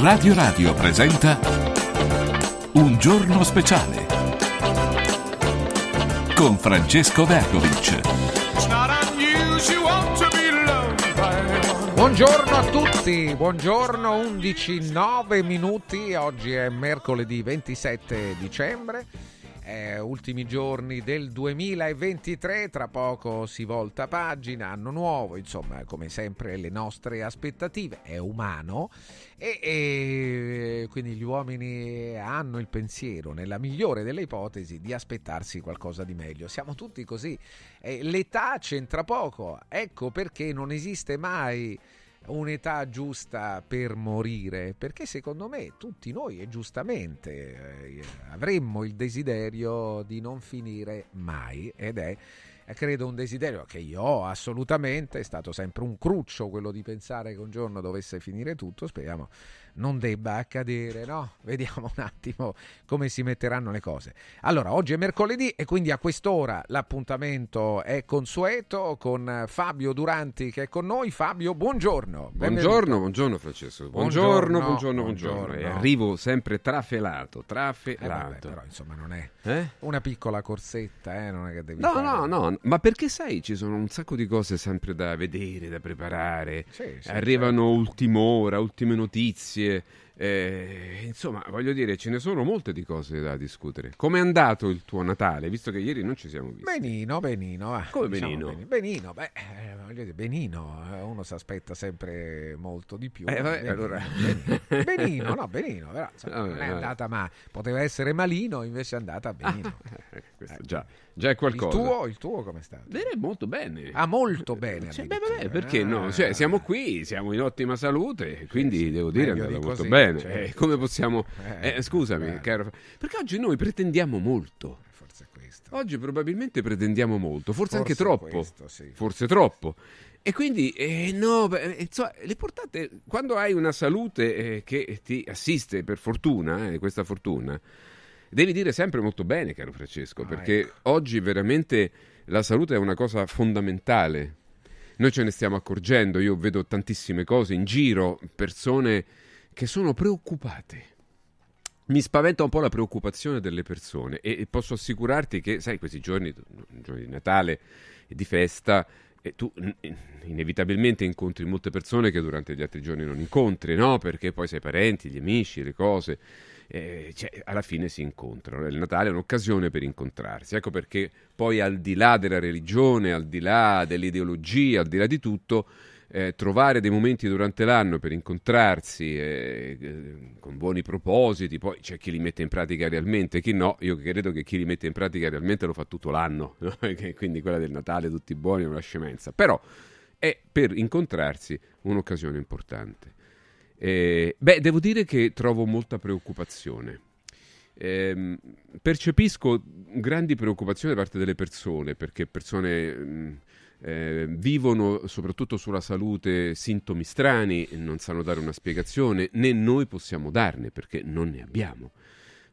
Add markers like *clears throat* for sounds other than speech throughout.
Radio Radio presenta Un giorno speciale con Francesco Vergovic. Buongiorno a tutti, buongiorno 11, 9 minuti, oggi è mercoledì 27 dicembre, eh, ultimi giorni del 2023, tra poco si volta pagina, anno nuovo, insomma come sempre le nostre aspettative, è umano. E, e quindi gli uomini hanno il pensiero, nella migliore delle ipotesi, di aspettarsi qualcosa di meglio, siamo tutti così, eh, l'età c'entra poco, ecco perché non esiste mai un'età giusta per morire, perché secondo me tutti noi, e giustamente, eh, avremmo il desiderio di non finire mai, ed è credo un desiderio che io ho assolutamente, è stato sempre un cruccio quello di pensare che un giorno dovesse finire tutto, speriamo non debba accadere, no? *laughs* Vediamo un attimo come si metteranno le cose. Allora, oggi è mercoledì e quindi a quest'ora l'appuntamento è consueto con Fabio Duranti che è con noi. Fabio, buongiorno. Buongiorno, buongiorno Francesco. Buongiorno, buongiorno, buongiorno. buongiorno. Arrivo sempre trafelato, trafelato. Eh vabbè, però insomma non è eh? una piccola corsetta, eh? non è che devi No, fare... no, no, ma perché sai, ci sono un sacco di cose sempre da vedere, da preparare. Sì, sì, Arrivano certo. ultima ora, ultime notizie eh, insomma, voglio dire, ce ne sono molte di cose da discutere. Come è andato il tuo Natale, visto che ieri non ci siamo visti? Benino, benino. Ah, Come diciamo benino? benino, beh, eh, voglio dire, benino, eh, uno si aspetta sempre molto di più. Eh, vabbè, benino, allora... benino, benino, no, *laughs* benino, però, insomma, vabbè, non è andata ma poteva essere malino, invece è andata benino. *laughs* Ah, già, già è qualcosa. Il tuo, il tuo come è stato? Bene, molto bene. Ah, molto bene. Cioè, beh, vabbè, perché no? Cioè, siamo qui, siamo in ottima salute, quindi sì, devo dire è andato molto così, bene. Cioè, eh, come possiamo... Eh, scusami, eh. caro... Perché oggi noi pretendiamo molto. Forse questo. Oggi probabilmente pretendiamo molto, forse, forse anche troppo. Questo, sì. Forse troppo. E quindi, eh, no, insomma, l'importante, quando hai una salute eh, che ti assiste per fortuna, eh, questa fortuna, devi dire sempre molto bene, caro Francesco, ah, perché ecco. oggi veramente la salute è una cosa fondamentale. Noi ce ne stiamo accorgendo, io vedo tantissime cose in giro, persone che sono preoccupate. Mi spaventa un po' la preoccupazione delle persone e posso assicurarti che, sai, questi giorni, giorni di Natale e di festa, e tu inevitabilmente incontri molte persone che durante gli altri giorni non incontri, no? Perché poi sei parenti, gli amici, le cose, eh, cioè, alla fine si incontrano. Il Natale è un'occasione per incontrarsi. Ecco perché poi al di là della religione, al di là dell'ideologia, al di là di tutto, eh, trovare dei momenti durante l'anno per incontrarsi eh, eh, con buoni propositi, poi c'è chi li mette in pratica realmente, chi no, io credo che chi li mette in pratica realmente lo fa tutto l'anno, *laughs* no? quindi quella del Natale tutti buoni è una scemenza, però è per incontrarsi un'occasione importante. Eh, beh, devo dire che trovo molta preoccupazione. Eh, percepisco grandi preoccupazioni da parte delle persone, perché persone mh, eh, vivono soprattutto sulla salute sintomi strani, non sanno dare una spiegazione, né noi possiamo darne perché non ne abbiamo.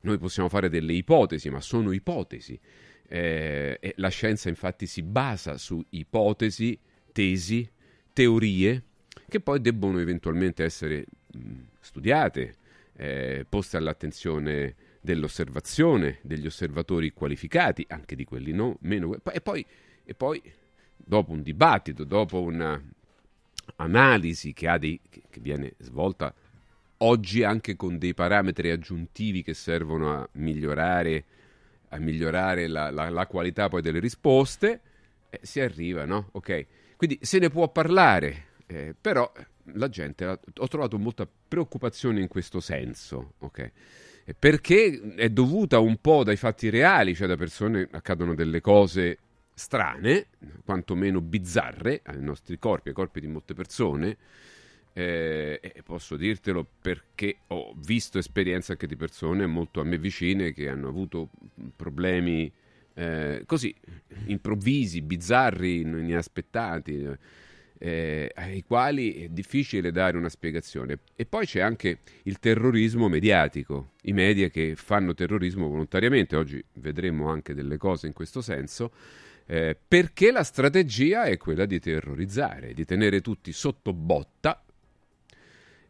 Noi possiamo fare delle ipotesi, ma sono ipotesi. Eh, la scienza infatti si basa su ipotesi, tesi, teorie che poi debbono eventualmente essere mh, studiate, eh, poste all'attenzione dell'osservazione, degli osservatori qualificati, anche di quelli no, meno... E poi, e poi dopo un dibattito, dopo un'analisi che, dei, che viene svolta oggi anche con dei parametri aggiuntivi che servono a migliorare, a migliorare la, la, la, qualità poi delle risposte, eh, si arriva, no? Ok. Quindi se ne può parlare, eh, però la gente, ho trovato molta preoccupazione in questo senso, ok? Perché è dovuta un po' dai fatti reali, cioè da persone accadono delle cose strane, quantomeno bizzarre, ai nostri corpi, ai corpi di molte persone. Eh, e posso dirtelo perché ho visto esperienze anche di persone molto a me vicine che hanno avuto problemi eh, così improvvisi, bizzarri, inaspettati, eh, ai quali è difficile dare una spiegazione. E poi c'è anche il terrorismo mediatico, i media che fanno terrorismo volontariamente. Oggi vedremo anche delle cose in questo senso eh, perché la strategia è quella di terrorizzare, di tenere tutti sotto botta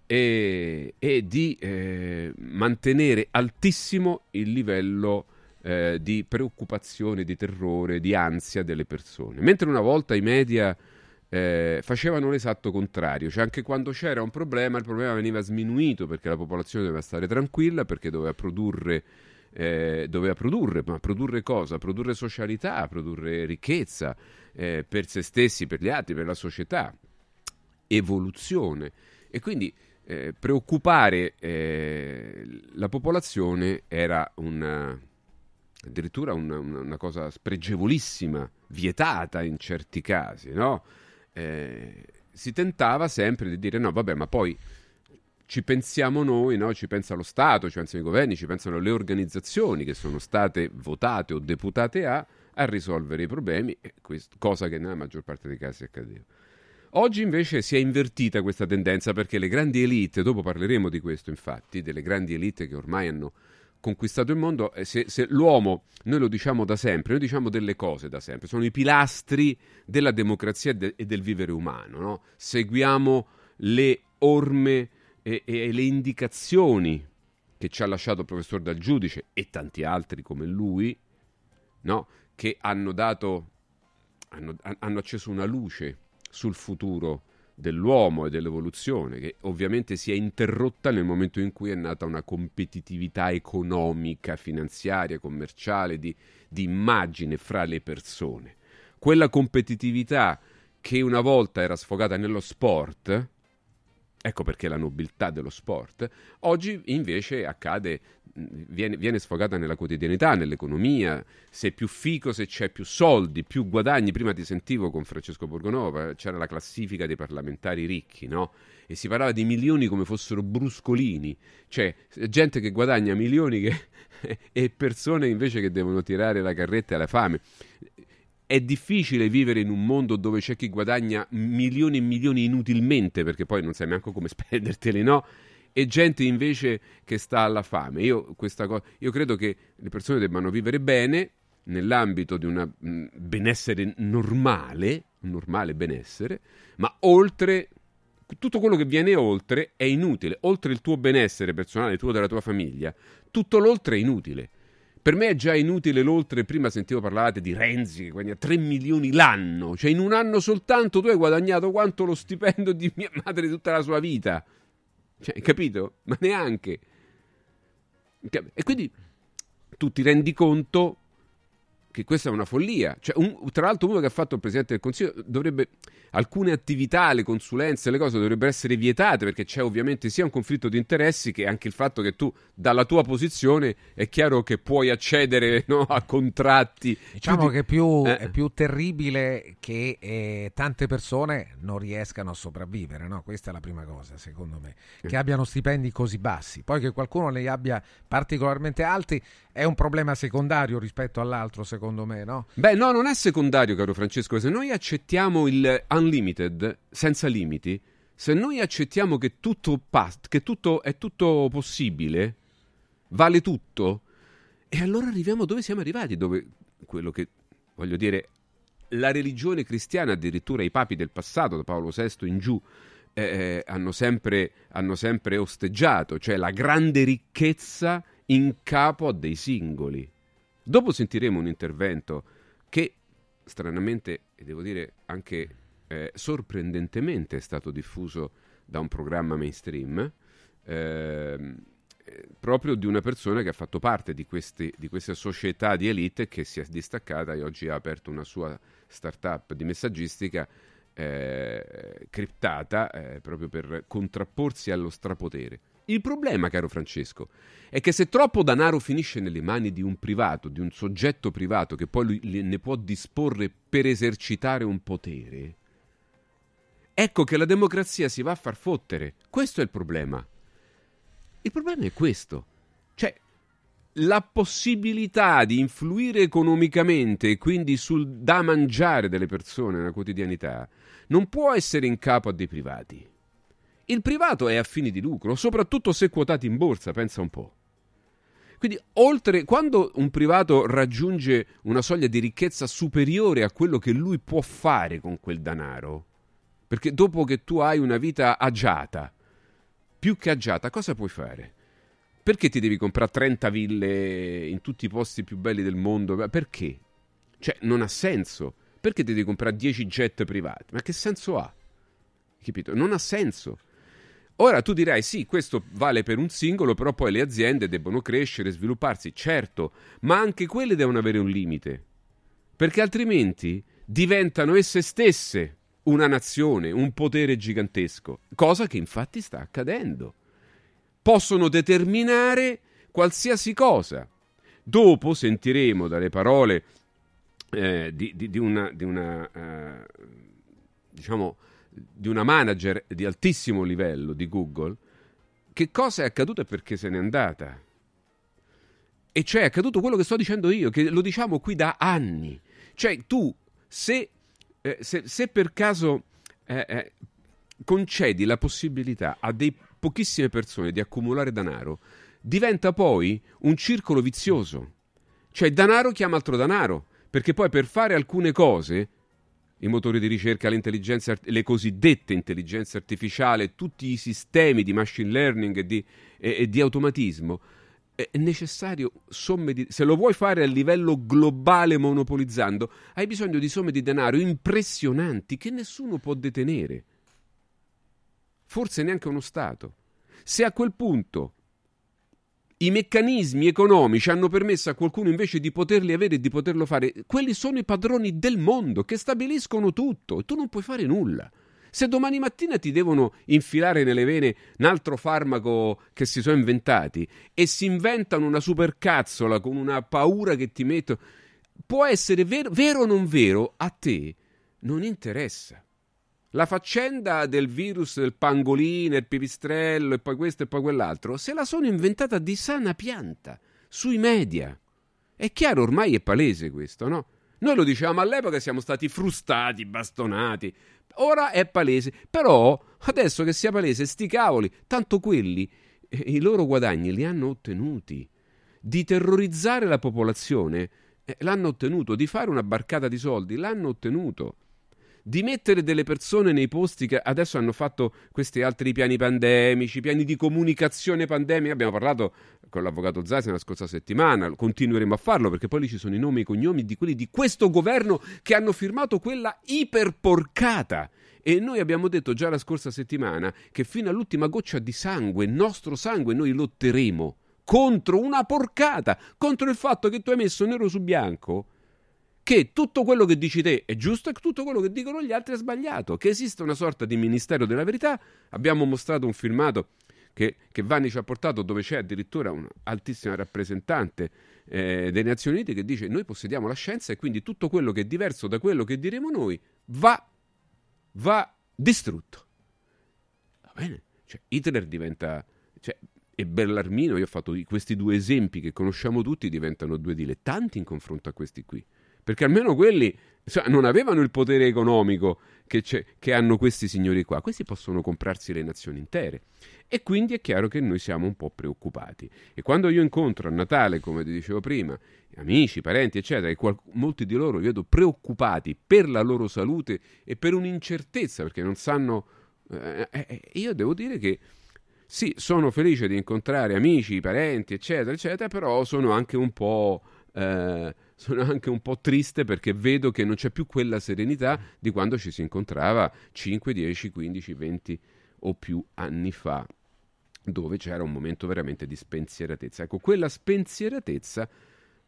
e, e di eh, mantenere altissimo il livello eh, di preoccupazione, di terrore, di ansia delle persone. Mentre una volta i media eh, facevano l'esatto contrario, cioè anche quando c'era un problema il problema veniva sminuito perché la popolazione doveva stare tranquilla, perché doveva produrre, eh, doveva produrre ma produrre cosa? Produrre socialità, produrre ricchezza eh, per se stessi, per gli altri, per la società, evoluzione. E quindi eh, preoccupare eh, la popolazione era una, addirittura una, una, cosa spregevolissima, vietata in certi casi, no? Eh, si tentava sempre di dire no, vabbè, ma poi ci pensiamo noi, no? ci pensa lo Stato, ci pensano i governi, ci pensano le organizzazioni che sono state votate o deputate a, a risolvere i problemi, cosa che nella maggior parte dei casi accadeva. Oggi invece si è invertita questa tendenza perché le grandi elite, dopo parleremo di questo infatti, delle grandi elite che ormai hanno conquistato il mondo, eh, se, se, l'uomo, noi lo diciamo da sempre, noi diciamo delle cose da sempre, sono i pilastri della democrazia e, de, e del vivere umano, no? seguiamo le orme e, e, le indicazioni che ci ha lasciato il professor Dal Giudice e tanti altri come lui, no? che hanno dato, hanno, hanno acceso una luce sul futuro dell'uomo e dell'evoluzione, che ovviamente si è interrotta nel momento in cui è nata una competitività economica, finanziaria, commerciale, di, di immagine fra le persone. Quella competitività che una volta era sfogata nello sport, ecco perché la nobiltà dello sport, oggi invece accade viene, viene, sfogata nella quotidianità, nell'economia, se più fico, se c'è più soldi, più guadagni. Prima ti sentivo con Francesco Borgonova, c'era la classifica dei parlamentari ricchi, no? E si parlava di milioni come fossero bruscolini, cioè gente che guadagna milioni che... *laughs* e persone invece che devono tirare la carretta alla fame. È difficile vivere in un mondo dove c'è chi guadagna milioni e milioni inutilmente perché poi non sai neanche come *laughs* spenderteli, no? e gente invece che sta alla fame. Io, co- io credo che le persone debbano vivere bene nell'ambito di un mm, benessere normale, un normale benessere, ma oltre tutto quello che viene oltre è inutile. Oltre il tuo benessere personale, tuo della tua famiglia, tutto l'oltre è inutile. Per me è già inutile l'oltre, prima sentivo parlare di Renzi che guadagna 3 milioni l'anno, cioè in un anno soltanto tu hai guadagnato quanto lo stipendio di mia madre tutta la sua vita. Cioè, capito? Ma neanche. E quindi tu ti rendi conto che questa è una follia. Cioè, un, tra l'altro, uno che ha fatto il Presidente del Consiglio dovrebbe. Alcune attività, le consulenze, le cose dovrebbero essere vietate perché c'è ovviamente sia un conflitto di interessi che anche il fatto che tu, dalla tua posizione, è chiaro che puoi accedere *laughs* no, a contratti. Diciamo che più, eh. è più terribile che eh, tante persone non riescano a sopravvivere. No? Questa è la prima cosa, secondo me. Eh. Che abbiano stipendi così bassi. Poi che qualcuno li abbia particolarmente alti è un problema secondario rispetto all'altro, secondo me, no? Beh, no, non è secondario, caro Francesco. Se noi accettiamo il unlimited, senza limiti, se noi accettiamo che tutto, past, che tutto è tutto possibile, vale tutto, e allora arriviamo dove siamo arrivati, dove quello che, voglio dire, la religione cristiana, addirittura i papi del passato, da Paolo VI in giù, eh, eh hanno, sempre, hanno sempre osteggiato, cioè la grande ricchezza in capo a dei singoli. Dopo sentiremo un intervento che stranamente, e devo dire anche eh, sorprendentemente, è stato diffuso da un programma mainstream, ehm, eh, proprio di una persona che ha fatto parte di, questi, di questa società di elite che si è distaccata e oggi ha aperto una sua startup di messaggistica eh, criptata eh, proprio per contrapporsi allo strapotere. Il problema, caro Francesco, è che se troppo denaro finisce nelle mani di un privato, di un soggetto privato che poi ne può disporre per esercitare un potere, ecco che la democrazia si va a far fottere. Questo è il problema. Il problema è questo. Cioè, la possibilità di influire economicamente e quindi sul da mangiare delle persone nella quotidianità non può essere in capo a dei privati. Il privato è a fini di lucro, soprattutto se quotati in borsa, pensa un po'. Quindi, oltre quando un privato raggiunge una soglia di ricchezza superiore a quello che lui può fare con quel denaro, perché dopo che tu hai una vita agiata, più che agiata, cosa puoi fare? Perché ti devi comprare 30 ville in tutti i posti più belli del mondo? Perché? Cioè, non ha senso. Perché ti devi comprare 10 jet privati? Ma che senso ha? Capito? Non ha senso. Ora tu dirai sì, questo vale per un singolo, però poi le aziende debbono crescere, svilupparsi, certo, ma anche quelle devono avere un limite, perché altrimenti diventano esse stesse una nazione, un potere gigantesco, cosa che infatti sta accadendo. Possono determinare qualsiasi cosa. Dopo sentiremo dalle parole eh, di, di, di, una, di una eh, diciamo, di una manager di altissimo livello di Google, che cosa è accaduto e perché se n'è andata. E cioè è accaduto quello che sto dicendo io, che lo diciamo qui da anni. Cioè tu, se, eh, se, se per caso eh, eh, concedi la possibilità a dei pochissime persone di accumulare denaro, diventa poi un circolo vizioso. Cioè danaro chiama altro denaro, perché poi per fare alcune cose i motori di ricerca, le cosiddette intelligenze artificiali, tutti i sistemi di machine learning e di, e, e di automatismo, è necessario somme di... Se lo vuoi fare a livello globale monopolizzando, hai bisogno di somme di denaro impressionanti che nessuno può detenere. Forse neanche uno Stato. Se a quel punto i meccanismi economici hanno permesso a qualcuno invece di poterli avere e di poterlo fare. Quelli sono i padroni del mondo che stabiliscono tutto e tu non puoi fare nulla. Se domani mattina ti devono infilare nelle vene un altro farmaco che si sono inventati e si inventano una supercazzola con una paura che ti metto, può essere vero, vero o non vero, a te non interessa. La faccenda del virus del pangolino, il pipistrello e poi questo e poi quell'altro, se la sono inventata di sana pianta, sui media. È chiaro, ormai è palese questo, no? Noi lo dicevamo all'epoca, siamo stati frustati, bastonati. Ora è palese. Però, adesso che sia palese, sti cavoli, tanto quelli, eh, i loro guadagni li hanno ottenuti. Di terrorizzare la popolazione, eh, l'hanno ottenuto. Di fare una barcata di soldi, l'hanno ottenuto di mettere delle persone nei posti che adesso hanno fatto questi altri piani pandemici, piani di comunicazione pandemica. Abbiamo parlato con l'avvocato Zasi la scorsa settimana, continueremo a farlo perché poi lì ci sono i nomi e i cognomi di quelli di questo governo che hanno firmato quella iperporcata. E noi abbiamo detto già la scorsa settimana che fino all'ultima goccia di sangue, nostro sangue, noi lotteremo contro una porcata, contro il fatto che tu hai messo nero su bianco che tutto quello che dici te è giusto e tutto quello che dicono gli altri è sbagliato, che esiste una sorta di ministero della verità. Abbiamo mostrato un filmato che, che Vanni ci ha portato dove c'è addirittura un'altissima rappresentante eh, delle Nazioni Unite che dice noi possediamo la scienza e quindi tutto quello che è diverso da quello che diremo noi va, va distrutto. Va bene? Cioè, Hitler diventa... Cioè, e Bellarmino, io ho fatto questi due esempi che conosciamo tutti, diventano due dilettanti in confronto a questi qui perché almeno quelli cioè, non avevano il potere economico che, che, hanno questi signori qua. Questi possono comprarsi le nazioni intere. E quindi è chiaro che noi siamo un po' preoccupati. E quando io incontro a Natale, come ti dicevo prima, amici, parenti, eccetera, e qual- molti di loro li vedo preoccupati per la loro salute e per un'incertezza, perché non sanno... Eh, eh, eh io devo dire che sì, sono felice di incontrare amici, parenti, eccetera, eccetera, però sono anche un po'... Eh, sono anche un po' triste perché vedo che non c'è più quella serenità di quando ci si incontrava 5, 10, 15, 20 o più anni fa, dove c'era un momento veramente di spensieratezza. Ecco, quella spensieratezza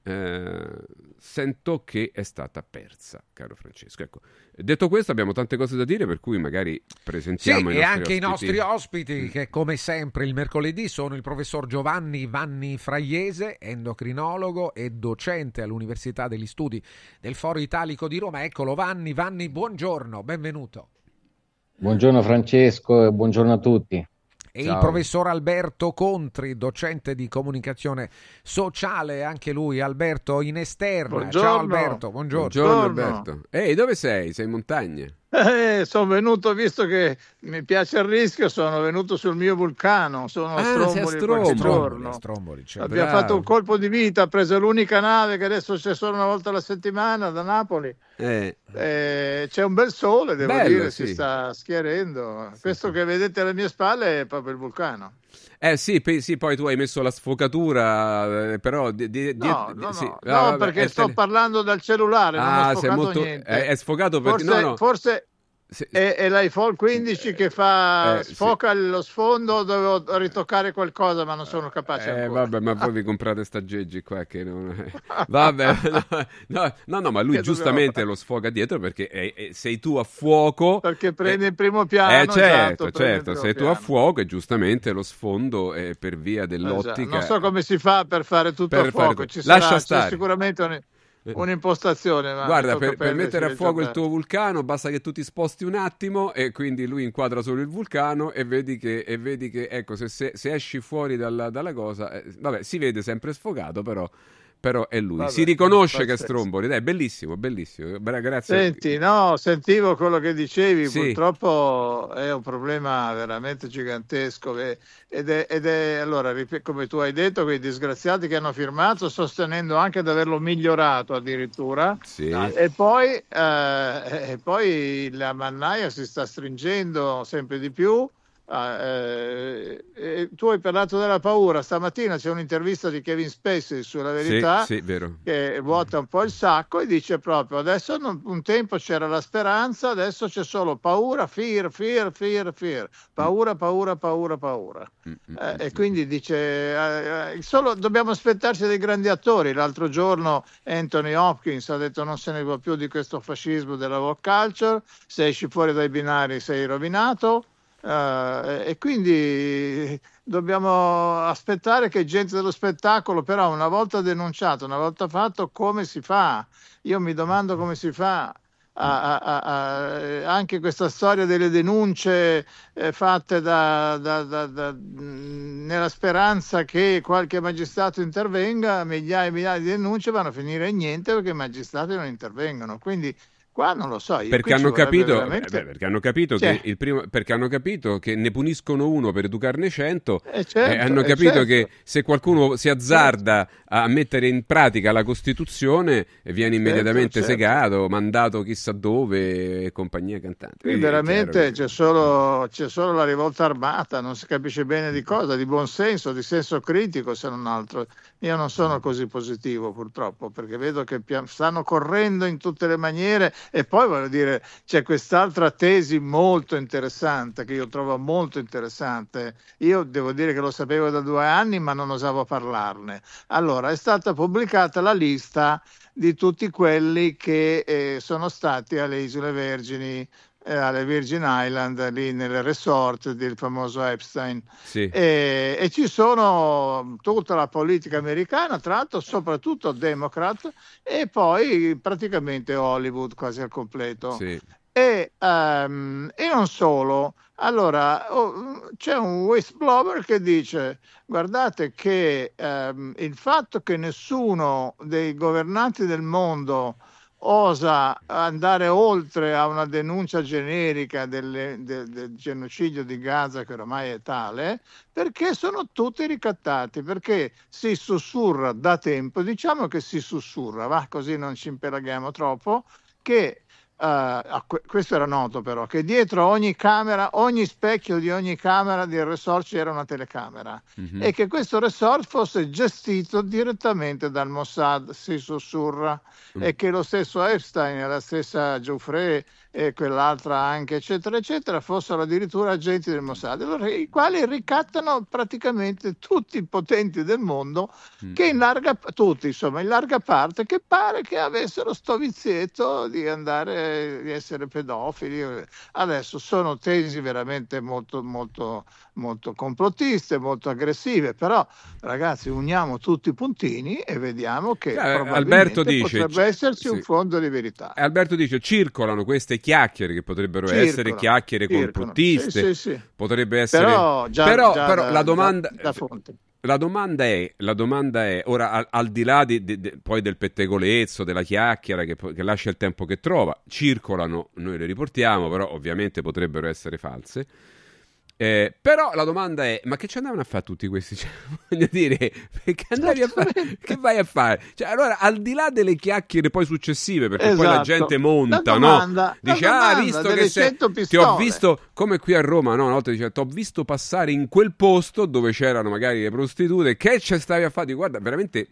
eh, sento che è stata persa, caro Francesco. Ecco, detto questo, abbiamo tante cose da dire, per cui magari presentiamo sì, i e anche ospiti. i nostri ospiti, mm. che come sempre il mercoledì sono il professor Giovanni Vanni Fraiese, endocrinologo e docente all'Università degli Studi del Foro Italico di Roma. Eccolo, Vanni. Vanni, buongiorno, benvenuto. Buongiorno Francesco e buongiorno a tutti e Ciao. il professor Alberto Contri, docente di comunicazione sociale, anche lui Alberto in esterna. Buongiorno. Ciao Alberto, buongiorno. Buongiorno Alberto. Ehi, dove sei? Sei in montagna? Eh, sono venuto, visto che mi piace il rischio, sono venuto sul mio vulcano, sono ah, Stromboli, a Stromboli, giorno. Stromboli, cioè, Abbiamo bravo. fatto un colpo di vita, ha preso l'unica nave che adesso c'è solo una volta alla settimana da Napoli Eh. Eh, c'è un bel sole, devo Bello, dire, sì. si sta schiarendo. Sì, Questo sì. che vedete alle mie spalle è proprio il vulcano. Eh sì, pe- sì, poi tu hai messo la sfocatura, eh, però... di- di- No, di- no, sì. no, Ah, no, perché è sto tele- parlando dal cellulare, non ho Ah, sfocato molto... niente. È, è sfocato perché... Forse, no, no. forse se- è, è l'iPhone 15 che fa Eh, sì. sfoca lo sfondo, dovevo ritoccare qualcosa, ma non sono capace Eh, ancora. vabbè, ma voi vi comprate sta Geggi qua che non... *laughs* Vabbè, no, no, no, ma lui Che giustamente dobbiamo lo sfoga dietro perché è- è- sei tu a fuoco... Perché prende Eh, il primo piano. Eh esatto, certo, il certo, sei tu a piano. fuoco e giustamente lo sfondo è per via Esatto. dell'ottica... Non so come si fa per fare tutto Per a fare fuoco, tutto. ci Lascia sarà c'è stare. sicuramente un- un'impostazione. Ma Guarda, per, per mettere a fuoco il tuo vulcano basta che tu ti sposti un attimo e quindi lui inquadra solo il vulcano e vedi che, e vedi che ecco, se, se- se esci fuori dalla, dalla cosa, eh, vabbè, si vede sempre sfogato, però, però è lui. Vabbè, si riconosce che è. Stromboli, dai, è bellissimo, bellissimo. Grazie. Senti, no, sentivo quello che dicevi, Sì. purtroppo è un problema veramente gigantesco ed è, ed è- allora, come tu hai detto, quei disgraziati che hanno firmato sostenendo anche di averlo migliorato addirittura Sì. e poi, eh, e poi la mannaia si sta stringendo sempre di più. Ah, eh, e tu hai parlato della paura, stamattina c'è un'intervista di Kevin Spacey sulla verità Sì, sì, che vuota un po' il sacco e dice proprio adesso non- un tempo c'era la speranza, adesso c'è solo paura, fear, fear, fear, fear, paura, paura, paura, paura. Mm, mm, Eh, mm, e quindi dice eh, eh, solo dobbiamo aspettarci dei grandi attori. L'altro giorno Anthony Hopkins ha detto non se ne va più di questo fascismo della woke culture, se esci fuori dai binari sei rovinato. Eh, e quindi dobbiamo aspettare che gente dello spettacolo, però una volta denunciato, una volta fatto, come si fa? Io mi domando come si fa. a- a- a- anche questa storia delle denunce eh, fatte da- da- da- nella speranza che qualche magistrato intervenga, migliaia e migliaia di denunce vanno a finire in niente perché i magistrati non intervengono. Quindi qua non lo so. Io, Perché hanno, capito, veramente- eh, beh, perché hanno capito Cioè- che il primo, perché hanno capito che ne puniscono uno per educarne cento Eh, certo, e hanno eh, capito certo. che se qualcuno si azzarda a mettere in pratica la Costituzione eh, viene immediatamente certo. segato, mandato chissà dove e compagnia cantante. Qui veramente c'è solo, c'è solo la rivolta armata, non si capisce bene di cosa, di buon senso, di senso critico se non altro. Io non sono così positivo purtroppo perché vedo che stanno correndo in tutte le maniere e poi voglio dire c'è quest'altra tesi molto interessante che io trovo molto interessante. Io devo dire che lo sapevo da due anni ma non osavo parlarne. Allora è stata pubblicata la lista di tutti quelli che eh, sono stati alle Isole Vergini alle Virgin Island, lì nel resort del famoso Epstein. Sì. E, e ci sono tutta la politica americana, tra l'altro soprattutto Democrat, e poi praticamente Hollywood quasi al completo. Sì. E, ehm, e non solo. Allora, oh, c'è un whistleblower che dice: Guardate che ehm, il fatto che nessuno dei governanti del mondo osa andare oltre a una denuncia generica delle- de- del genocidio di Gaza, che ormai è tale, perché sono tutti ricattati, perché si sussurra da tempo, diciamo che si sussurra, va così non ci impelaghiamo troppo, che que- questo era noto però, che dietro ogni camera, ogni specchio di ogni camera del resort c'era una telecamera Mhm. e che questo resort fosse gestito direttamente dal Mossad, si sussurra, Mm. e che lo stesso Epstein e la stessa Giuffre e quell'altra anche, eccetera, eccetera, fossero addirittura agenti del Mossad, allora, i quali ricattano praticamente tutti i potenti del mondo, Mm. che in larga, tutti, insomma, in larga parte, che pare che avessero sto vizietto di andare, di essere pedofili. Adesso sono tesi veramente molto, molto, molto complottiste, molto aggressive, però ragazzi uniamo tutti i puntini e vediamo che Eh, probabilmente Alberto dice- potrebbe esserci sì. un fondo di verità. E Alberto dice circolano queste chiacchiere che potrebbero essere Circolano, chiacchiere complottiste, Sì, sì, potrebbe essere... Però, già, Però- già però da- la domanda... da- da fonte. La domanda è, la domanda è ora al, al di là di- di- di- poi del pettegolezzo, della chiacchiera che, che lascia il tempo che trova, circolano, noi le riportiamo, però ovviamente potrebbero essere false. Eh, però la domanda è: ma che ci andavano a fare tutti questi? *laughs* Cioè, voglio dire, che andavi a fare? Che vai a fare? Cioè, allora, al di là delle chiacchiere poi successive, perché esatto. poi la gente monta, la domanda, no? Dice: domanda, Ah, visto che sei, ti ho visto come qui a Roma, no? Una volta dice: Ti ho visto passare in quel posto dove c'erano magari le prostitute. Che ci stavi a fare? Guarda, veramente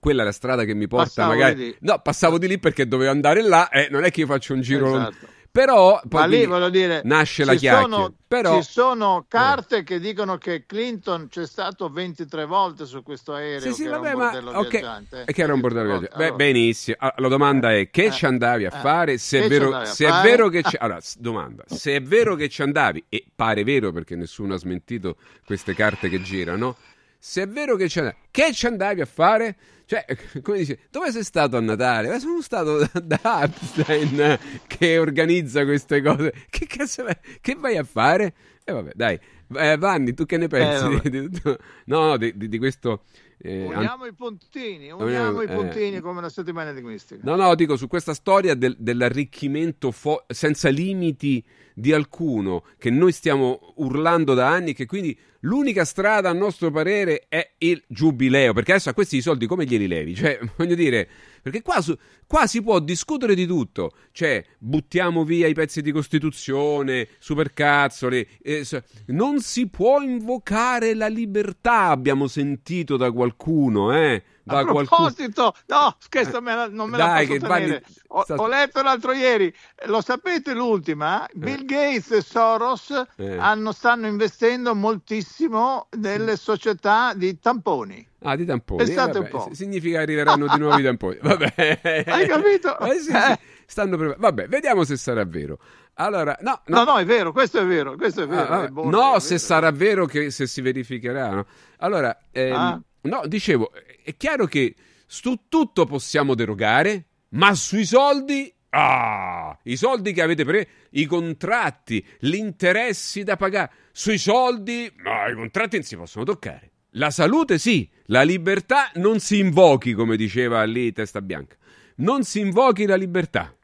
quella è la strada che mi porta Passavo magari no passavo di lì perché dovevo andare là e non è che io faccio un giro Esatto. Però poi Ma lì voglio dire, nasce la chiacchiera sono, però ci sono carte che dicono che Clinton c'è stato 23 volte su questo aereo sì, sì, che era vabbè, un ma bordello ok, viaggiante. e che era un bordello Allora, viaggiante. Beh, allora, benissimo. Allora, la domanda è: che Eh, ci andavi a eh, fare? Se è vero, se è fare? vero che ci... *laughs* Allora, domanda: se è vero che ci andavi, e pare vero perché nessuno ha smentito queste carte che girano. Se è vero che ci andavi, che ci andavi a fare? Cioè, *laughs* come dice, dove sei stato a Natale? Ma sono stato *laughs* da, da Epstein eh, che organizza queste cose. *laughs* Che cazzo vai- che vai a fare? E vabbè, dai. Eh, Vanni, tu che ne pensi di, di tutto? No, no, di, di- di questo. Eh, an- Uniamo i puntini, uniamo Uniamo- i eh. puntini come la settimana enigmistica. No, no, dico su questa storia del- dell'arricchimento fo- senza limiti di alcuno che noi stiamo urlando da anni, che quindi l'unica strada a nostro parere è il giubileo, perché adesso a questi soldi come glieli levi? Cioè, *laughs* voglio dire, perché qua, su- qua si può discutere di tutto, cioè buttiamo via i pezzi di Costituzione, supercazzole, eh, non si può invocare la libertà, abbiamo sentito da qualcuno, eh? Da A qualcuno. proposito, no, scherzo, me la- non me la Dai, posso che Vanni tenere. Ho, ho letto l'altro ieri, eh, lo sapete l'ultima? Bill Gates e Soros Eh. hanno- stanno investendo moltissimo nelle società di tamponi. Ah, di tamponi. Pensate eh, un po'. Significa arriveranno di nuovo i tamponi. *laughs* Vabbè. Hai capito? Eh, sì, sì, Eh. stanno pre- Vabbè, vediamo se sarà vero. Allora, no, no. No, no, è vero, questo è vero, questo è vero. Ah, è buono, no, è se vero. sarà vero che se si verificherà. no? Allora, ehm, Ah. no, dicevo, è chiaro che su tutto possiamo derogare, ma sui soldi. Ah, i soldi che avete preso, i contratti, gli interessi da pagare, sui soldi, no, i contratti non si possono toccare. La salute sì, la libertà non si invochi, come diceva lì Testa Bianca. Non si invochi la libertà.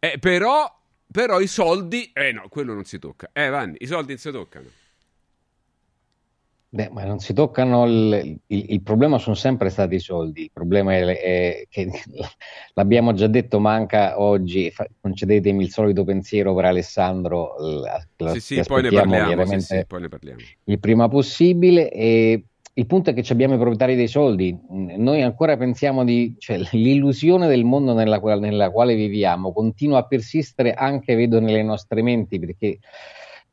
Eh, però, però i soldi, eh no, quello non si tocca. Eh, Vanni, i soldi non si toccano. Beh, ma non si toccano il, il- il problema sono sempre stati i soldi. Il problema è, è che *laughs* l'abbiamo già detto, manca oggi. fa- concedetemi il solito pensiero per Alessandro. la- la- sì, poi ne parliamo. Sì, sì, poi ne parliamo. il prima possibile. E il punto è che ci abbiamo i proprietari dei soldi. Noi ancora pensiamo di, cioè, l'illusione del mondo nella, nella quale viviamo continua a persistere anche, vedo, nelle nostre menti, perché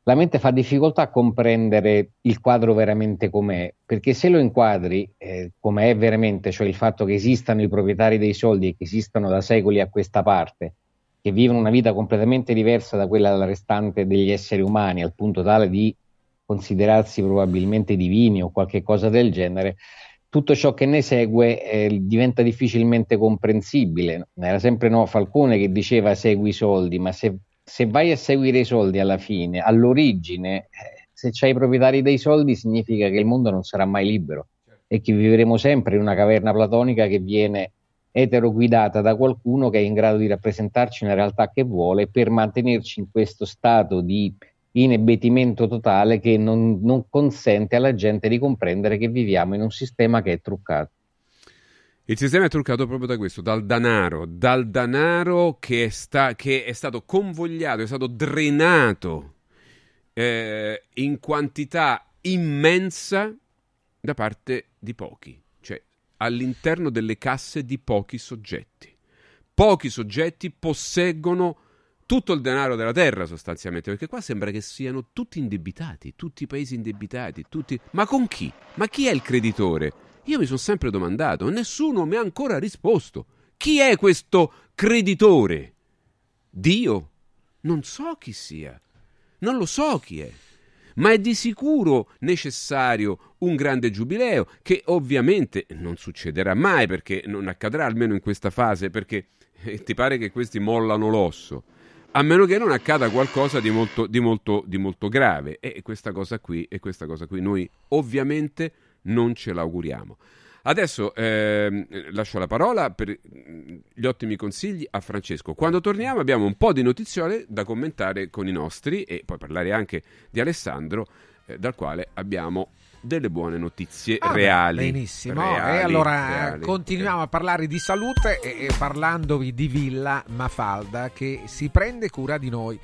la mente fa difficoltà a comprendere il quadro veramente com'è, perché se lo inquadri eh, come è veramente, cioè il fatto che esistano i proprietari dei soldi e che esistano da secoli a questa parte, che vivono una vita completamente diversa da quella del restante degli esseri umani, al punto tale di considerarsi probabilmente divini o qualche cosa del genere, tutto ciò che ne segue eh, diventa difficilmente comprensibile. Era sempre no, Falcone che diceva segui i soldi, ma se, se vai a seguire i soldi alla fine, all'origine, eh, se c'hai i proprietari dei soldi significa che il mondo non sarà mai libero e che vivremo sempre in una caverna platonica che viene eteroguidata da qualcuno che è in grado di rappresentarci una realtà che vuole per mantenerci in questo stato di inebbetimento totale che non, non consente alla gente di comprendere che viviamo in un sistema che è truccato. Il sistema è truccato proprio da questo, dal danaro, dal danaro che è, sta- che è stato convogliato, è stato drenato eh, in quantità immensa da parte di pochi, cioè all'interno delle casse di pochi soggetti. Pochi soggetti posseggono tutto il denaro della terra sostanzialmente, perché qua sembra che siano tutti indebitati, tutti i paesi indebitati, tutti... Ma con chi? Ma chi è il creditore? Io mi sono sempre domandato, nessuno mi ha ancora risposto. Chi è questo creditore? Dio? Non so chi sia. Non lo so chi è. Ma è di sicuro necessario un grande giubileo, che ovviamente non succederà mai, perché non accadrà almeno in questa fase, perché eh, ti pare che questi mollano l'osso. A meno che non accada qualcosa di molto, di molto, di molto grave. E questa cosa qui, e questa cosa qui noi ovviamente non ce l'auguriamo. Adesso ehm, lascio la parola per mm, gli ottimi consigli a Francesco. Quando torniamo abbiamo un po' di notiziole da commentare con i nostri e poi parlare anche di Alessandro, eh, dal quale abbiamo delle buone notizie Ah, reali. benissimo. Reali, e allora reali. continuiamo a parlare di salute e, e parlandovi di Villa Mafalda che si prende cura di noi.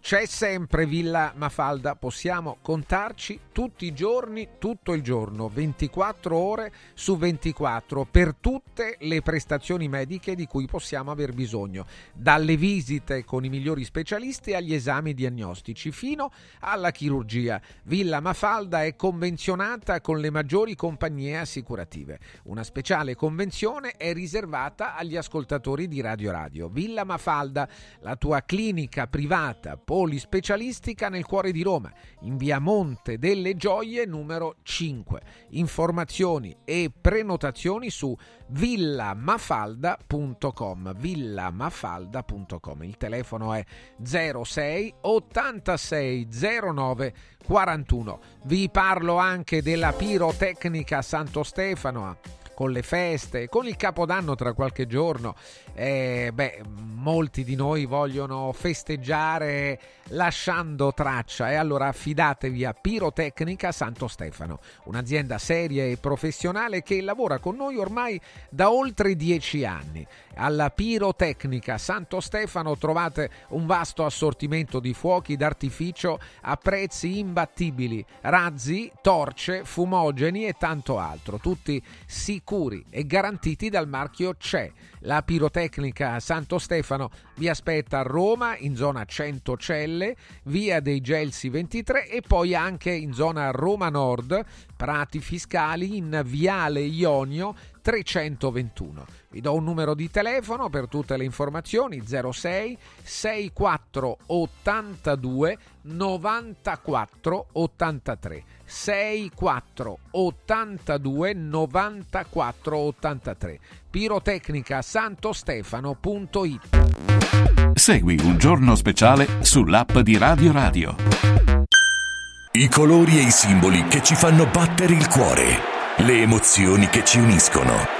C'è sempre Villa Mafalda, possiamo contarci tutti i giorni, tutto il giorno, 24 ore su 24 per tutte le prestazioni mediche di cui possiamo aver bisogno, dalle visite con i migliori specialisti agli esami diagnostici fino alla chirurgia. Villa Mafalda è convenzionata con le maggiori compagnie assicurative. Una speciale convenzione è riservata agli ascoltatori di Radio Radio. Villa Mafalda, la tua clinica privata polispecialistica nel cuore di Roma, in via Monte delle Gioie numero 5. Informazioni e prenotazioni su villamafalda.com villamafalda.com il telefono è 06 86 09 41 vi parlo anche della pirotecnica Santo Stefano con le feste, con il capodanno tra qualche giorno, eh, beh, molti di noi vogliono festeggiare lasciando traccia e allora affidatevi a Pirotecnica Santo Stefano, un'azienda seria e professionale che lavora con noi ormai da oltre dieci anni. Alla Pirotecnica Santo Stefano trovate un vasto assortimento di fuochi d'artificio a prezzi imbattibili, razzi, torce, fumogeni e tanto altro, tutti sicuri e garantiti dal marchio CE. La Pirotecnica Santo Stefano vi aspetta a Roma in zona Centocelle, via dei Gelsi 23 e poi anche in zona Roma Nord, Prati Fiscali in viale Ionio 321. Vi do un numero di telefono per tutte le informazioni 06 64 82 94 83 64 82 94 83 pirotecnica santostefano.it Segui un giorno speciale sull'app di Radio Radio. I colori e i simboli che ci fanno battere il cuore, le emozioni che ci uniscono,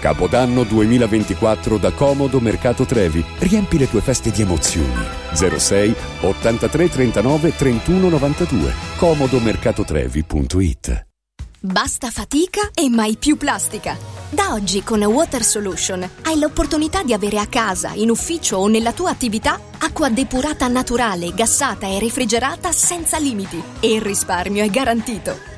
Capodanno 2024 da Comodo Mercato Trevi. Riempi le tue feste di emozioni. 06 83 39 31 92. comodomercatotrevi.it Basta fatica e mai più plastica. Da oggi con Water Solution hai l'opportunità di avere a casa, in ufficio o nella tua attività acqua depurata naturale, gassata e refrigerata senza limiti e il risparmio è garantito.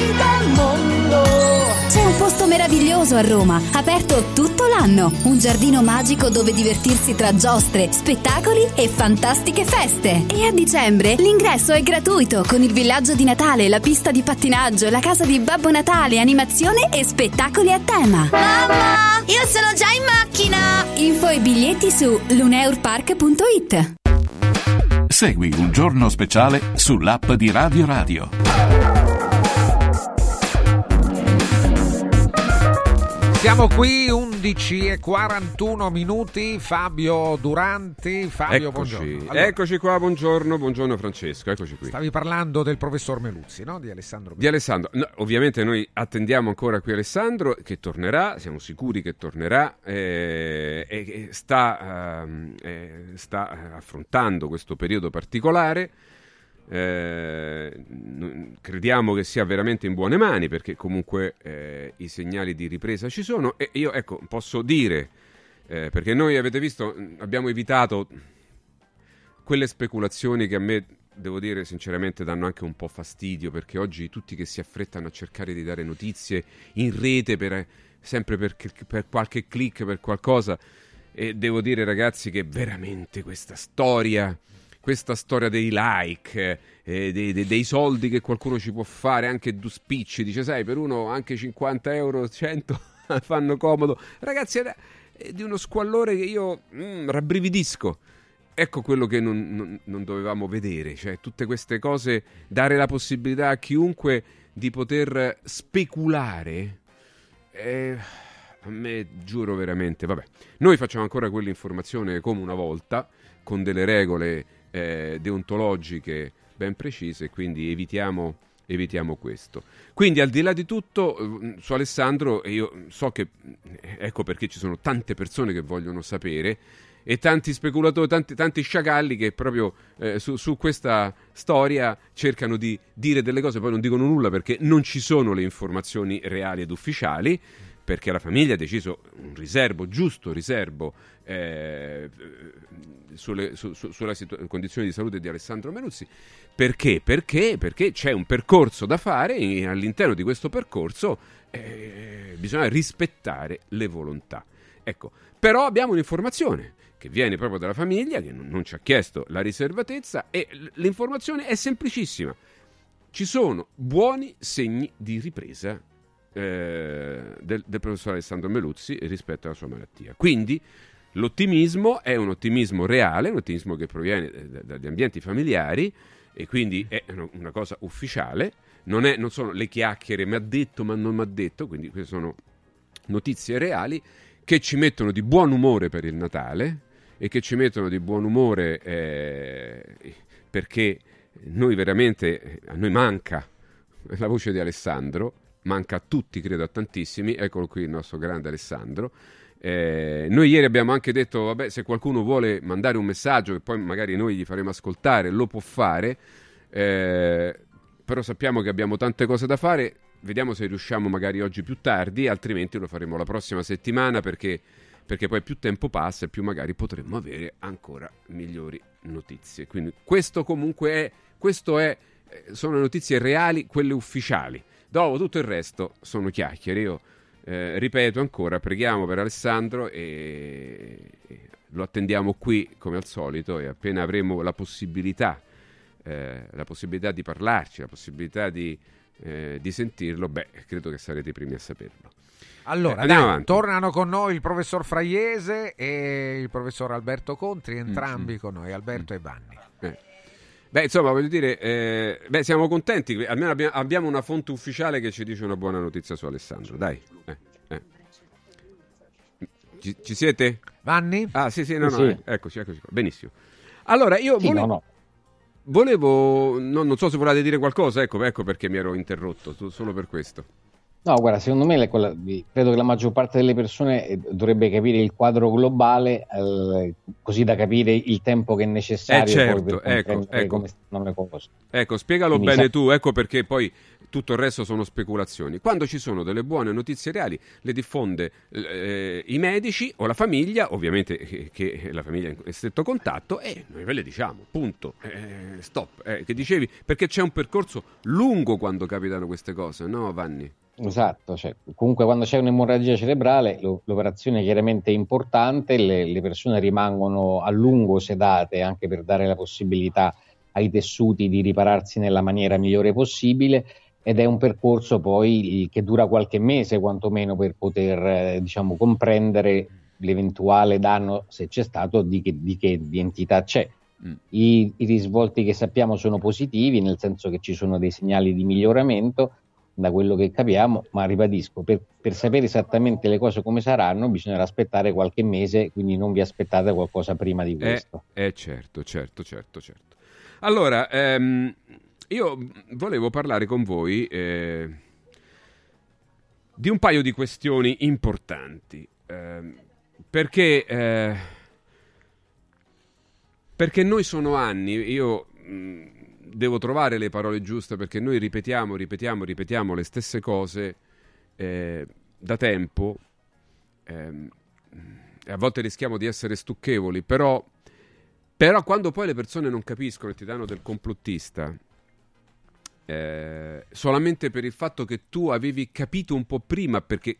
meraviglioso a Roma, aperto tutto l'anno. Un giardino magico dove divertirsi tra giostre, spettacoli e fantastiche feste. E a dicembre l'ingresso è gratuito con il villaggio di Natale, la pista di pattinaggio, la casa di Babbo Natale, animazione e spettacoli a tema. Mamma, io sono già in macchina. Info e biglietti su luneurpark.it. Segui un giorno speciale sull'app di Radio Radio. Siamo qui 11 e 41 minuti. Fabio Duranti. Fabio, Eccoci, buongiorno. Allora, eccoci qua, buongiorno, buongiorno Francesco, eccoci qui. stavi parlando del professor Meluzzi, no? Di Alessandro Di Alessandro, No, ovviamente noi attendiamo ancora qui Alessandro che tornerà, siamo sicuri che tornerà eh, e che sta, ehm, eh, sta affrontando questo periodo particolare. Eh, crediamo che sia veramente in buone mani perché comunque eh, i segnali di ripresa ci sono. E io ecco posso dire eh, perché noi avete visto abbiamo evitato quelle speculazioni che a me devo dire sinceramente danno anche un po' fastidio perché oggi tutti che si affrettano a cercare di dare notizie in rete per, sempre per, per qualche click per qualcosa e devo dire ragazzi che veramente questa storia questa storia dei like, eh, dei, dei- dei soldi che qualcuno ci può fare, anche due spicci, dice sai, per uno anche 50 euro, 100 *laughs* fanno comodo. Ragazzi, è, è di uno squallore che io mm, rabbrividisco. Ecco quello che non, non- non dovevamo vedere, cioè tutte queste cose, dare la possibilità a chiunque di poter speculare. eh, a me giuro veramente, vabbè, noi facciamo ancora quell'informazione come una volta, con delle regole eh, deontologiche ben precise, quindi evitiamo, evitiamo questo. Quindi al di là di tutto, eh, su Alessandro, io so che, eh, ecco perché ci sono tante persone che vogliono sapere, e tanti speculatori, tanti, tanti sciacalli che proprio eh, su, su questa storia cercano di dire delle cose, poi non dicono nulla perché non ci sono le informazioni reali ed ufficiali, perché la famiglia ha deciso un riservo, giusto riservo, eh, sulle, su- su- sulla situ- condizione di salute di Alessandro Menuzzi. Perché? Perché? Perché c'è un percorso da fare e all'interno di questo percorso eh, bisogna rispettare le volontà. Ecco, però abbiamo un'informazione che viene proprio dalla famiglia, che non, ci ha chiesto la riservatezza, e l'informazione è semplicissima. ci sono buoni segni di ripresa eh, del, del professor Alessandro Meluzzi rispetto alla sua malattia. Quindi l'ottimismo è un ottimismo reale, un ottimismo che proviene da- dagli ambienti familiari e quindi è una cosa ufficiale, non, è- non sono le chiacchiere, mi ha detto ma non mi ha detto, quindi queste sono notizie reali che ci mettono di buon umore per il Natale e che ci mettono di buon umore eh, perché noi veramente, a noi manca la voce di Alessandro, manca a tutti, credo a tantissimi, eccolo qui il nostro grande Alessandro. Eh, noi ieri abbiamo anche detto, vabbè, se qualcuno vuole mandare un messaggio che poi magari noi gli faremo ascoltare, lo può fare, eh, però sappiamo che abbiamo tante cose da fare, vediamo se riusciamo magari oggi più tardi, altrimenti lo faremo la prossima settimana perché, perché poi più tempo passa e più magari potremmo avere ancora migliori notizie. Quindi questo comunque è, questo è, eh, sono le notizie reali, quelle ufficiali. Dopo tutto il resto sono chiacchiere. Io eh, ripeto ancora, preghiamo per Alessandro e, e lo attendiamo qui come al solito e appena avremo la possibilità, eh, la possibilità di parlarci, la possibilità di, eh, di sentirlo, beh, credo che sarete i primi a saperlo. Allora, Eh, dai, tornano con noi il professor Fraiese e il professor Alberto Contri, entrambi con noi, Alberto e Vanni. Eh. Beh, insomma, voglio dire, eh, beh, siamo contenti, almeno abbia- abbiamo una fonte ufficiale che ci dice una buona notizia su Alessandro, dai. eh, eh. Ci, ci siete? Vanni? Ah, sì, sì, no, no, sì. eh, eccoci, eccoci qua. Benissimo. Allora, io Sì, volevo... no, no. Volevo, no, non so se volete dire qualcosa, ecco, ecco perché mi ero interrotto, solo per questo. No, guarda, secondo me quella- credo che la maggior parte delle persone eh, dovrebbe capire il quadro globale, eh, così da capire il tempo che è necessario Eh, certo, ecco, ecco. come stanno le cose. Ecco, spiegalo Quindi bene sa- tu, ecco perché poi tutto il resto sono speculazioni. Quando ci sono delle buone notizie reali, le diffonde eh, i medici o la famiglia, ovviamente che, che la famiglia è in stretto contatto, e noi ve le diciamo, punto, Eh, stop. Eh, che dicevi? Perché c'è un percorso lungo quando capitano queste cose, no Vanni? Esatto, cioè, comunque quando c'è un'emorragia cerebrale lo- l'operazione chiaramente è importante, le, le persone rimangono a lungo sedate anche per dare la possibilità ai tessuti di ripararsi nella maniera migliore possibile ed è un percorso poi che dura qualche mese quantomeno per poter eh, diciamo, comprendere l'eventuale danno, se c'è stato, di che, di che entità c'è. I, I risvolti che sappiamo sono positivi, nel senso che ci sono dei segnali di miglioramento da quello che capiamo, ma ribadisco, per, per sapere esattamente le cose come saranno bisognerà aspettare qualche mese, quindi non vi aspettate qualcosa prima di Eh, questo. eh, certo, certo, certo, certo. Allora, ehm, io volevo parlare con voi eh, di un paio di questioni importanti. ehm, perché, eh, perché noi sono anni, io mh, devo trovare le parole giuste perché noi ripetiamo, ripetiamo, ripetiamo le stesse cose eh, da tempo ehm, e a volte rischiamo di essere stucchevoli, però, però quando poi le persone non capiscono e ti danno del complottista, eh, solamente per il fatto che tu avevi capito un po' prima, perché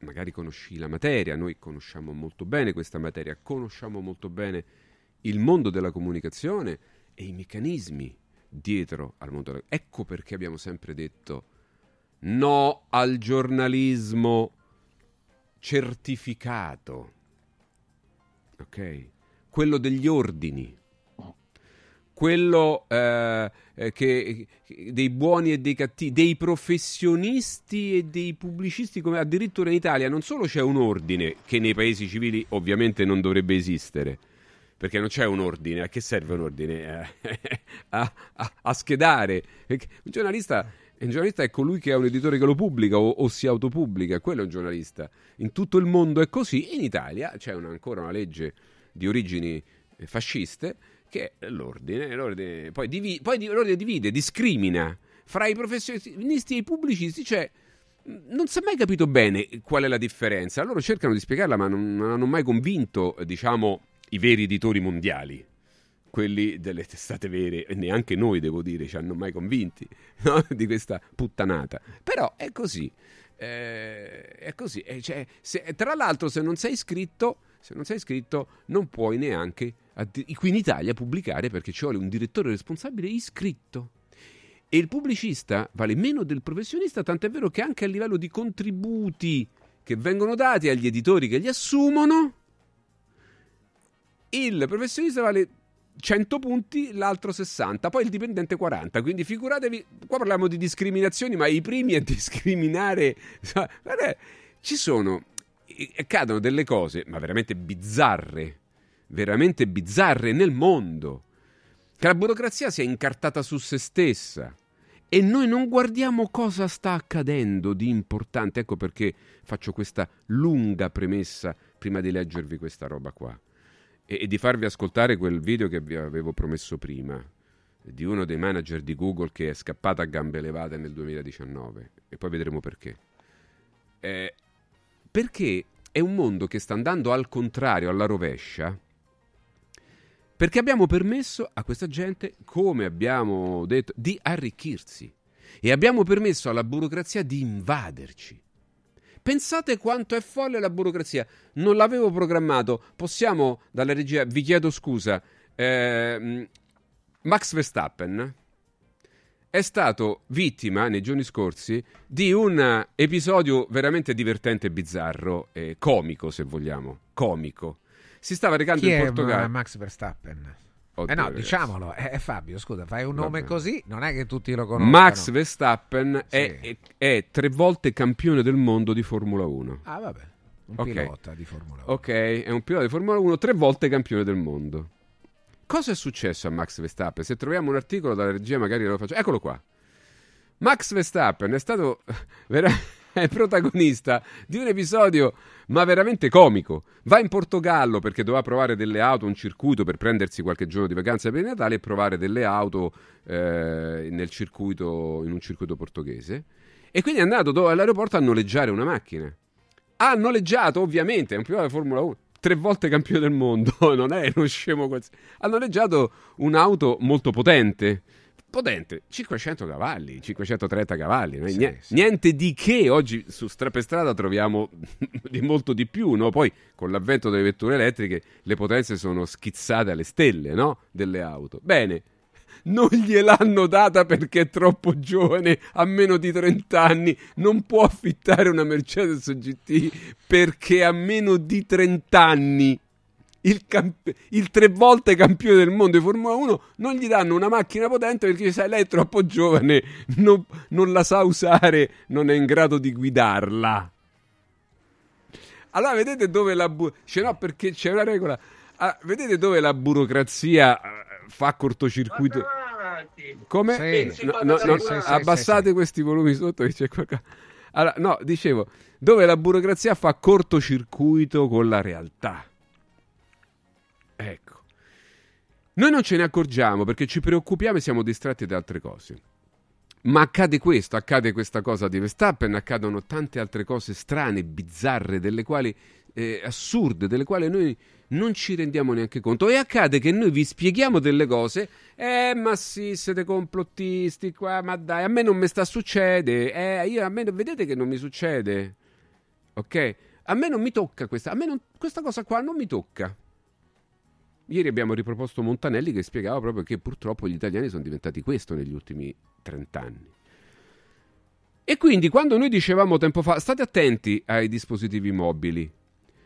magari conosci la materia, noi conosciamo molto bene questa materia, conosciamo molto bene il mondo della comunicazione e i meccanismi dietro al mondo. Ecco perché abbiamo sempre detto no al giornalismo certificato, ok? Quello degli ordini, quello eh, eh, che- dei buoni e dei cattivi, dei professionisti e dei pubblicisti, come addirittura in Italia non solo c'è un ordine che nei paesi civili ovviamente non dovrebbe esistere, perché non c'è un ordine, a che serve un ordine? *laughs* A, a- a schedare. Un giornalista, un giornalista è colui che ha un editore che lo pubblica o, o si autopubblica, quello è un giornalista. In tutto il mondo è così, in Italia c'è una- ancora una legge di origini eh, fasciste che è l'ordine, l'ordine poi, divi- poi di- l'ordine divide, discrimina fra i professionisti e i pubblicisti, mh, non si è mai capito bene qual è la differenza. Loro cercano di spiegarla, ma non, non hanno mai convinto, diciamo, i veri editori mondiali. Quelli delle testate vere, e neanche noi devo dire, ci hanno mai convinti *laughs* no? di questa puttanata. Però è così. eh, è così. E cioè, se- tra l'altro, se non sei iscritto, se non sei iscritto, non puoi neanche qui in Italia pubblicare perché ci vuole un direttore responsabile iscritto. E il pubblicista vale meno del professionista, tant'è vero che anche a livello di contributi che vengono dati agli editori che li assumono, il professionista vale 100 punti, l'altro 60, poi il dipendente 40. Quindi figuratevi, qua parliamo di discriminazioni, ma i primi a *laughs* discriminare... Guarda, ci sono, accadono delle cose, ma veramente bizzarre, veramente bizzarre nel mondo. Che la burocrazia sia incartata su se stessa. E noi non guardiamo cosa sta accadendo di importante. Ecco perché faccio questa lunga premessa prima di leggervi questa roba qua e, e di farvi ascoltare quel video che vi avevo promesso prima di uno dei manager di Google che è scappato a gambe levate nel 2019 e poi vedremo perché. Eh, perché è un mondo che sta andando al contrario, alla rovescia, perché abbiamo permesso a questa gente, come abbiamo detto, di arricchirsi e abbiamo permesso alla burocrazia di invaderci. Pensate quanto è folle la burocrazia. Non l'avevo programmato. Possiamo, dalla regia, vi chiedo scusa. Eh, Max Verstappen è stato vittima nei giorni scorsi di un episodio veramente divertente e bizzarro, e comico se vogliamo, comico. Si stava recando Chi in è Portogallo. Max Verstappen? Oddio, eh no, ragazzi. diciamolo, eh, eh, Fabio, scusa, fai un nome così, non è che tutti lo conoscono. Max Verstappen è, è- è tre volte campione del mondo di Formula 1. Ah, vabbè, un Ok. pilota di Formula 1. Ok, è un pilota di Formula 1, tre volte campione del mondo. Cosa è successo a Max Verstappen? Se troviamo un articolo dalla regia, magari lo faccio. Eccolo qua. Max Verstappen è stato vera- *laughs* è protagonista di un episodio, ma veramente comico. Va in Portogallo perché doveva provare delle auto, un circuito per prendersi qualche giorno di vacanza per Natale e provare delle auto eh, circuito, in un circuito portoghese. E quindi è andato all'aeroporto a noleggiare una macchina. Ha noleggiato, ovviamente, è un pilota di Formula 1, tre volte campione del mondo, *laughs* non è uno scemo qualsiasi. Ha noleggiato un'auto molto potente. Potente, 500 cavalli, 530 cavalli? Sì, Nie- sì. niente di che. Oggi su stra- per strada troviamo *laughs* di molto di più, no? Poi con l'avvento delle vetture elettriche le potenze sono schizzate alle stelle, no? Delle auto. Bene, non gliel'hanno data perché è troppo giovane, ha meno di 30 anni, non può affittare una Mercedes GT perché ha meno di 30 anni. Il, camp- il tre volte campione del mondo di Formula 1 non gli danno una macchina potente perché sai, lei è troppo giovane, non, non la sa usare, non è in grado di guidarla. Allora vedete dove la bu- dice no perché c'è una regola. Ah, vedete dove la burocrazia eh, fa cortocircuito? Come? Sì. No, no, no, sì, sì, abbassate questi volumi sotto che c'è qualcosa. Allora, no, dicevo, dove la burocrazia fa cortocircuito con la realtà. Noi non ce ne accorgiamo perché ci preoccupiamo e siamo distratti da altre cose. Ma accade questo, accade questa cosa di Verstappen, accadono tante altre cose strane, bizzarre, delle quali eh, assurde, delle quali noi non ci rendiamo neanche conto. E accade che noi vi spieghiamo delle cose, eh, ma sì, siete complottisti qua, ma dai, a me non mi sta succede, eh, io, a me, vedete che non mi succede, ok? A me non mi tocca questa, a me non- questa cosa qua non mi tocca. Ieri abbiamo riproposto Montanelli che spiegava proprio che purtroppo gli italiani sono diventati questo negli ultimi 30 anni. E quindi quando noi dicevamo tempo fa state attenti ai dispositivi mobili,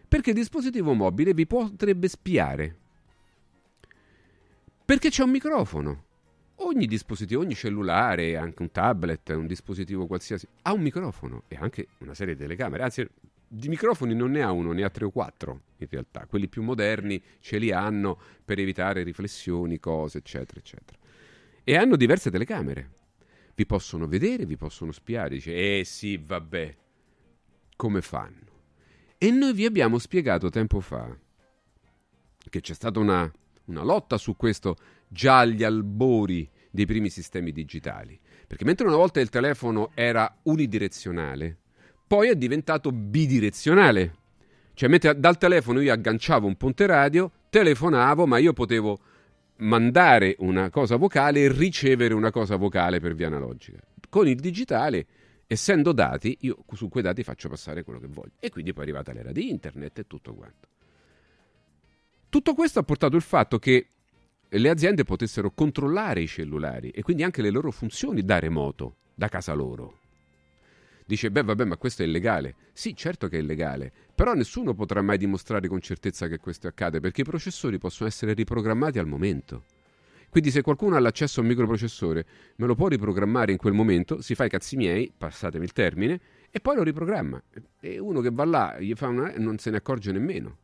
perché il dispositivo mobile vi potrebbe spiare. Perché c'è un microfono. Ogni dispositivo, ogni cellulare, anche un tablet, un dispositivo qualsiasi, ha un microfono e anche una serie di telecamere. Anzi, di microfoni non ne ha uno, ne ha tre o quattro in realtà. Quelli più moderni ce li hanno per evitare riflessioni, cose, eccetera, eccetera. E hanno diverse telecamere. Vi possono vedere, vi possono spiare. Dice, eh sì, vabbè. Come fanno? E noi vi abbiamo spiegato tempo fa che c'è stata una, una lotta su questo già agli albori dei primi sistemi digitali. Perché mentre una volta il telefono era unidirezionale, poi è diventato bidirezionale. Cioè, mentre dal telefono io agganciavo un ponte radio, telefonavo, ma io potevo mandare una cosa vocale e ricevere una cosa vocale per via analogica. Con il digitale, essendo dati, io su quei dati faccio passare quello che voglio. E quindi poi è arrivata l'era di internet e tutto quanto. Tutto questo ha portato il fatto che le aziende potessero controllare i cellulari e quindi anche le loro funzioni da remoto, da casa loro. Dice, beh vabbè, ma questo è illegale. Sì, certo che è illegale, però nessuno potrà mai dimostrare con certezza che questo accade, perché i processori possono essere riprogrammati al momento. Quindi se qualcuno ha l'accesso a un microprocessore, me lo può riprogrammare in quel momento, si fa i cazzi miei, passatemi il termine, e poi lo riprogramma. E uno che va là, una... non se ne accorge nemmeno.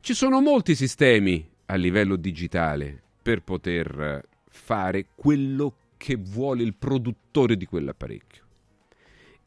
Ci sono molti sistemi a livello digitale per poter fare quello che vuole il produttore di quell'apparecchio.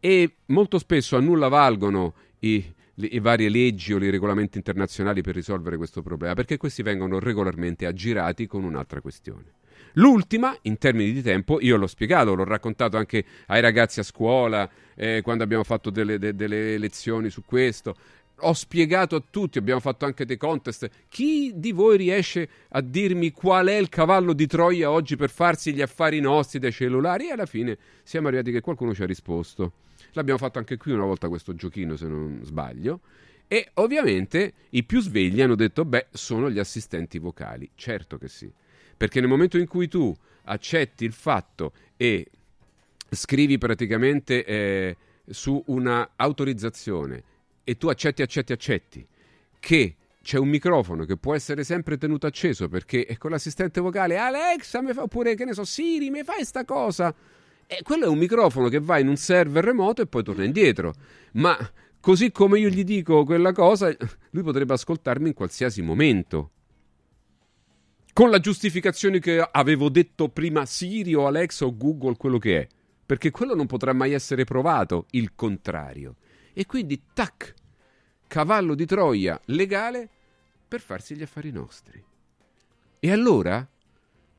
E molto spesso a nulla valgono i, le, le varie leggi o i regolamenti internazionali per risolvere questo problema, perché questi vengono regolarmente aggirati con un'altra questione. L'ultima, in termini di tempo, io l'ho spiegato, l'ho raccontato anche ai ragazzi a scuola, eh, quando abbiamo fatto delle, de, delle lezioni su questo. Ho spiegato a tutti, abbiamo fatto anche dei contest. Chi di voi riesce a dirmi qual è il cavallo di Troia oggi per farsi gli affari nostri dai cellulari? E alla fine siamo arrivati che qualcuno ci ha risposto. L'abbiamo fatto anche qui una volta questo giochino, se non sbaglio. E ovviamente i più svegli hanno detto: beh, sono gli assistenti vocali. Certo che sì. Perché nel momento in cui tu accetti il fatto e scrivi praticamente eh, su una autorizzazione e tu accetti, accetti, accetti che c'è un microfono che può essere sempre tenuto acceso perché è con l'assistente vocale Alexa, mi fa, oppure che ne so, Siri, mi fai sta cosa. E quello è un microfono che va in un server remoto e poi torna indietro. Ma così come io gli dico quella cosa, lui potrebbe ascoltarmi in qualsiasi momento. Con la giustificazione che avevo detto prima Siri o Alexa o Google, quello che è. Perché quello non potrà mai essere provato, il contrario. E quindi, tac, cavallo di Troia legale per farsi gli affari nostri. E allora,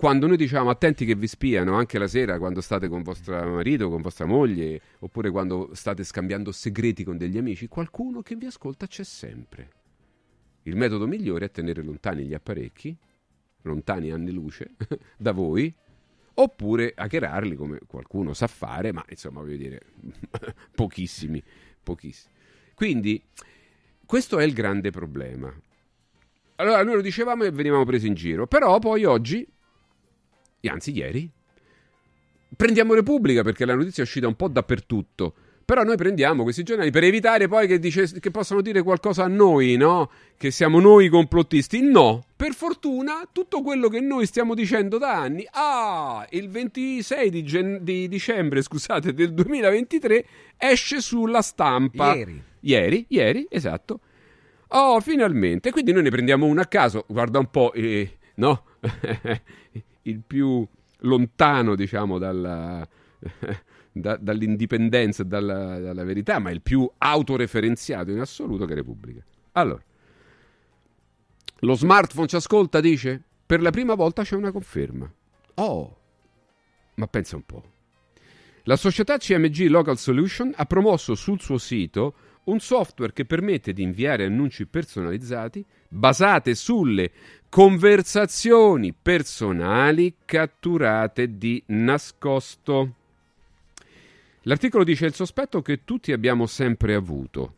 quando noi diciamo attenti che vi spiano anche la sera quando state con vostro marito, con vostra moglie, oppure quando state scambiando segreti con degli amici, qualcuno che vi ascolta c'è sempre. Il metodo migliore è tenere lontani gli apparecchi, lontani anni luce, *laughs* da voi, oppure hackerarli come qualcuno sa fare, ma insomma voglio dire, *laughs* pochissimi, pochissimi. Quindi questo è il grande problema. Allora noi lo dicevamo e venivamo presi in giro, però poi oggi, anzi ieri, prendiamo Repubblica perché la notizia è uscita un po' dappertutto. Però noi prendiamo questi giornali per evitare poi che, dice, che possano dire qualcosa a noi, no? Che siamo noi i complottisti. No, per fortuna tutto quello che noi stiamo dicendo da anni, ah, il 26 di, gen- di dicembre, scusate, del 2023 esce sulla stampa. Ieri. Ieri, ieri, esatto. Oh, finalmente. Quindi noi ne prendiamo uno a caso, guarda un po', eh, no? *laughs* il più lontano, diciamo, dalla *laughs* da, dall'indipendenza e dalla, dalla, verità, ma il più autoreferenziato in assoluto che Repubblica. Allora, lo smartphone ci ascolta, dice? Per la prima volta c'è una conferma. Oh, ma pensa un po'. La società CMG Local Solution ha promosso sul suo sito un software che permette di inviare annunci personalizzati basate sulle conversazioni personali catturate di nascosto. L'articolo dice il sospetto che tutti abbiamo sempre avuto.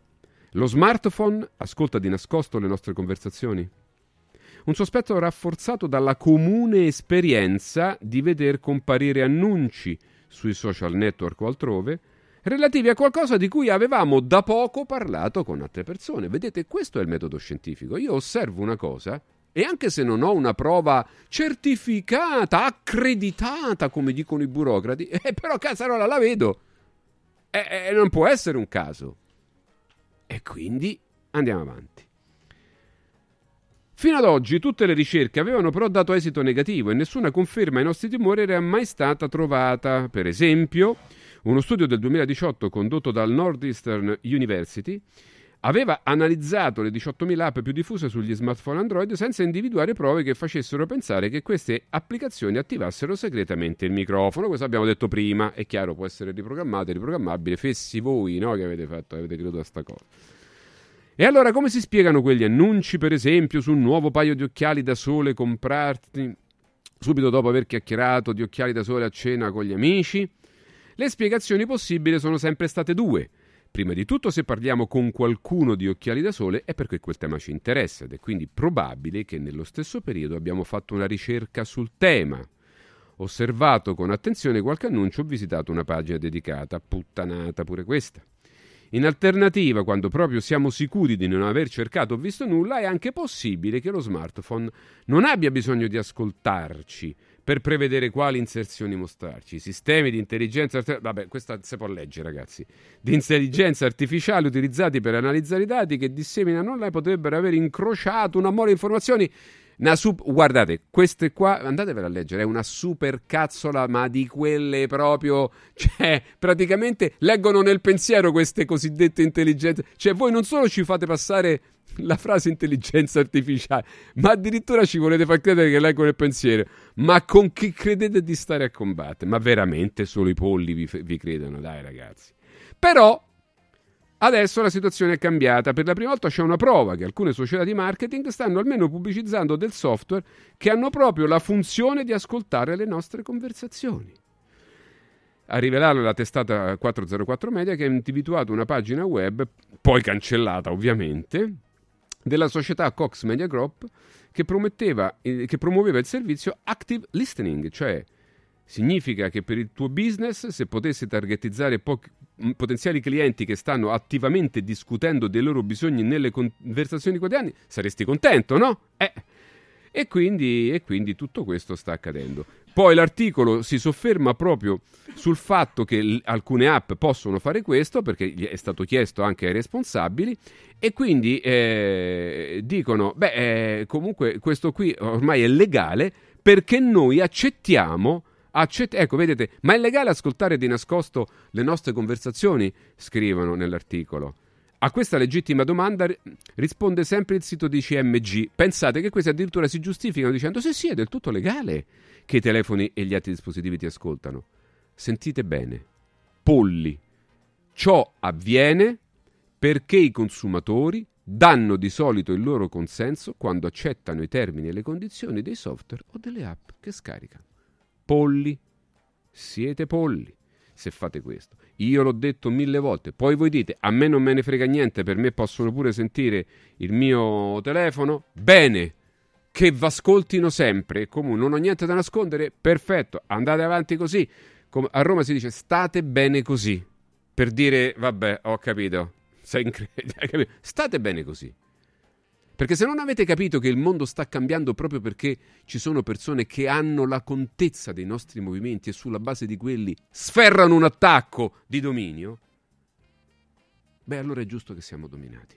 Lo smartphone ascolta di nascosto le nostre conversazioni? Un sospetto rafforzato dalla comune esperienza di veder comparire annunci sui social network o altrove relativi a qualcosa di cui avevamo da poco parlato con altre persone. Vedete, questo è il metodo scientifico. Io osservo una cosa e anche se non ho una prova certificata, accreditata, come dicono i burocrati, *laughs* eh, però Casarola la vedo. E, e non può essere un caso. E quindi andiamo avanti. Fino ad oggi tutte le ricerche avevano però dato esito negativo e nessuna conferma ai nostri timori era mai stata trovata. Per esempio, uno studio del 2018 condotto dal Northeastern University aveva analizzato le 18.000 app più diffuse sugli smartphone Android senza individuare prove che facessero pensare che queste applicazioni attivassero segretamente il microfono. Questo abbiamo detto prima, è chiaro, può essere riprogrammato e riprogrammabile. Fessi voi, no, che avete fatto, avete creduto a sta cosa. E allora come si spiegano quegli annunci, per esempio, su un nuovo paio di occhiali da sole comprati subito dopo aver chiacchierato di occhiali da sole a cena con gli amici? Le spiegazioni possibili sono sempre state due. Prima di tutto, se parliamo con qualcuno di occhiali da sole è perché quel tema ci interessa ed è quindi probabile che nello stesso periodo abbiamo fatto una ricerca sul tema, osservato con attenzione qualche annuncio o visitato una pagina dedicata, puttanata pure questa. In alternativa, quando proprio siamo sicuri di non aver cercato o visto nulla, è anche possibile che lo smartphone non abbia bisogno di ascoltarci per prevedere quali inserzioni mostrarci. Sistemi di intelligenza artificiale, vabbè, questa si può leggere, ragazzi, di intelligenza artificiale utilizzati per analizzare i dati che disseminano online potrebbero aver incrociato una mole di informazioni. Una sub- guardate, queste qua, andatevela a leggere, è una super cazzola, ma di quelle proprio, *laughs* cioè, praticamente leggono nel pensiero queste cosiddette intelligenze. Cioè, voi non solo ci fate passare la frase intelligenza artificiale, ma addirittura ci volete far credere che leggo nel pensiero. Ma con chi credete di stare a combattere? Ma veramente solo i polli vi, vi credono, dai ragazzi. Però Adesso la situazione è cambiata. Per la prima volta c'è una prova che alcune società di marketing stanno almeno pubblicizzando del software che hanno proprio la funzione di ascoltare le nostre conversazioni. A rivelarlo la testata 404 Media che ha individuato una pagina web, poi cancellata ovviamente, della società Cox Media Group che, eh, che promuoveva il servizio Active Listening, cioè significa che per il tuo business, se potessi targetizzare pochi, potenziali clienti che stanno attivamente discutendo dei loro bisogni nelle conversazioni quotidiane, saresti contento, no? Eh. E quindi, e quindi tutto questo sta accadendo. Poi l'articolo si sofferma proprio sul fatto che l- alcune app possono fare questo, perché è stato chiesto anche ai responsabili, e quindi eh, dicono, beh, eh, comunque questo qui ormai è legale perché noi accettiamo Accett- ecco, vedete, ma è legale ascoltare di nascosto le nostre conversazioni? Scrivono nell'articolo. A questa legittima domanda risponde sempre il sito di CMG. Pensate che questi addirittura si giustificano dicendo sì, sì, è del tutto legale che i telefoni e gli altri dispositivi ti ascoltano. Sentite bene, polli. Ciò avviene perché i consumatori danno di solito il loro consenso quando accettano i termini e le condizioni dei software o delle app che scaricano polli, siete polli se fate questo. Io l'ho detto mille volte, poi voi dite a me non me ne frega niente, per me possono pure sentire il mio telefono. Bene, che v'ascoltino sempre e comunque non ho niente da nascondere, perfetto, andate avanti così. Come a Roma si dice state bene così, per dire vabbè, ho capito, sei incredibile, state bene così. Perché se non avete capito che il mondo sta cambiando proprio perché ci sono persone che hanno la contezza dei nostri movimenti e sulla base di quelli sferrano un attacco di dominio, beh allora è giusto che siamo dominati.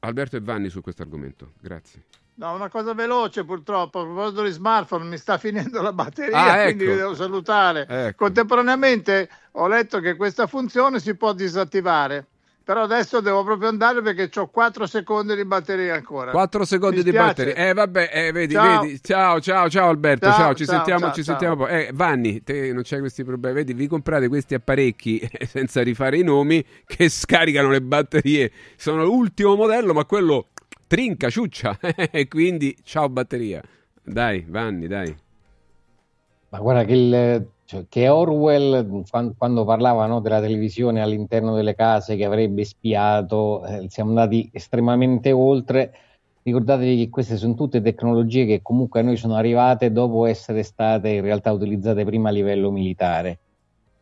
Alberto e Vanni su questo argomento, grazie. No, una cosa veloce purtroppo, a proposito di smartphone, mi sta finendo la batteria, Ah, ecco. quindi vi devo salutare. Ecco. Contemporaneamente ho letto che questa funzione si può disattivare, però adesso devo proprio andare perché ho 4 secondi di batteria ancora. 4 secondi Mi di spiace. batteria. Eh vabbè, eh, vedi, Ciao. vedi. Ciao, ciao, ciao Alberto, ciao, Ciao, ci ciao, sentiamo, ciao, ci ciao. sentiamo poi. Eh, Vanni, te non c'hai questi problemi, vedi, vi comprate questi apparecchi eh, senza rifare i nomi che scaricano le batterie. Sono l'ultimo modello, ma quello trinca, ciuccia. *laughs* E quindi ciao batteria. Dai, Vanni, dai. Ma guarda che, il- cioè, che Orwell, quan- quando, parlava no, della televisione all'interno delle case che avrebbe spiato, eh, siamo andati estremamente oltre. Ricordatevi che queste sono tutte tecnologie che comunque a noi sono arrivate dopo essere state in realtà utilizzate prima a livello militare.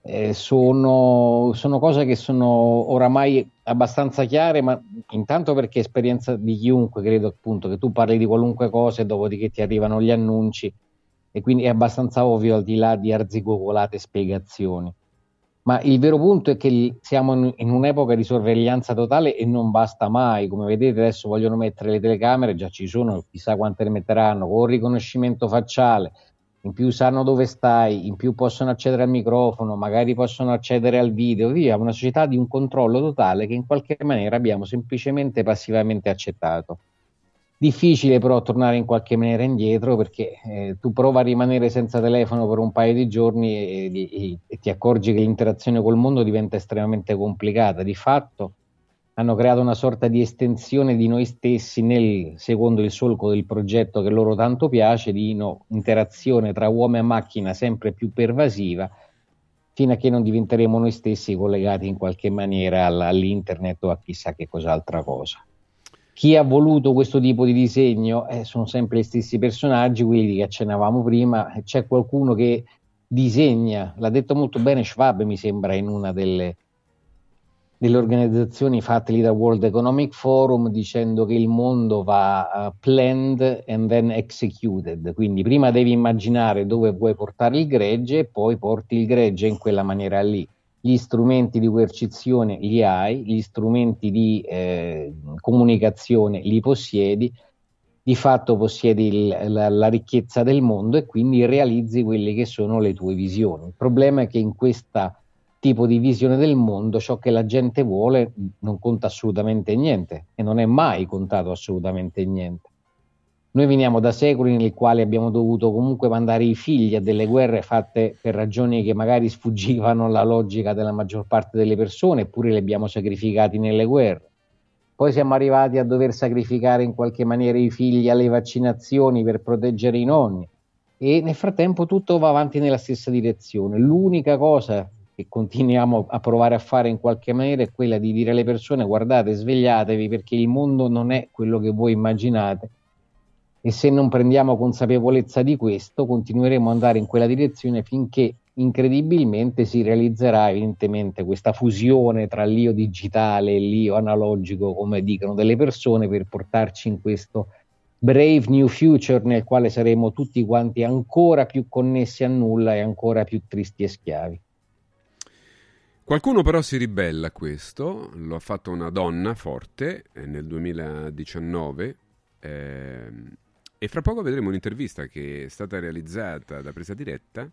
Eh, sono, sono cose che sono oramai abbastanza chiare, ma intanto perché esperienza di chiunque, credo appunto che tu parli di qualunque cosa e dopodiché ti arrivano gli annunci e quindi è abbastanza ovvio al di là di arzigogolate spiegazioni. Ma il vero punto è che siamo in, in un'epoca di sorveglianza totale e non basta mai. Come vedete, adesso vogliono mettere le telecamere, già ci sono, chissà quante ne metteranno, con riconoscimento facciale. In più sanno dove stai, in più possono accedere al microfono, magari possono accedere al video, via, una società di un controllo totale che in qualche maniera abbiamo semplicemente passivamente accettato. Difficile però tornare in qualche maniera indietro perché eh, tu prova a rimanere senza telefono per un paio di giorni e, e- e ti accorgi che l'interazione col mondo diventa estremamente complicata. Di fatto hanno creato una sorta di estensione di noi stessi nel, secondo il solco del progetto che loro tanto piace, di no, interazione tra uomo e macchina sempre più pervasiva, fino a che non diventeremo noi stessi collegati in qualche maniera all- all'internet o a chissà che cos'altra cosa. Chi ha voluto questo tipo di disegno eh, sono sempre gli stessi personaggi, quelli che accennavamo prima. C'è qualcuno che disegna, l'ha detto molto bene Schwab, mi sembra, in una delle, delle organizzazioni fatte lì da World Economic Forum dicendo che il mondo va uh, planned and then executed, quindi prima devi immaginare dove vuoi portare il gregge e poi porti il gregge in quella maniera lì. Gli strumenti di coercizione li hai, gli strumenti di eh, comunicazione li possiedi, di fatto possiedi il, la, la ricchezza del mondo e quindi realizzi quelle che sono le tue visioni. Il problema è che in questa tipo di visione del mondo, ciò che la gente vuole non conta assolutamente niente e non è mai contato assolutamente niente. Noi veniamo da secoli nei quali abbiamo dovuto comunque mandare i figli a delle guerre fatte per ragioni che magari sfuggivano alla logica della maggior parte delle persone, eppure li abbiamo sacrificati nelle guerre. Poi siamo arrivati a dover sacrificare in qualche maniera i figli alle vaccinazioni per proteggere i nonni e nel frattempo tutto va avanti nella stessa direzione. L'unica cosa che continuiamo a provare a fare in qualche maniera è quella di dire alle persone guardate, svegliatevi perché il mondo non è quello che voi immaginate e se non prendiamo consapevolezza di questo continueremo ad andare in quella direzione finché incredibilmente si realizzerà evidentemente questa fusione tra l'io digitale e l'io analogico come dicono delle persone per portarci in questo brave new future nel quale saremo tutti quanti ancora più connessi a nulla e ancora più tristi e schiavi. Qualcuno però si ribella a questo, lo ha fatto una donna forte eh, nel 2019 ehm, e fra poco vedremo un'intervista che è stata realizzata da presa diretta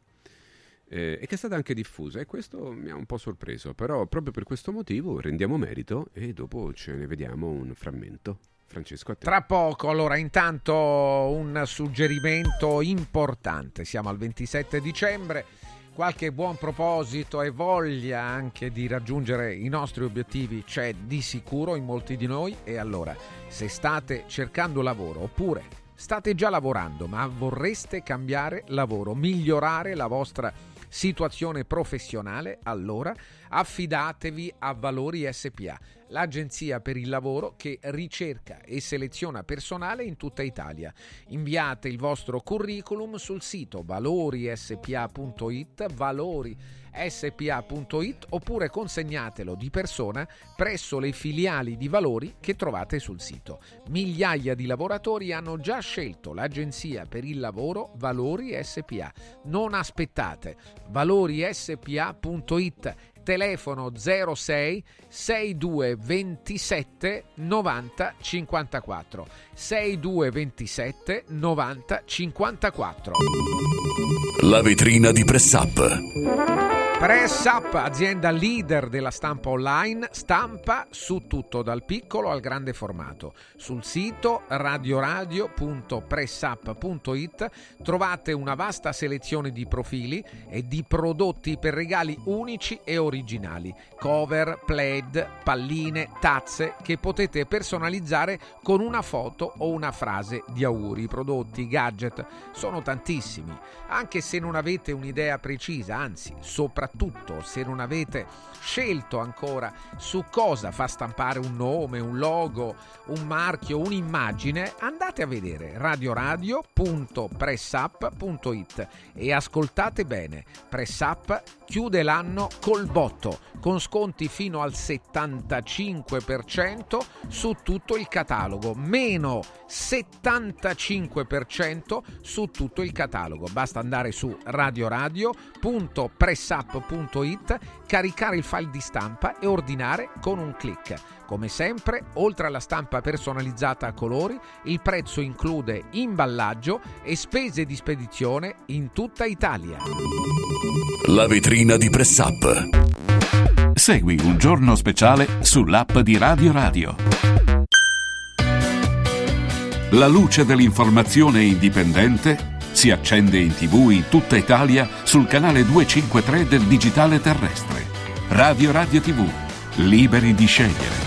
eh, e che è stata anche diffusa e questo mi ha un po' sorpreso, però proprio per questo motivo rendiamo merito e dopo ce ne vediamo un frammento. Francesco, a te. Tra poco, allora, intanto un suggerimento importante. Siamo al 27 dicembre qualche buon proposito e voglia anche di raggiungere i nostri obiettivi c'è di sicuro in molti di noi e allora se state cercando lavoro oppure state già lavorando ma vorreste cambiare lavoro, migliorare la vostra situazione professionale, allora affidatevi a Valori SPA, l'agenzia per il lavoro che ricerca e seleziona personale in tutta Italia. Inviate il vostro curriculum sul sito valorispa.it, valori spa.it oppure consegnatelo di persona presso le filiali di Valori che trovate sul sito. Migliaia di lavoratori hanno già scelto l'agenzia per il lavoro Valori SPA. Non aspettate. valorispa.it telefono 06 6227 90 54 6227 90 54 La vetrina di Press Up. Press Up, azienda leader della stampa online, stampa su tutto dal piccolo al grande formato. Sul sito radioradio.pressup.it trovate una vasta selezione di profili e di prodotti per regali unici e originali, cover, plaid, palline, tazze che potete personalizzare con una foto o una frase di auguri. I prodotti, gadget sono tantissimi, anche se non avete un'idea precisa, anzi, soprattutto soprattutto se non avete scelto ancora su cosa fa stampare un nome, un logo, un marchio, un'immagine, andate a vedere radioradio.pressup.it e ascoltate bene. Pressup chiude l'anno col botto con sconti fino al 75% su tutto il catalogo, meno 75% su tutto il catalogo. Basta andare su radioradio.pressup.it, caricare il file di stampa e ordinare con un clic. Come sempre, oltre alla stampa personalizzata a colori, il prezzo include imballaggio e spese di spedizione in tutta Italia. La vetrina di Press Up. Segui un giorno speciale sull'app di Radio Radio. La luce dell'informazione indipendente si accende in tv in tutta Italia sul canale 253 del digitale terrestre. Radio Radio TV, liberi di scegliere.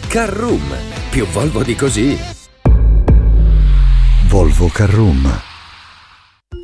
Carroom, più Volvo di così. Volvo Carroom.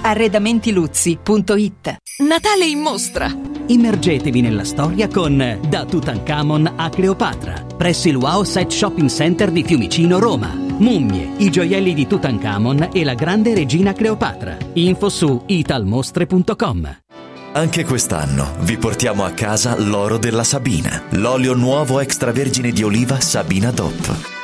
Arredamentiluzzi.it Natale in mostra! Immergetevi nella storia con Da Tutankhamon a Cleopatra, presso il Wow Set Shopping Center di Fiumicino, Roma. Mummie, i gioielli di Tutankhamon e la grande regina Cleopatra. Info su italmostre.com. Anche quest'anno vi portiamo a casa l'oro della Sabina, l'olio nuovo extravergine di oliva Sabina DOP.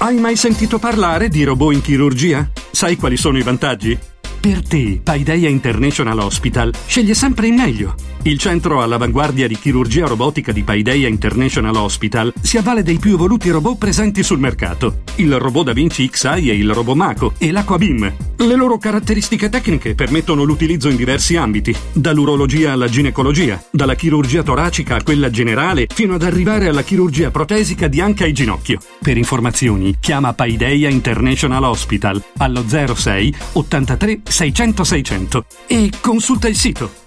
Hai mai sentito parlare di robot in chirurgia? Sai quali sono i vantaggi? Per te, Paideia International Hospital sceglie sempre il meglio. Il centro all'avanguardia di chirurgia robotica di Paideia International Hospital si avvale dei più evoluti robot presenti sul mercato. Il robot Da Vinci XI e il robot Mako e l'Aquabim. Le loro caratteristiche tecniche permettono l'utilizzo in diversi ambiti, dall'urologia alla ginecologia, dalla chirurgia toracica a quella generale, fino ad arrivare alla chirurgia protesica di anca e ginocchio. Per informazioni, chiama Paideia International Hospital allo 06 83 600 600 e consulta il sito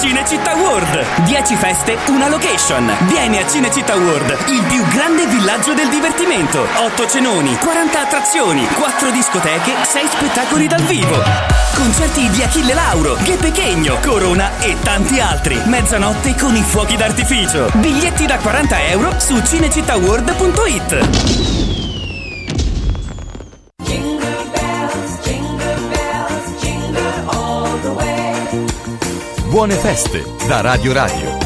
Cinecittà World. 10 feste, una location. Vieni a Cinecittà World, il più grande villaggio del divertimento. 8 cenoni, 40 attrazioni, 4 discoteche, 6 spettacoli dal vivo. Concerti di Achille Lauro, Che Pechegno, Corona e tanti altri. Mezzanotte con i fuochi d'artificio. Biglietti da 40 euro su cinecittàworld.it. Buone feste da Radio Radio.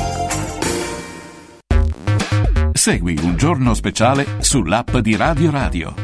Segui un giorno speciale sull'app di Radio Radio.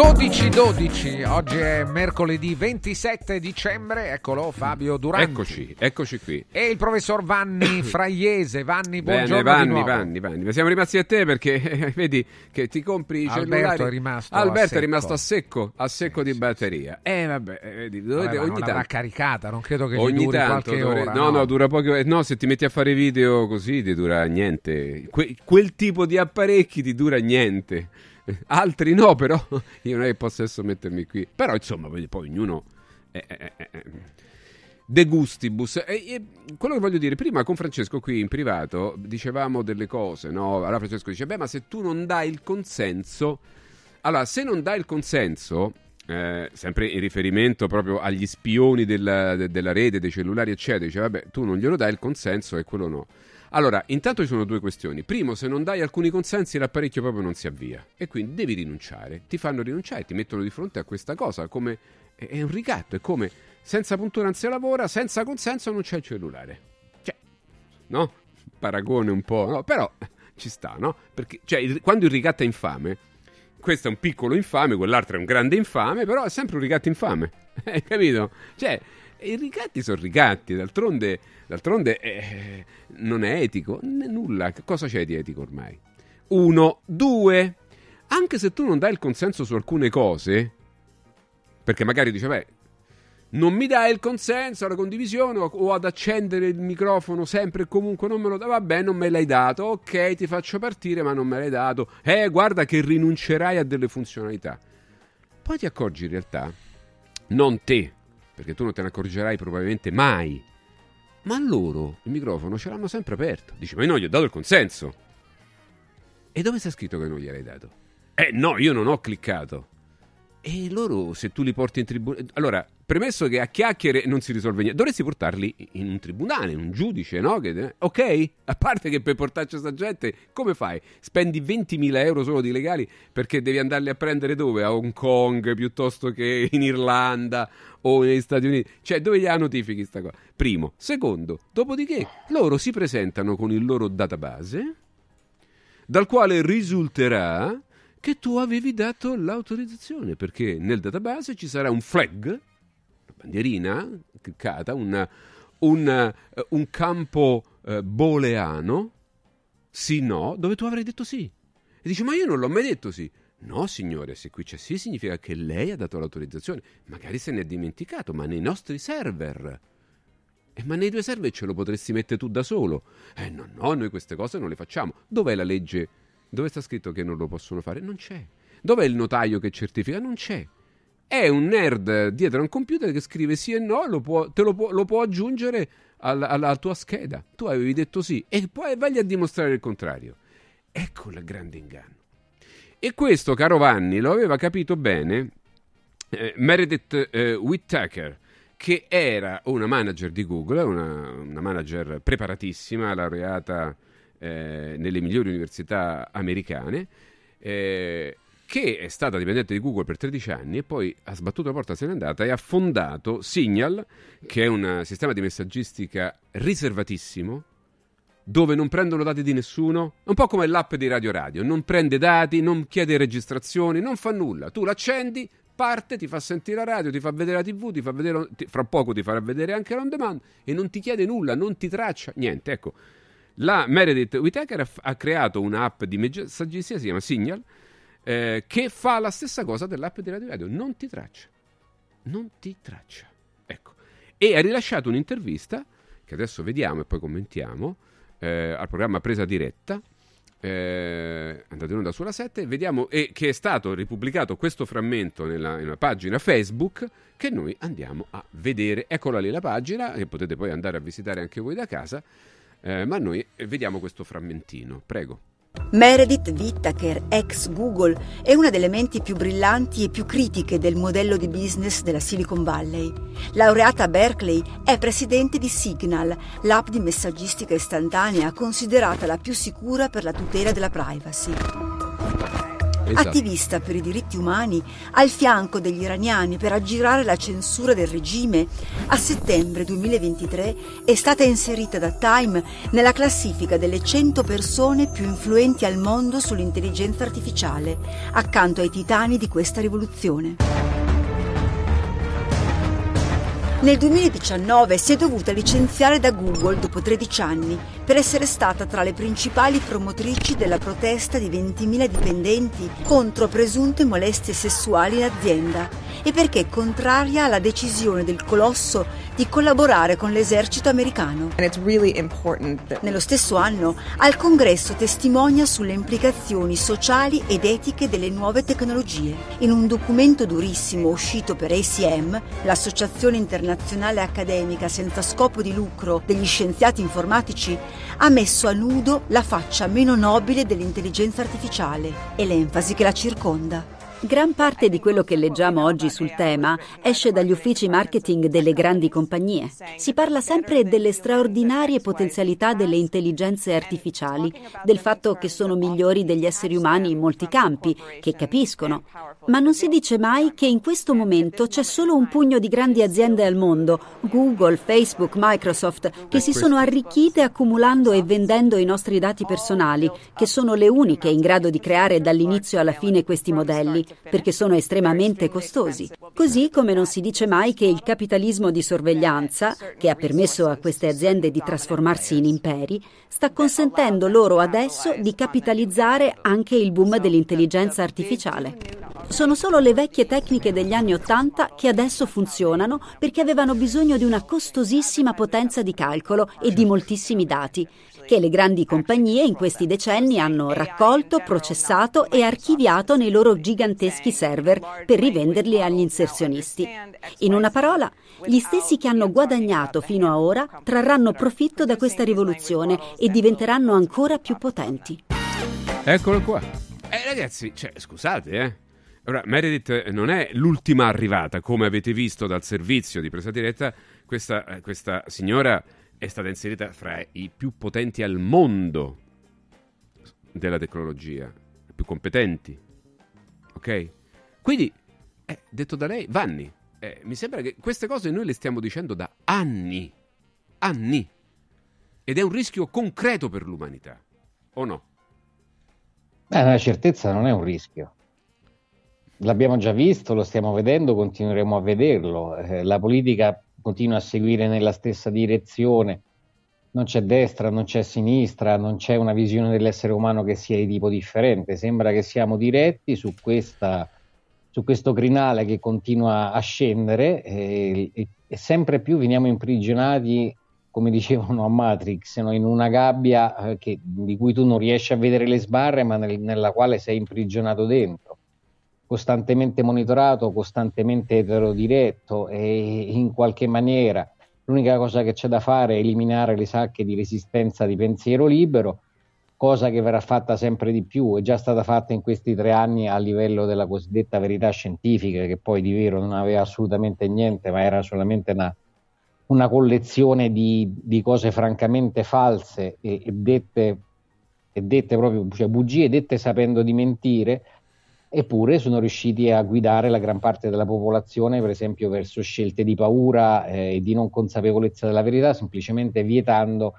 12-12, oggi è mercoledì 27 dicembre, eccolo Fabio Duranti. Eccoci, eccoci qui. E il professor Vanni *coughs* Fraiese. Vanni, Bene, buongiorno Vanni, di nuovo. Vanni, Vanni. Siamo rimasti a te perché *laughs* vedi che ti compri i Alberto cellulari. è rimasto Alberto a secco. è rimasto a secco, a secco di batteria. Eh vabbè, eh, vedi, dovete- Vabbè, ogni tanto caricata, non credo che Ogni duri tanto qualche dovre- ora. no, no, dura poco. eh, No, se ti metti a fare video così ti dura niente. Que- quel tipo di apparecchi ti dura niente. Altri no, però *laughs* io non è che posso adesso mettermi qui. Però insomma, poi ognuno. eh, eh, eh. De gustibus. E, e quello che voglio dire, prima con Francesco qui in privato dicevamo delle cose, no? Allora Francesco dice: Beh, ma se tu non dai il consenso. Allora, se non dai il consenso, eh, sempre in riferimento proprio agli spioni della, de- della rete, dei cellulari, eccetera, dice: Vabbè, tu non glielo dai il consenso e quello no. Allora, intanto ci sono due questioni. Primo, se non dai alcuni consensi, l'apparecchio proprio non si avvia. E quindi devi rinunciare. Ti fanno rinunciare, ti mettono di fronte a questa cosa. Come è un ricatto, è come senza puntura non si lavora, senza consenso non c'è il cellulare. Cioè, no? Paragone un po', no? Però ci sta, no? Perché cioè, il- quando il ricatto è infame, questo è un piccolo infame, quell'altro è un grande infame, però è sempre un ricatto infame. *laughs* Hai capito? Cioè, i ricatti sono ricatti, d'altronde, d'altronde eh, non è etico, né nulla. Cosa c'è di etico ormai? Uno, due, anche se tu non dai il consenso su alcune cose, perché magari dice, beh, non mi dai il consenso alla condivisione o ad accendere il microfono sempre e comunque non me lo dai, vabbè, non me l'hai dato, ok, ti faccio partire, ma non me l'hai dato, eh, guarda che rinuncerai a delle funzionalità. Poi ti accorgi in realtà, non te, perché tu non te ne accorgerai probabilmente mai, ma loro il microfono ce l'hanno sempre aperto. Dici, ma io non gli ho dato il consenso. E dove sta scritto che non gliel'hai dato? Eh no, io non ho cliccato. E loro, se tu li porti in tribunale... Allora, premesso che a chiacchiere non si risolve niente, dovresti portarli in un tribunale, in un giudice, no? Che- ok? A parte che per portarci questa gente, come fai? Spendi 20.000 euro solo di legali perché devi andarli a prendere dove? A Hong Kong piuttosto che in Irlanda o negli Stati Uniti. Cioè, dove gliela notifichi sta cosa? Primo. Secondo, dopodiché, loro si presentano con il loro database dal quale risulterà che tu avevi dato l'autorizzazione, perché nel database ci sarà un flag, una bandierina cliccata, una- un, eh, un campo eh, booleano, sì no, dove tu avrai detto sì. E dici, ma io non l'ho mai detto sì. No, signore, se qui c'è sì significa che lei ha dato l'autorizzazione. Magari se ne è dimenticato, ma nei nostri server. Eh, ma nei due server ce lo potresti mettere tu da solo. Eh no, no, noi queste cose non le facciamo. Dov'è la legge? Dove sta scritto che non lo possono fare? Non c'è. Dov'è il notaio che certifica? Non c'è. È un nerd dietro a un computer che scrive sì e no, lo può- te lo può, lo può aggiungere alla, alla tua scheda. Tu avevi detto sì e poi vai a dimostrare il contrario. Ecco il grande inganno. E questo, caro Vanni, lo aveva capito bene eh, Meredith eh, Whittaker, che era una manager di Google, una, una manager preparatissima, laureata eh, nelle migliori università americane, eh, che è stata dipendente di Google per 13 anni e poi ha sbattuto la porta, se n'è andata e ha fondato Signal, che è un sistema di messaggistica riservatissimo, dove non prendono dati di nessuno, un po' come l'app di Radio Radio, non prende dati, non chiede registrazioni, non fa nulla. Tu l'accendi, parte, ti fa sentire la radio, ti fa vedere la TV, ti fa vedere, ti- fra poco ti farà vedere anche l'on demand e non ti chiede nulla, non ti traccia niente. Ecco, la Meredith Whittaker ha, creato un'app di messaggistica, si chiama Signal, eh, che fa la stessa cosa dell'app di Radio Radio, non ti traccia. Non ti traccia. Ecco. E ha rilasciato un'intervista, che adesso vediamo e poi commentiamo, eh, al programma Presa Diretta, eh, andate in onda sulla 7, vediamo, e che è stato ripubblicato questo frammento nella, nella pagina Facebook che noi andiamo a vedere. Eccola lì la pagina, che potete poi andare a visitare anche voi da casa, eh, ma noi vediamo questo frammentino. Prego. Meredith Whittaker, ex Google, è una delle menti più brillanti e più critiche del modello di business della Silicon Valley. Laureata a Berkeley, è presidente di Signal, l'app di messaggistica istantanea considerata la più sicura per la tutela della privacy. Esatto. attivista per i diritti umani, al fianco degli iraniani per aggirare la censura del regime, a settembre 2023 è stata inserita da Time nella classifica delle 100 persone più influenti al mondo sull'intelligenza artificiale, accanto ai titani di questa rivoluzione. Nel 2019 si è dovuta licenziare da Google dopo 13 anni per essere stata tra le principali promotrici della protesta di 20.000 dipendenti contro presunte molestie sessuali in azienda e perché contraria alla decisione del colosso di collaborare con l'esercito americano. Nello stesso anno, al congresso testimonia sulle implicazioni sociali ed etiche delle nuove tecnologie. In un documento durissimo uscito per ACM, l'Associazione internazionale accademica senza scopo di lucro degli scienziati informatici, ha messo a nudo la faccia meno nobile dell'intelligenza artificiale e l'enfasi che la circonda. Gran parte di quello che leggiamo oggi sul tema esce dagli uffici marketing delle grandi compagnie. Si parla sempre delle straordinarie potenzialità delle intelligenze artificiali, del fatto che sono migliori degli esseri umani in molti campi, che capiscono. Ma non si dice mai che in questo momento c'è solo un pugno di grandi aziende al mondo, Google, Facebook, Microsoft, che si sono arricchite accumulando e vendendo i nostri dati personali, che sono le uniche in grado di creare dall'inizio alla fine questi modelli perché sono estremamente costosi. Così come non si dice mai che il capitalismo di sorveglianza, che ha permesso a queste aziende di trasformarsi in imperi, sta consentendo loro adesso di capitalizzare anche il boom dell'intelligenza artificiale. Sono solo le vecchie tecniche degli anni Ottanta che adesso funzionano perché avevano bisogno di una costosissima potenza di calcolo e di moltissimi dati che le grandi compagnie in questi decenni hanno raccolto, processato e archiviato nei loro giganteschi server per rivenderli agli inserzionisti. In una parola, gli stessi che hanno guadagnato fino a ora trarranno profitto da questa rivoluzione e diventeranno ancora più potenti. Eccolo qua. Eh, ragazzi, cioè, scusate, eh. Ora, Meredith non è l'ultima arrivata, come avete visto dal servizio di presa diretta. Questa, eh, questa signora è stata inserita fra i più potenti al mondo della tecnologia, i più competenti. Ok? Quindi, eh, detto da lei, Vanni, eh, mi sembra che queste cose noi le stiamo dicendo da anni. Anni. Ed è un rischio concreto per l'umanità, o no? Beh, la certezza non è un rischio. L'abbiamo già visto, lo stiamo vedendo, continueremo a vederlo. Eh, la politica continua a seguire nella stessa direzione. Non c'è destra, non c'è sinistra, non c'è una visione dell'essere umano che sia di tipo differente. Sembra che siamo diretti su, questa, su questo crinale che continua a scendere e, e, e, sempre più veniamo imprigionati, come dicevano a Matrix, no? in una gabbia eh, che, di cui tu non riesci a vedere le sbarre, ma nel, nella quale sei imprigionato dentro costantemente monitorato, costantemente eterodiretto e in qualche maniera l'unica cosa che c'è da fare è eliminare le sacche di resistenza di pensiero libero, cosa che verrà fatta sempre di più, è già stata fatta in questi tre anni a livello della cosiddetta verità scientifica, che poi di vero non aveva assolutamente niente, ma era solamente una, una collezione di, di, cose francamente false e, e, dette, e dette proprio, cioè bugie dette sapendo di mentire eppure sono riusciti a guidare la gran parte della popolazione, per esempio, verso scelte di paura eh, e di non consapevolezza della verità, semplicemente vietando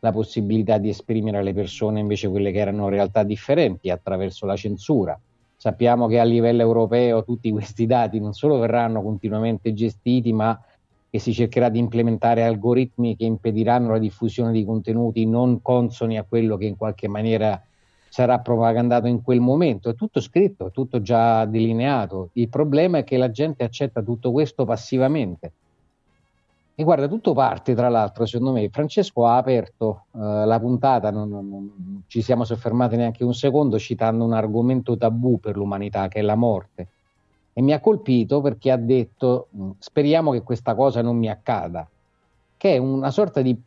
la possibilità di esprimere alle persone invece quelle che erano realtà differenti attraverso la censura. Sappiamo che a livello europeo tutti questi dati non solo verranno continuamente gestiti, ma che si cercherà di implementare algoritmi che impediranno la diffusione di contenuti non consoni a quello che in qualche maniera sarà propagandato in quel momento, è tutto scritto, è tutto già delineato. Il problema è che la gente accetta tutto questo passivamente. E guarda, tutto parte, tra l'altro, secondo me, Francesco ha aperto uh, la puntata, non, non, non, ci siamo soffermati neanche un secondo citando un argomento tabù per l'umanità, che è la morte. E mi ha colpito perché ha detto, mm, speriamo che questa cosa non mi accada, che è una sorta di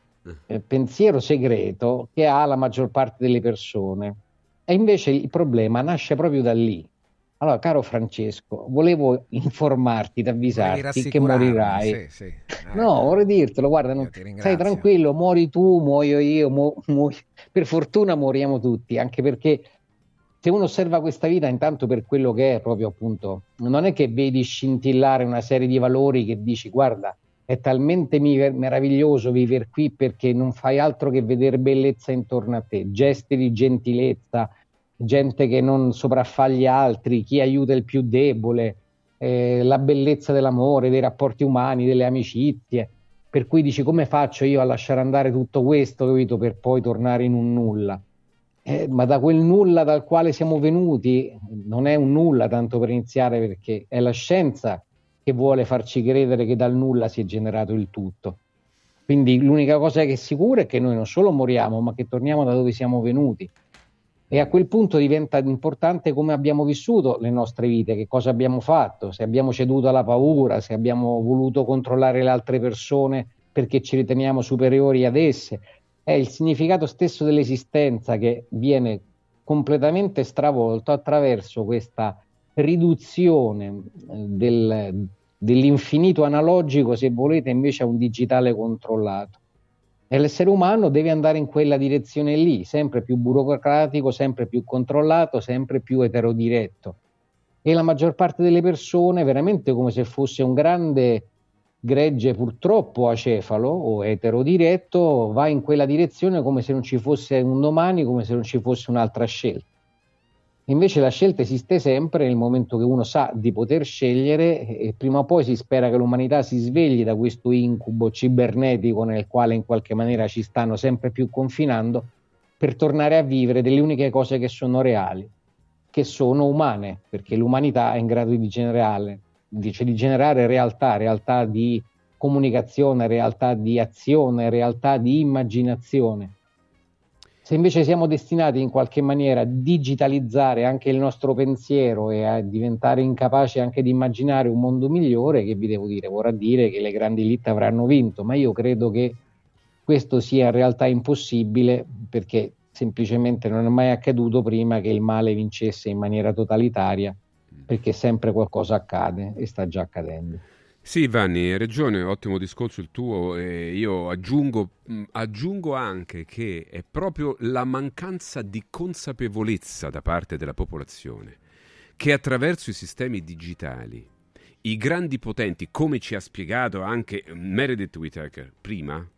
eh, pensiero segreto che ha la maggior parte delle persone e invece il problema nasce proprio da lì. Allora, caro Francesco, volevo informarti, avvisarti che morirai. Sì, sì. Eh, no, vorrei dirtelo, guarda, non, stai tranquillo, muori tu, muoio io, mu- mu- per fortuna moriamo tutti, anche perché se uno osserva questa vita intanto per quello che è proprio appunto, non è che vedi scintillare una serie di valori che dici guarda, è talmente meraviglioso vivere qui perché non fai altro che vedere bellezza intorno a te, gesti di gentilezza, gente che non sopraffa gli altri, chi aiuta il più debole, eh, la bellezza dell'amore, dei rapporti umani, delle amicizie. Per cui dici come faccio io a lasciare andare tutto questo, capito, per poi tornare in un nulla. Eh, ma da quel nulla dal quale siamo venuti non è un nulla tanto per iniziare perché è la scienza che vuole farci credere che dal nulla si è generato il tutto. Quindi l'unica cosa che è sicura è che noi non solo moriamo, ma che torniamo da dove siamo venuti. E a quel punto diventa importante come abbiamo vissuto le nostre vite, che cosa abbiamo fatto, se abbiamo ceduto alla paura, se abbiamo voluto controllare le altre persone perché ci riteniamo superiori ad esse. È il significato stesso dell'esistenza che viene completamente stravolto attraverso questa riduzione eh, del, dell'infinito analogico, se volete, invece a un digitale controllato. E l'essere umano deve andare in quella direzione lì, sempre più burocratico, sempre più controllato, sempre più eterodiretto. E la maggior parte delle persone, veramente come se fosse un grande gregge purtroppo acefalo o eterodiretto, va in quella direzione come se non ci fosse un domani, come se non ci fosse un'altra scelta. Invece la scelta esiste sempre nel momento che uno sa di poter scegliere e prima o poi si spera che l'umanità si svegli da questo incubo cibernetico nel quale in qualche maniera ci stanno sempre più confinando per tornare a vivere delle uniche cose che sono reali, che sono umane, perché l'umanità è in grado di generare, dice, di generare realtà, realtà di comunicazione, realtà di azione, realtà di immaginazione se invece siamo destinati in qualche maniera a digitalizzare anche il nostro pensiero e a diventare incapaci anche di immaginare un mondo migliore, che vi devo dire, vorrà dire che le grandi elite avranno vinto, ma io credo che questo sia in realtà impossibile perché semplicemente non è mai accaduto prima che il male vincesse in maniera totalitaria, perché sempre qualcosa accade e sta già accadendo. Sì, Vanni, hai ragione, ottimo discorso il tuo. E io aggiungo, aggiungo, anche che è proprio la mancanza di consapevolezza da parte della popolazione che attraverso i sistemi digitali, i grandi potenti, come ci ha spiegato anche Meredith Whittaker prima,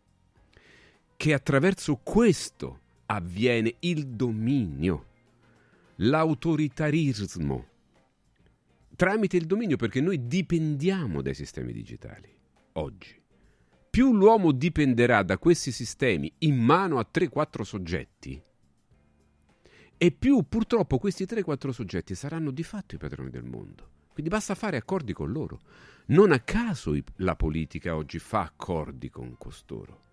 che attraverso questo avviene il dominio, l'autoritarismo tramite il dominio perché noi dipendiamo dai sistemi digitali oggi. Più l'uomo dipenderà da questi sistemi in mano a 3-4 soggetti, e più purtroppo questi 3-4 soggetti saranno di fatto i padroni del mondo. Quindi basta fare accordi con loro. Non a caso la politica oggi fa accordi con costoro.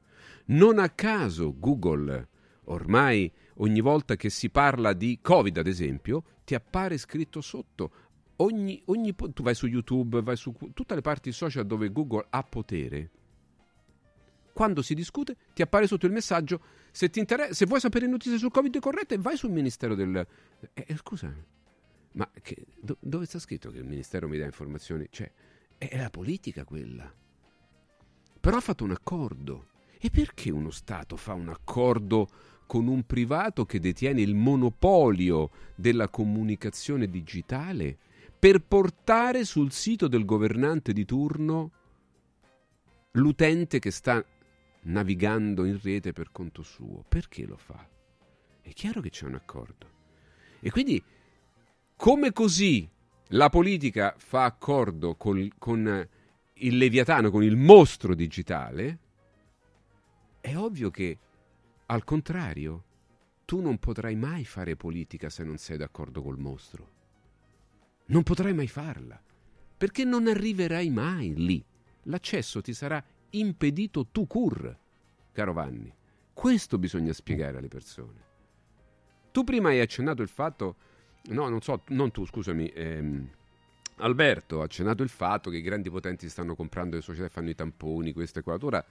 Non a caso Google ormai ogni volta che si parla di Covid, ad esempio, ti appare scritto sotto ogni, ogni, tu vai su YouTube, vai su tutte le parti social dove Google ha potere. Quando si discute, ti appare sotto il messaggio. Se, se vuoi sapere notizie sul Covid corrette, vai sul Ministero del. Eh, eh, scusa, ma che, do, dove sta scritto che il Ministero mi dà informazioni? Cioè, è la politica quella. Però ha fatto un accordo. E perché uno Stato fa un accordo con un privato che detiene il monopolio della comunicazione digitale per portare sul sito del governante di turno l'utente che sta navigando in rete per conto suo. Perché lo fa? È chiaro che c'è un accordo. E quindi, come così la politica fa accordo col, con il Leviatano, con il mostro digitale, è ovvio che, al contrario, tu non potrai mai fare politica se non sei d'accordo col mostro. Non potrai mai farla, perché non arriverai mai lì. L'accesso ti sarà impedito tu cur, caro Vanni. Questo bisogna spiegare alle persone. Tu prima hai accennato il fatto, no, non so, non tu, scusami, ehm, Alberto ha accennato il fatto che i grandi potenti stanno comprando le società e fanno i tamponi, questo e quello. Ora,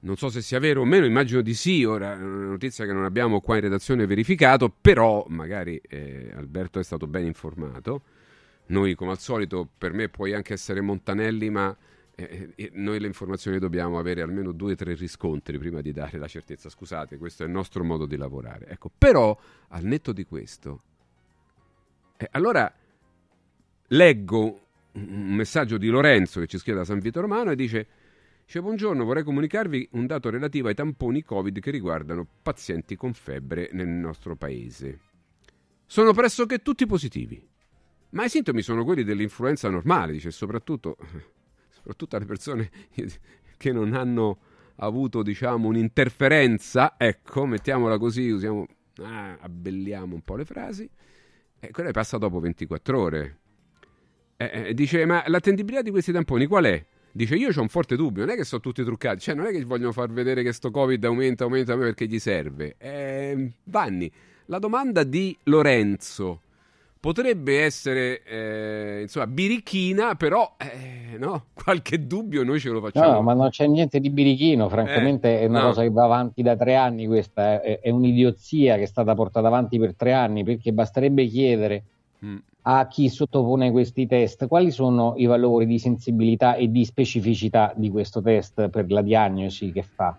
non so se sia vero o meno, immagino di sì, ora è una notizia che non abbiamo qua in redazione verificato, però magari eh, Alberto è stato ben informato. Noi, come al solito, per me puoi anche essere Montanelli, ma eh, eh noi le informazioni dobbiamo avere almeno due o tre riscontri prima di dare la certezza. Scusate, questo è il nostro modo di lavorare. Ecco, però, al netto di questo, E allora leggo un messaggio di Lorenzo che ci scrive da San Vito Romano e dice Dice, buongiorno, vorrei comunicarvi un dato relativo ai tamponi Covid che riguardano pazienti con febbre nel nostro paese. Sono pressoché tutti positivi, ma i sintomi sono quelli dell'influenza normale, dice, soprattutto, *laughs* soprattutto alle persone *laughs* che non hanno avuto, diciamo, un'interferenza, ecco, mettiamola così, usiamo, ah, abbelliamo un po' le frasi, e quella passa dopo 24 ore. Eh, eh, dice, ma l'attendibilità di questi tamponi qual è? Dice io ho un forte dubbio, non è che sono tutti truccati, cioè non è che vogliono far vedere che sto Covid aumenta, aumenta, perché gli serve. Eh, Vanni, la domanda di Lorenzo potrebbe essere eh, insomma birichina, però eh, no, *laughs* qualche dubbio noi ce lo facciamo. No, ma non c'è niente di birichino, francamente è una no. cosa che va avanti da tre anni questa, è, è un'idiozia che è stata portata avanti per tre anni, perché basterebbe chiedere Mm. a chi sottopone questi test quali sono i valori di sensibilità e di specificità di questo test per la diagnosi che fa.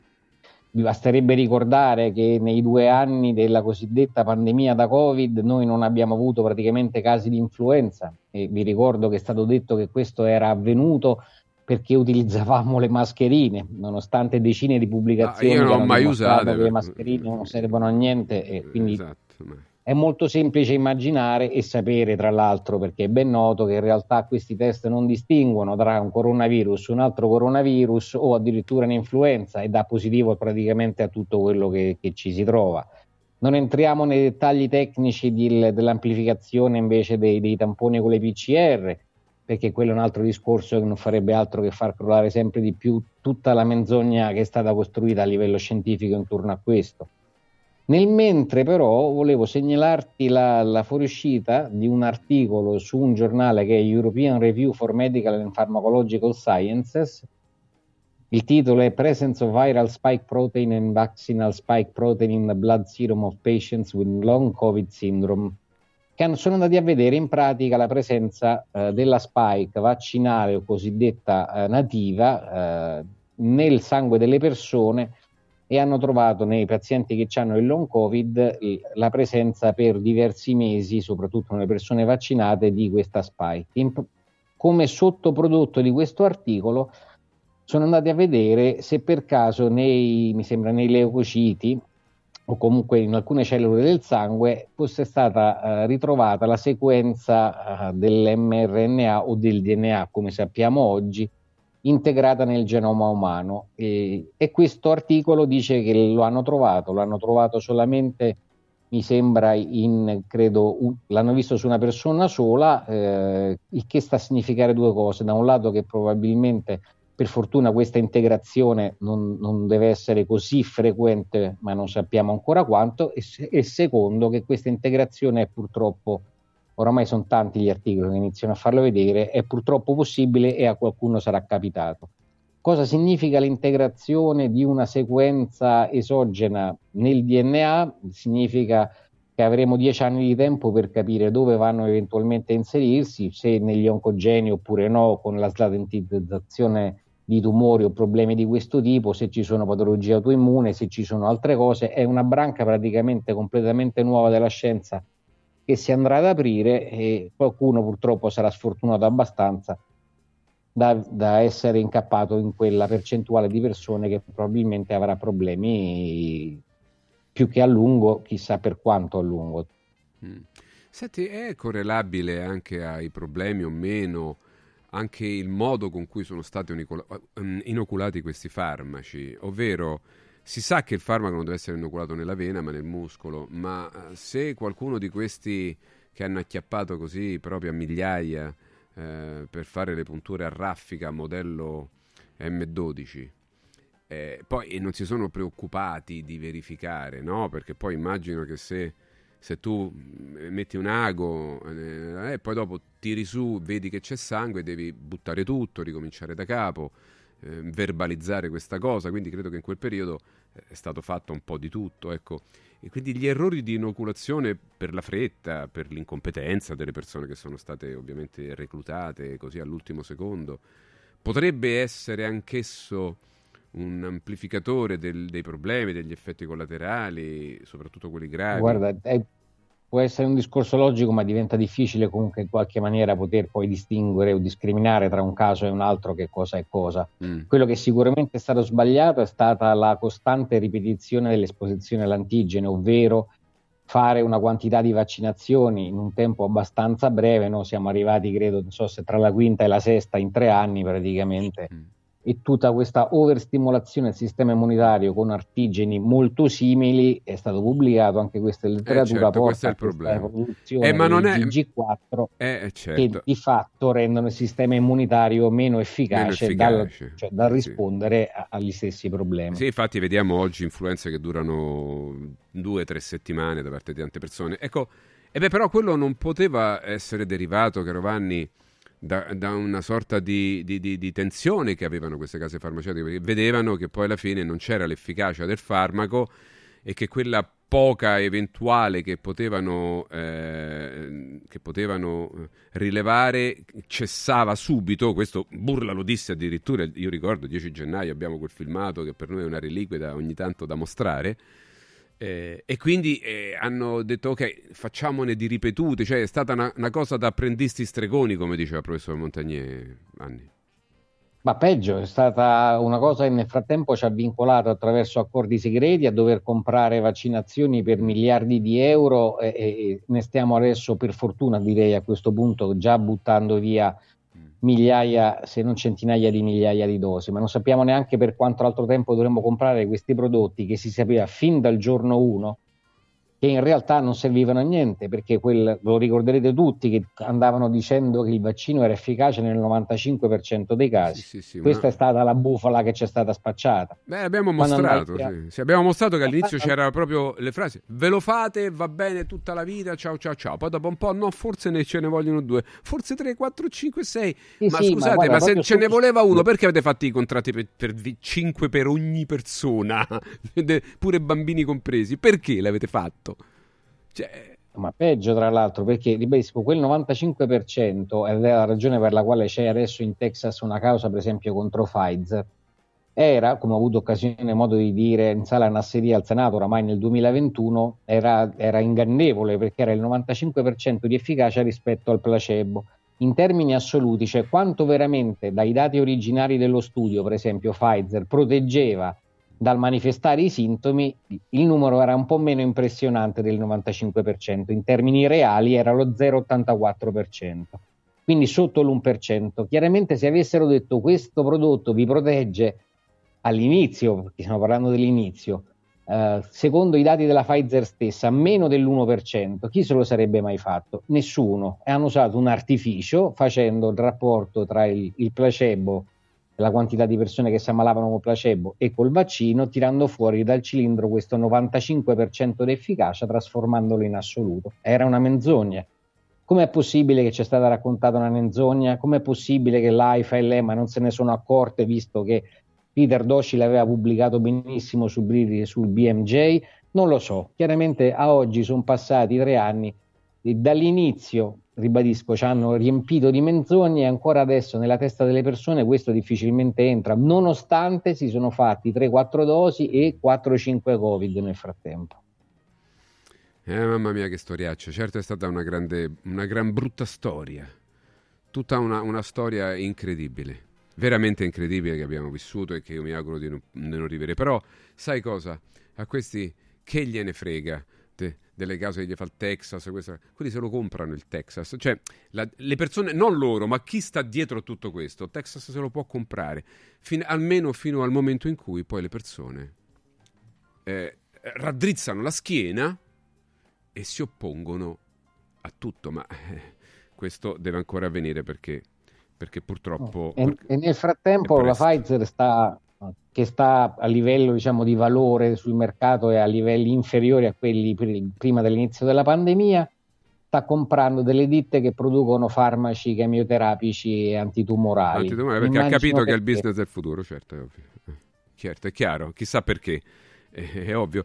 Vi basterebbe ricordare che nei due anni della cosiddetta pandemia da Covid noi non abbiamo avuto praticamente casi di influenza. E vi ricordo che è stato detto che questo era avvenuto perché utilizzavamo le mascherine, nonostante decine di pubblicazioni Ah, io non ho mai usate, che le mascherine non servono a niente e quindi Esatto, è molto semplice immaginare e sapere, tra l'altro, perché è ben noto che in realtà questi test non distinguono tra un coronavirus, un altro coronavirus o addirittura un'influenza e dà positivo praticamente a tutto quello che, che ci si trova. Non entriamo nei dettagli tecnici di- dell'amplificazione invece dei, dei tamponi con le PCR, perché quello è un altro discorso che non farebbe altro che far crollare sempre di più tutta la menzogna che è stata costruita a livello scientifico intorno a questo. Nel mentre però volevo segnalarti la, la fuoriuscita di un articolo su un giornale che è European Review for Medical and Pharmacological Sciences. Il titolo è Presence of Viral Spike Protein and Vaccinal Spike Protein in the Blood Serum of Patients with Long COVID Syndrome che sono andati a vedere in pratica la presenza eh, della spike vaccinale o cosiddetta eh, nativa eh, nel sangue delle persone e hanno trovato nei pazienti che hanno il long covid la presenza per diversi mesi, soprattutto nelle persone vaccinate, di questa spike. In- come sottoprodotto di questo articolo sono andati a vedere se per caso nei, sembra, nei leucociti o comunque in alcune cellule del sangue fosse stata eh, ritrovata la sequenza eh, dell'mRNA o del DNA, come sappiamo oggi, integrata nel genoma umano. E, e questo articolo dice che lo hanno trovato, lo hanno trovato solamente, mi sembra, in, credo, l'hanno visto su una persona sola, eh, il che sta a significare due cose. Da un lato che probabilmente per fortuna questa integrazione non, non deve essere così frequente, ma non sappiamo ancora quanto, e, e secondo che questa integrazione è purtroppo, oramai sono tanti gli articoli che iniziano a farlo vedere, è purtroppo possibile e a qualcuno sarà capitato. Cosa significa l'integrazione di una sequenza esogena nel DNA? Significa che avremo dieci anni di tempo per capire dove vanno eventualmente a inserirsi, se negli oncogeni oppure no, con la slatentizzazione di tumori o problemi di questo tipo, se ci sono patologie autoimmune, se ci sono altre cose. È una branca praticamente completamente nuova della scienza che si andrà ad aprire e qualcuno purtroppo sarà sfortunato abbastanza da, da essere incappato in quella percentuale di persone che probabilmente avrà problemi più che a lungo, chissà per quanto a lungo. Mm. Senti, è correlabile anche ai problemi o meno anche il modo con cui sono stati ehm, inoculati questi farmaci, ovvero si sa che il farmaco non deve essere inoculato nella vena ma nel muscolo, ma eh, se qualcuno di questi che hanno acchiappato così proprio a migliaia eh, per fare le punture a raffica modello M12 eh, poi non si sono preoccupati di verificare, no? Perché poi immagino che se, se tu mm, metti un ago eh, e poi dopo tiri su, vedi che c'è sangue, devi buttare tutto, ricominciare da capo, eh, verbalizzare questa cosa. Quindi credo che in quel periodo eh, è stato fatto un po' di tutto, ecco. E quindi gli errori di inoculazione per la fretta, per l'incompetenza delle persone che sono state ovviamente reclutate così all'ultimo secondo, potrebbe essere anch'esso un amplificatore del- dei problemi, degli effetti collaterali, soprattutto quelli gravi. Guarda, hai, può essere un discorso logico, ma diventa difficile comunque in qualche maniera poter poi distinguere o discriminare tra un caso e un altro che cosa è cosa. Mm. Quello che sicuramente è stato sbagliato è stata la costante ripetizione dell'esposizione all'antigene, ovvero fare una quantità di vaccinazioni in un tempo abbastanza breve. Noi siamo arrivati, credo, non so se tra la quinta e la sesta in tre anni praticamente. Mm. E tutta questa overstimolazione del sistema immunitario con artigeni molto simili è stato pubblicato anche questo in letteratura certo, porta questo è il questa problema. produzione Eh, ma non è- GG4 Eh, che certo. di fatto rendono il sistema immunitario meno efficace, Meno dal, efficace, cioè, dal sì. rispondere a- agli stessi problemi. Sì, infatti vediamo oggi influenze che durano due o tre settimane da parte di tante persone. Ecco, e beh, però quello non poteva essere derivato, caro Vanni, da, da una sorta di, di- di- di tensione che avevano queste case farmaceutiche, perché vedevano che poi alla fine non c'era l'efficacia del farmaco e che quella poca eventuale che potevano, eh, che potevano eh, rilevare cessava subito. Questo Burla lo disse addirittura, io ricordo 10 gennaio abbiamo quel filmato che per noi è una reliquia ogni tanto da mostrare. Eh, e quindi eh, hanno detto ok, facciamone di ripetute, cioè è stata una, una cosa da apprendisti stregoni, come diceva il professor Montagnier Anni. Ma peggio, è stata una cosa che nel frattempo ci ha vincolato attraverso accordi segreti a dover comprare vaccinazioni per miliardi di euro e, e ne stiamo adesso, per fortuna direi a questo punto, già buttando via migliaia, se non centinaia di migliaia di dosi, ma non sappiamo neanche per quanto altro tempo dovremmo comprare questi prodotti che si sapeva fin dal giorno 1 che in realtà non servivano a niente, perché quel, lo ricorderete tutti che andavano dicendo che il vaccino era efficace nel 95% dei casi. Sì, sì, Questa una- è stata la bufala che ci è stata spacciata. Beh, abbiamo mostrato, andai sì. Sì, abbiamo mostrato che all'inizio c'erano proprio le frasi ve lo fate, va bene tutta la vita, ciao ciao ciao. Poi dopo un po' no, forse ne ce ne vogliono due, forse 3, 4, 5, 6. Sì, ma sì, ma scusate, ma, guarda, se proprio ce ne voleva uno, perché avete fatto i contratti per, per 5 per ogni persona, *laughs* pure bambini compresi? Perché l'avete fatto? Cioè, Ma peggio tra l'altro perché, ribadisco, quel 95% ed è la ragione per la quale c'è adesso in Texas una causa per esempio contro Pfizer, era, come ho avuto occasione e modo di dire in sala Nasseria al Senato oramai nel 2021, era, era ingannevole perché era il 95% di efficacia rispetto al placebo. In termini assoluti, cioè quanto veramente dai dati originari dello studio, per esempio Pfizer, proteggeva dal manifestare i sintomi, il numero era un po' meno impressionante del 95%, in termini reali era lo 0,84%, quindi sotto l'1%. Chiaramente se avessero detto questo prodotto vi protegge all'inizio, perché stiamo parlando dell'inizio, eh, secondo i dati della Pfizer stessa, meno dell'1%, chi se lo sarebbe mai fatto? Nessuno. E hanno usato un artificio facendo il rapporto tra il, il placebo la quantità di persone che si ammalavano con placebo e col vaccino, tirando fuori dal cilindro questo 95% di efficacia, trasformandolo in assoluto. Era una menzogna. Com'è possibile che c'è stata raccontata una menzogna? Com'è possibile che l'AIFA e l'EMA non se ne sono accorte, visto che Peter Doshi l'aveva pubblicato benissimo sul, sul BMJ? Non lo so. Chiaramente a oggi sono passati tre anni dall'inizio, ribadisco, ci hanno riempito di menzogne e ancora adesso nella testa delle persone questo difficilmente entra, nonostante si sono fatti 3-4 dosi e 4-5 Covid nel frattempo. Eh, mamma mia, che storiaccia. Certo, è stata una grande, una gran brutta storia. Tutta una, una storia incredibile. Veramente incredibile che abbiamo vissuto e che io mi auguro di non, di non rivere. Però, sai cosa? A questi che gliene frega de- delle cause che gli fa il Texas? Questa... Quelli se lo comprano il Texas. Cioè, la- le persone, non loro, ma chi sta dietro a tutto questo, Texas se lo può comprare. Fin- almeno fino al momento in cui poi le persone eh, raddrizzano la schiena e si oppongono a tutto, ma eh, questo deve ancora avvenire perché, perché purtroppo... E, e nel frattempo la Pfizer sta, che sta a livello diciamo, di valore sul mercato e a livelli inferiori a quelli pri- prima dell'inizio della pandemia, sta comprando delle ditte che producono farmaci chemioterapici e antitumorali. Antitumorale, perché ha Immagino capito che è il perché. business del futuro, certo, è ovvio. Eh, Certo, è chiaro, chissà perché, Eh, è ovvio.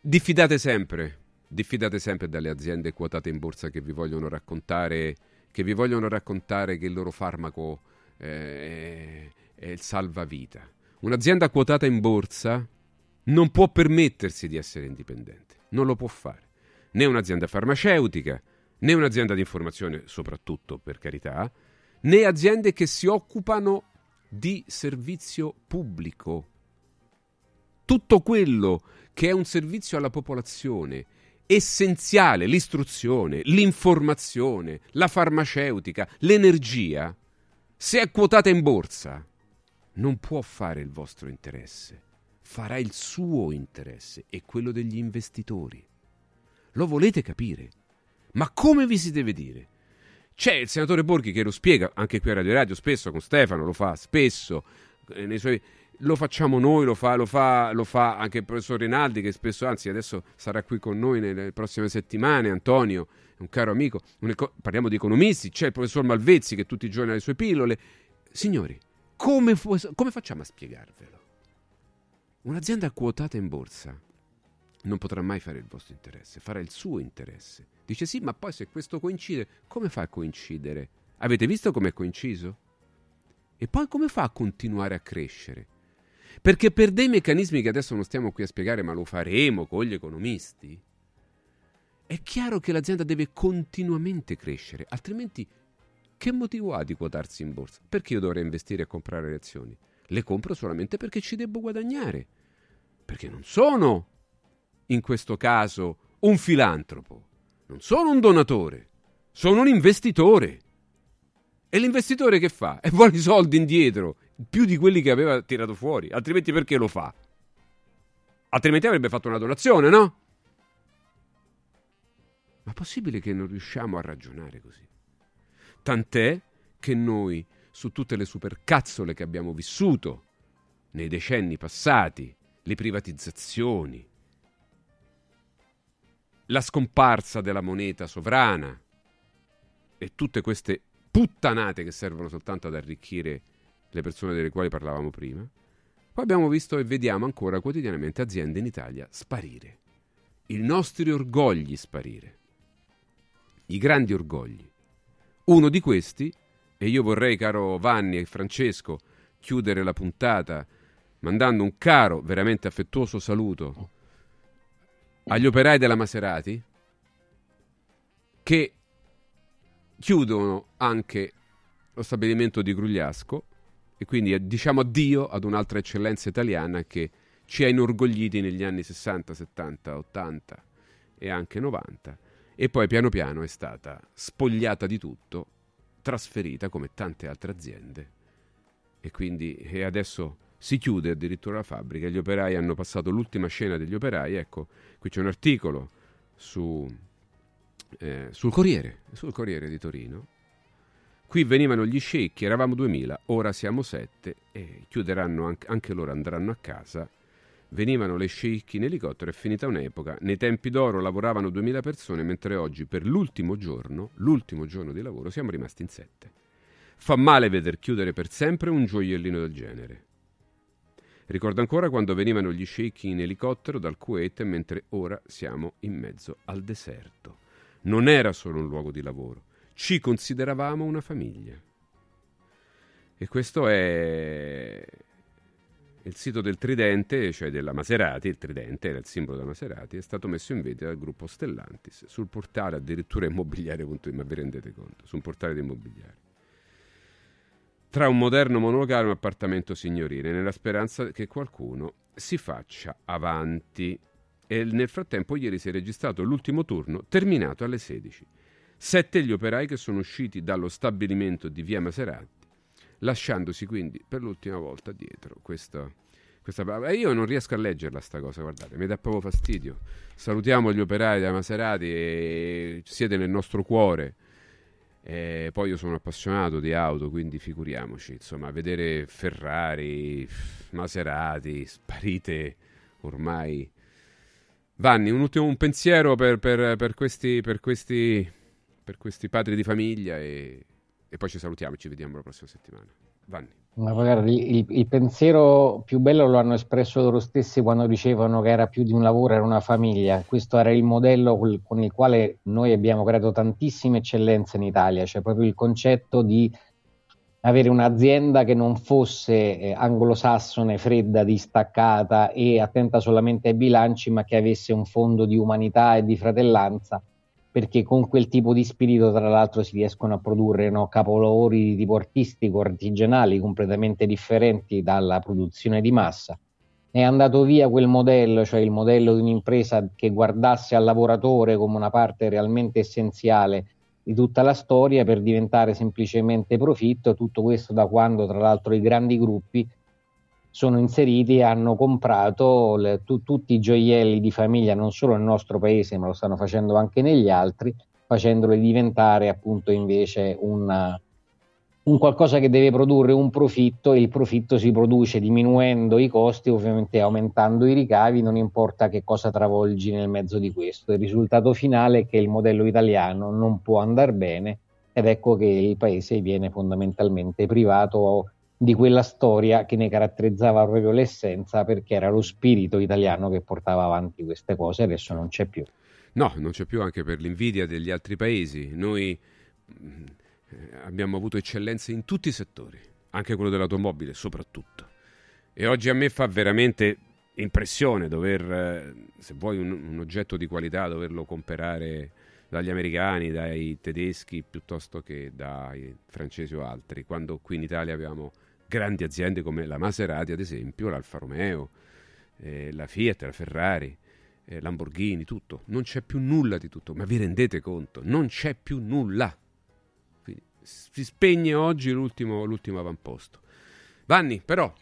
Diffidate sempre, diffidate sempre dalle aziende quotate in borsa che vi vogliono raccontare che, vi vogliono raccontare che il loro farmaco eh, è, è il salvavita. Un'azienda quotata in borsa non può permettersi di essere indipendente, non lo può fare. né un'azienda farmaceutica, né un'azienda di informazione, soprattutto per carità, né aziende che si occupano di servizio pubblico. Tutto quello che è un servizio alla popolazione, essenziale, l'istruzione, l'informazione, la farmaceutica, l'energia, se è quotata in borsa, non può fare il vostro interesse, farà il suo interesse e quello degli investitori. Lo volete capire? Ma come vi si deve dire? C'è il senatore Borghi che lo spiega anche qui a Radio Radio spesso con Stefano, lo fa spesso eh, suoi lo facciamo noi, lo fa, lo, fa, lo fa, anche il professor Rinaldi che spesso, anzi adesso sarà qui con noi nelle prossime settimane, Antonio, un caro amico, eco- parliamo di economisti, c'è il professor Malvezzi che tutti i giorni ha le sue pillole. Signori, come, fu- come facciamo a spiegarvelo? Un'azienda quotata in borsa non potrà mai fare il vostro interesse, farà il suo interesse. Dice sì, ma poi se questo coincide, come fa a coincidere? Avete visto come è coinciso? E poi come fa a continuare a crescere? Perché per dei meccanismi che adesso non stiamo qui a spiegare, ma lo faremo con gli economisti, è chiaro che l'azienda deve continuamente crescere, altrimenti che motivo ha di quotarsi in borsa? Perché io dovrei investire e comprare le azioni? Le compro solamente perché ci devo guadagnare, perché non sono, in questo caso, un filantropo, non sono un donatore, sono un investitore. E l'investitore che fa? E vuole i soldi indietro più di quelli che aveva tirato fuori, altrimenti perché lo fa? Altrimenti avrebbe fatto una donazione, no? Ma è possibile che non riusciamo a ragionare così? Tant'è che noi, su tutte le supercazzole che abbiamo vissuto nei decenni passati, le privatizzazioni, la scomparsa della moneta sovrana e tutte queste puttanate che servono soltanto ad arricchire le persone delle quali parlavamo prima, poi abbiamo visto e vediamo ancora quotidianamente aziende in Italia sparire, i nostri orgogli sparire, i grandi orgogli. Uno di questi, e io vorrei, caro Vanni e Francesco, chiudere la puntata mandando un caro, veramente affettuoso saluto agli operai della Maserati, che chiudono anche lo stabilimento di Grugliasco e quindi eh, diciamo addio ad un'altra eccellenza italiana che ci ha inorgogliti negli anni 60, 70, 80 e anche 90 e poi piano piano è stata spogliata di tutto, trasferita come tante altre aziende e quindi e adesso si chiude addirittura la fabbrica, gli operai hanno passato l'ultima scena degli operai, ecco, qui c'è un articolo su, eh, sul Corriere, sul Corriere di Torino, Qui venivano gli sceicchi, eravamo 2000, ora siamo 7 e chiuderanno anche, anche loro, andranno a casa. Venivano le sceicchi in elicottero, è finita un'epoca. Nei tempi d'oro lavoravano 2000 persone, mentre oggi, per l'ultimo giorno, l'ultimo giorno di lavoro, siamo rimasti in 7. Fa male veder chiudere per sempre un gioiellino del genere. Ricordo ancora quando venivano gli sceicchi in elicottero dal Kuwait, mentre ora siamo in mezzo al deserto. Non era solo un luogo di lavoro ci consideravamo una famiglia. E questo è il sito del Tridente, cioè della Maserati, il Tridente era il simbolo della Maserati, è stato messo in vendita dal gruppo Stellantis sul portale addirittura immobiliare.it, ma vi rendete conto, su un portale di immobiliare. Tra un moderno monolocale e un appartamento signorile, nella speranza che qualcuno si faccia avanti. E nel frattempo ieri si è registrato l'ultimo turno, terminato alle 16. Sette gli operai che sono usciti dallo stabilimento di via Maserati, lasciandosi quindi per l'ultima volta dietro questa, questa io non riesco a leggerla sta cosa, guardate, mi dà proprio fastidio. Salutiamo gli operai della Maserati e siete nel nostro cuore. E poi io sono appassionato di auto, quindi figuriamoci, insomma, vedere Ferrari, Maserati sparite ormai. Vanni, un ultimo un pensiero per, per, per questi, per questi per questi padri di famiglia e, e poi ci salutiamo, ci vediamo la prossima settimana. Vanni. Ma magari il, il, pensiero più bello lo hanno espresso loro stessi quando dicevano che era più di un lavoro, era una famiglia. Questo era il modello col, con il quale noi abbiamo creato tantissime eccellenze in Italia, cioè proprio il concetto di avere un'azienda che non fosse eh, anglosassone, fredda, distaccata e attenta solamente ai bilanci, ma che avesse un fondo di umanità e di fratellanza, perché con quel tipo di spirito, tra l'altro, si riescono a produrre no, capolavori di tipo artistico, artigianali, completamente differenti dalla produzione di massa. È andato via quel modello, cioè il modello di un'impresa che guardasse al lavoratore come una parte realmente essenziale di tutta la storia per diventare semplicemente profitto, tutto questo da quando tra l'altro i grandi gruppi sono inseriti e hanno comprato le, tu, tutti i gioielli di famiglia non solo nel nostro paese ma lo stanno facendo anche negli altri facendoli diventare appunto invece una, un qualcosa che deve produrre un profitto e il profitto si produce diminuendo i costi, ovviamente aumentando i ricavi, non importa che cosa travolgi nel mezzo di questo. Il risultato finale è che il modello italiano non può andare bene ed ecco che il paese viene fondamentalmente privato di quella storia che ne caratterizzava proprio l'essenza perché era lo spirito italiano che portava avanti queste cose, adesso non c'è più. No, non c'è più anche per l'invidia degli altri paesi. Noi eh, abbiamo avuto eccellenze in tutti i settori, anche quello dell'automobile soprattutto. E oggi a me fa veramente impressione dover, eh, se vuoi un, un oggetto di qualità, doverlo comprare dagli americani, dai tedeschi piuttosto che dai francesi o altri, quando qui in Italia abbiamo grandi aziende come la Maserati, ad esempio, l'Alfa Romeo, eh, la Fiat, la Ferrari, eh, Lamborghini, tutto. Non c'è più nulla di tutto, ma vi rendete conto? Non c'è più nulla si spegne oggi l'ultimo, l'ultimo avamposto. Vanni, però,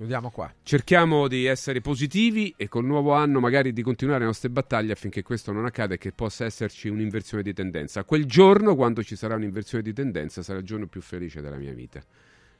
cerchiamo di essere positivi e col nuovo anno magari di continuare le nostre battaglie affinché questo non accada e che possa esserci un'inversione di tendenza. Quel giorno, quando ci sarà un'inversione di tendenza, sarà il giorno più felice della mia vita.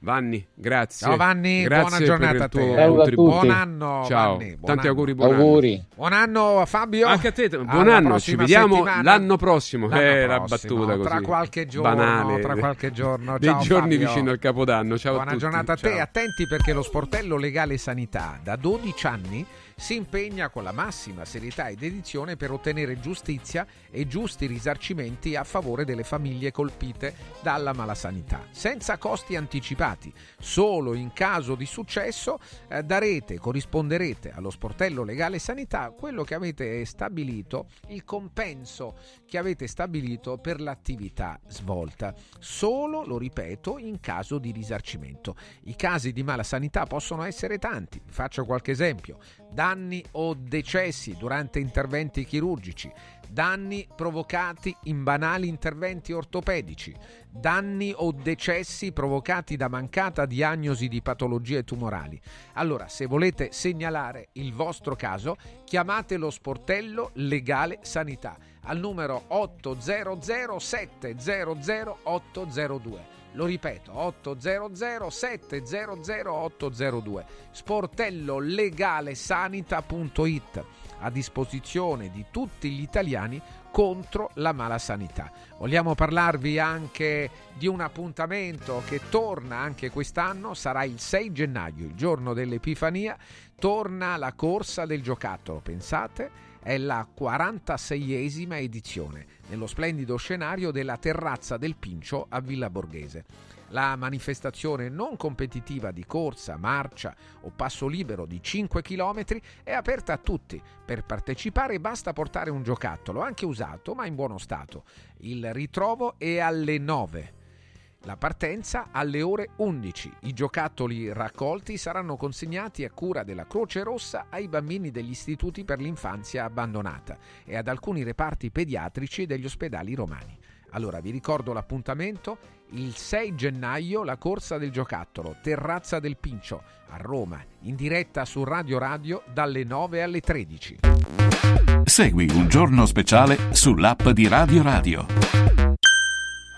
Vanni, grazie. Ciao Vanni, grazie buona giornata per a il te. tuo Ciao a contributo. Buon anno, Ciao. Vanni, buon Tanti anno. auguri, buon Auguri. anno. Buon anno Fabio. Anche a te, buon Alla anno, ci vediamo settimana. l'anno prossimo. L'anno eh, la battuta così. Tra qualche giorno, banale. tra qualche giorno. Dei Ciao, giorni Fabio. vicino al Capodanno. Ciao a Buona tutti. giornata a te. Ciao. Attenti perché lo sportello legale sanità da 12 anni si impegna con la massima serietà ed edizione per ottenere giustizia e giusti risarcimenti a favore delle famiglie colpite dalla malasanità, senza costi anticipati. Solo in caso di successo eh, darete, corrisponderete allo sportello legale sanità quello che avete stabilito, il compenso che avete stabilito per l'attività svolta. Solo, lo ripeto, in caso di risarcimento. I casi di malasanità possono essere tanti. Faccio qualche esempio. Danni o decessi durante interventi chirurgici, danni provocati in banali interventi ortopedici, danni o decessi provocati da mancata diagnosi di patologie tumorali. Allora, se volete segnalare il vostro caso, chiamate lo sportello legale sanità al numero 800 700 802. Lo ripeto, 800 700 802. Sportello legale sanita.it a disposizione di tutti gli italiani contro la malasanità. Vogliamo parlarvi anche di un appuntamento che torna anche quest'anno, sarà il 6 gennaio, il giorno dell'Epifania, torna la corsa del giocattolo, pensate? È la 46esima edizione, nello splendido scenario della terrazza del Pincio a Villa Borghese. La manifestazione non competitiva di corsa, marcia o passo libero di 5 km è aperta a tutti. Per partecipare basta portare un giocattolo, anche usato ma in buono stato. Il ritrovo è alle 9. La partenza alle ore 11. I giocattoli raccolti saranno consegnati a cura della Croce Rossa ai bambini degli istituti per l'infanzia abbandonata e ad alcuni reparti pediatrici degli ospedali romani. Allora vi ricordo l'appuntamento il 6 gennaio la corsa del giocattolo Terrazza del Pincio a Roma in diretta su Radio Radio dalle 9 alle 13. Segui un giorno speciale sull'app di Radio Radio.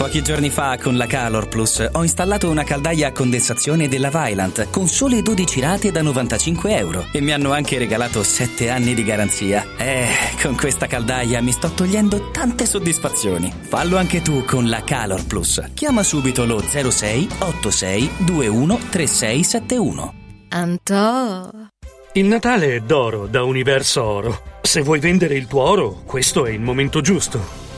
Pochi giorni fa con la Calor Plus ho installato una caldaia a condensazione della Vylant con sole 12 rate da 95 euro e mi hanno anche regalato 7 anni di garanzia. Eh, con questa caldaia mi sto togliendo tante soddisfazioni. Fallo anche tu con la Calor Plus. Chiama subito lo 06 86 21 3671. Antò. Il Natale è d'oro da Universo Oro. Se vuoi vendere il tuo oro, questo è il momento giusto.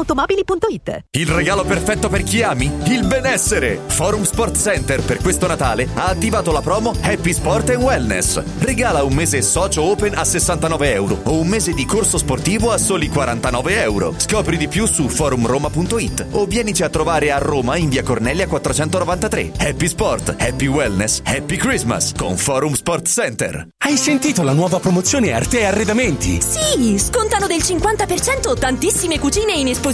ValentinoAutomobili.it Il regalo perfetto per chi ami? Il benessere! Forum Sport Center per questo Natale ha attivato la promo Happy Sport and Wellness. Regala un mese socio open a 69 euro o un mese di corso sportivo a soli 49 euro. Scopri di più su forumroma.it o vienici a trovare a Roma in via Cornelia 493. Happy Sport, Happy Wellness, Happy Christmas con Forum Sport Center. Hai sentito la nuova promozione Arte Arredamenti? Sì, scontano del 50% tantissime cucine in esposizione,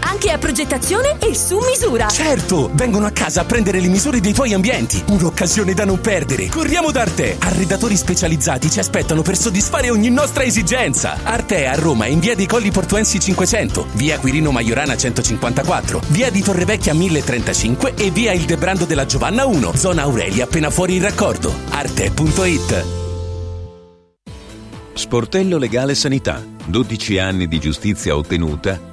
anche a progettazione e su misura. Certo, vengono a casa a prendere le misure dei tuoi ambienti. Un'occasione da non perdere. Corriamo da Arte. Arredatori specializzati ci aspettano per soddisfare ogni nostra esigenza. Arte a Roma in via dei Colli Portuensi 500, via Quirino Maiorana 154, via di Torrevecchia 1035 e via Il Debrando della Giovanna 1, zona Aurelia appena fuori il raccordo. Arte.it Sportello Legale Sanità. 12 anni di giustizia ottenuta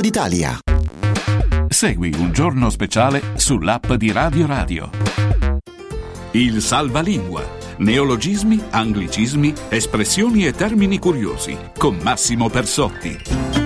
d'Italia. Segui un giorno speciale sull'app di Radio Radio. Il Salvalingua. Neologismi, anglicismi, espressioni e termini curiosi. Con Massimo Persotti.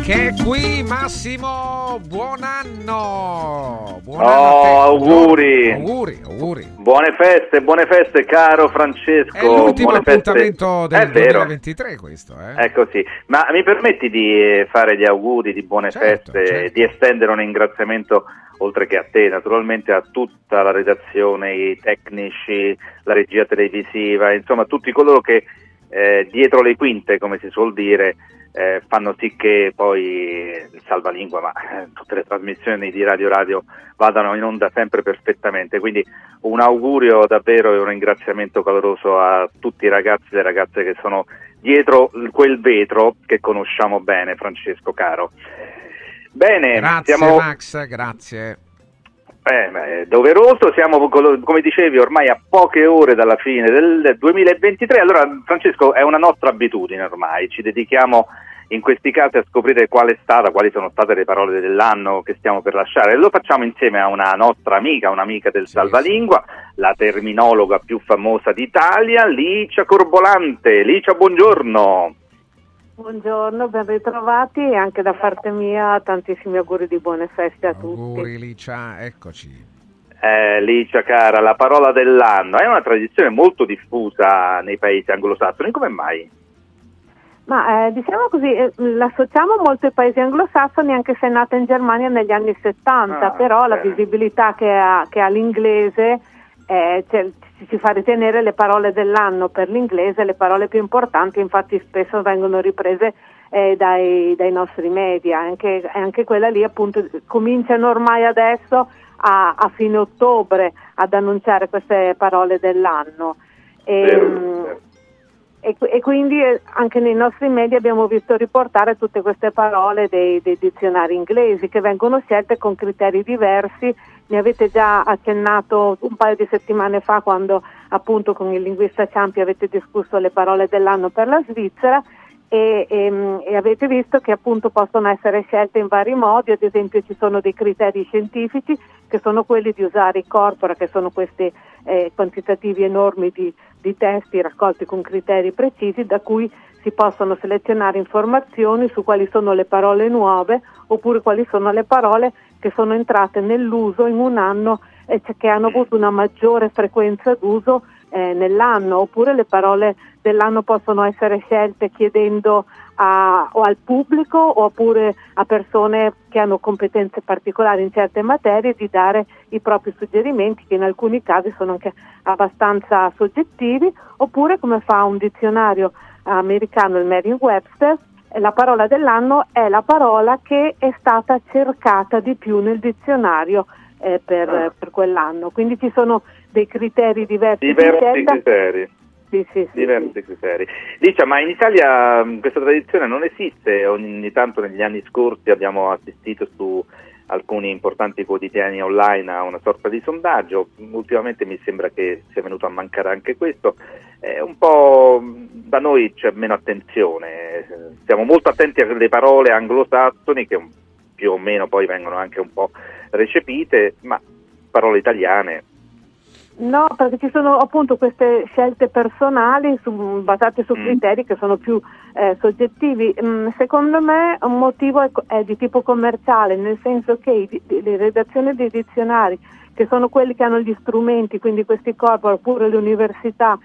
Che è qui Massimo, buon anno! Buon Oh, anno auguri. Auguri, auguri. Buone feste, buone feste, caro Francesco. È l'ultimo buone feste. appuntamento del È vero. 2023 questo, eh? Ecco sì, ma mi permetti di eh, fare gli auguri di buone Certo, feste, di estendere un ringraziamento oltre che a te, naturalmente a tutta la redazione, i tecnici, la regia televisiva, insomma tutti coloro che eh, dietro le quinte, come si suol dire, eh, fanno sì che poi il salvalingua, ma eh, tutte le trasmissioni di Radio Radio vadano in onda sempre perfettamente. Quindi un augurio davvero e un ringraziamento caloroso a tutti i ragazzi e le ragazze che sono dietro quel vetro che conosciamo bene, Francesco caro. Bene, Grazie siamo Max, grazie. eh, è doveroso, siamo come dicevi ormai a poche ore dalla fine del 2023, allora Francesco è una nostra abitudine ormai, ci dedichiamo in questi casi a scoprire qual è stata, quali sono state le parole dell'anno che stiamo per lasciare e lo facciamo insieme a una nostra amica, un'amica del Salvalingua, la terminologa più famosa d'Italia, Licia Corbolante. Licia, buongiorno. Buongiorno, ben ritrovati e anche da parte mia tantissimi auguri di buone feste a tutti. Auguri Licia, eccoci. Eh, Licia cara, la parola dell'anno è una tradizione molto diffusa nei paesi anglosassoni, come mai? Ma eh, diciamo così, eh, l'associamo molto ai paesi anglosassoni anche se è nata in Germania negli anni 70, Ah, però la bene. visibilità che ha, che ha l'inglese eh, ci, ci fa ritenere le parole dell'anno per l'inglese, le parole più importanti, infatti spesso vengono riprese eh, dai, dai nostri media, anche, anche quella lì appunto cominciano ormai adesso a, a fine ottobre ad annunciare queste parole dell'anno. E, e, e quindi eh, anche nei nostri media abbiamo visto riportare tutte queste parole dei, dei dizionari inglesi che vengono scelte con criteri diversi. Ne avete già accennato un paio di settimane fa quando appunto con il linguista Ciampi avete discusso le parole dell'anno per la Svizzera e, e- e avete visto che appunto possono essere scelte in vari modi, ad esempio ci sono dei criteri scientifici che sono quelli di usare i corpora, che sono questi eh, quantitativi enormi di, di testi raccolti con criteri precisi da cui si possono selezionare informazioni su quali sono le parole nuove oppure quali sono le parole che sono entrate nell'uso in un anno e che hanno avuto una maggiore frequenza d'uso eh, nell'anno, oppure le parole dell'anno possono essere scelte chiedendo a- o al pubblico oppure a persone che hanno competenze particolari in certe materie di dare i propri suggerimenti che in alcuni casi sono anche abbastanza soggettivi, oppure come fa un dizionario americano, il Merriam-Webster, la parola dell'anno è la parola che è stata cercata di più nel dizionario eh, per, Ah. per quell'anno. Quindi ci sono dei criteri diversi di Diversi scelta. criteri. Sì, sì, sì, Diversi criteri. Dice, ma in Italia mh, questa tradizione non esiste, ogni tanto negli anni scorsi abbiamo assistito su alcuni importanti quotidiani online a una sorta di sondaggio, ultimamente mi sembra che sia venuto a mancare anche questo, è un po' da noi c'è meno attenzione, siamo molto attenti alle parole anglosassoni che più o meno poi vengono anche un po' recepite, ma parole italiane No, perché ci sono appunto queste scelte personali su- basate su criteri che sono più eh, soggettivi. Mm, secondo me un motivo è, co- è di tipo commerciale, nel senso che i di- le redazioni dei dizionari, che sono quelli che hanno gli strumenti, quindi questi corpora, oppure le università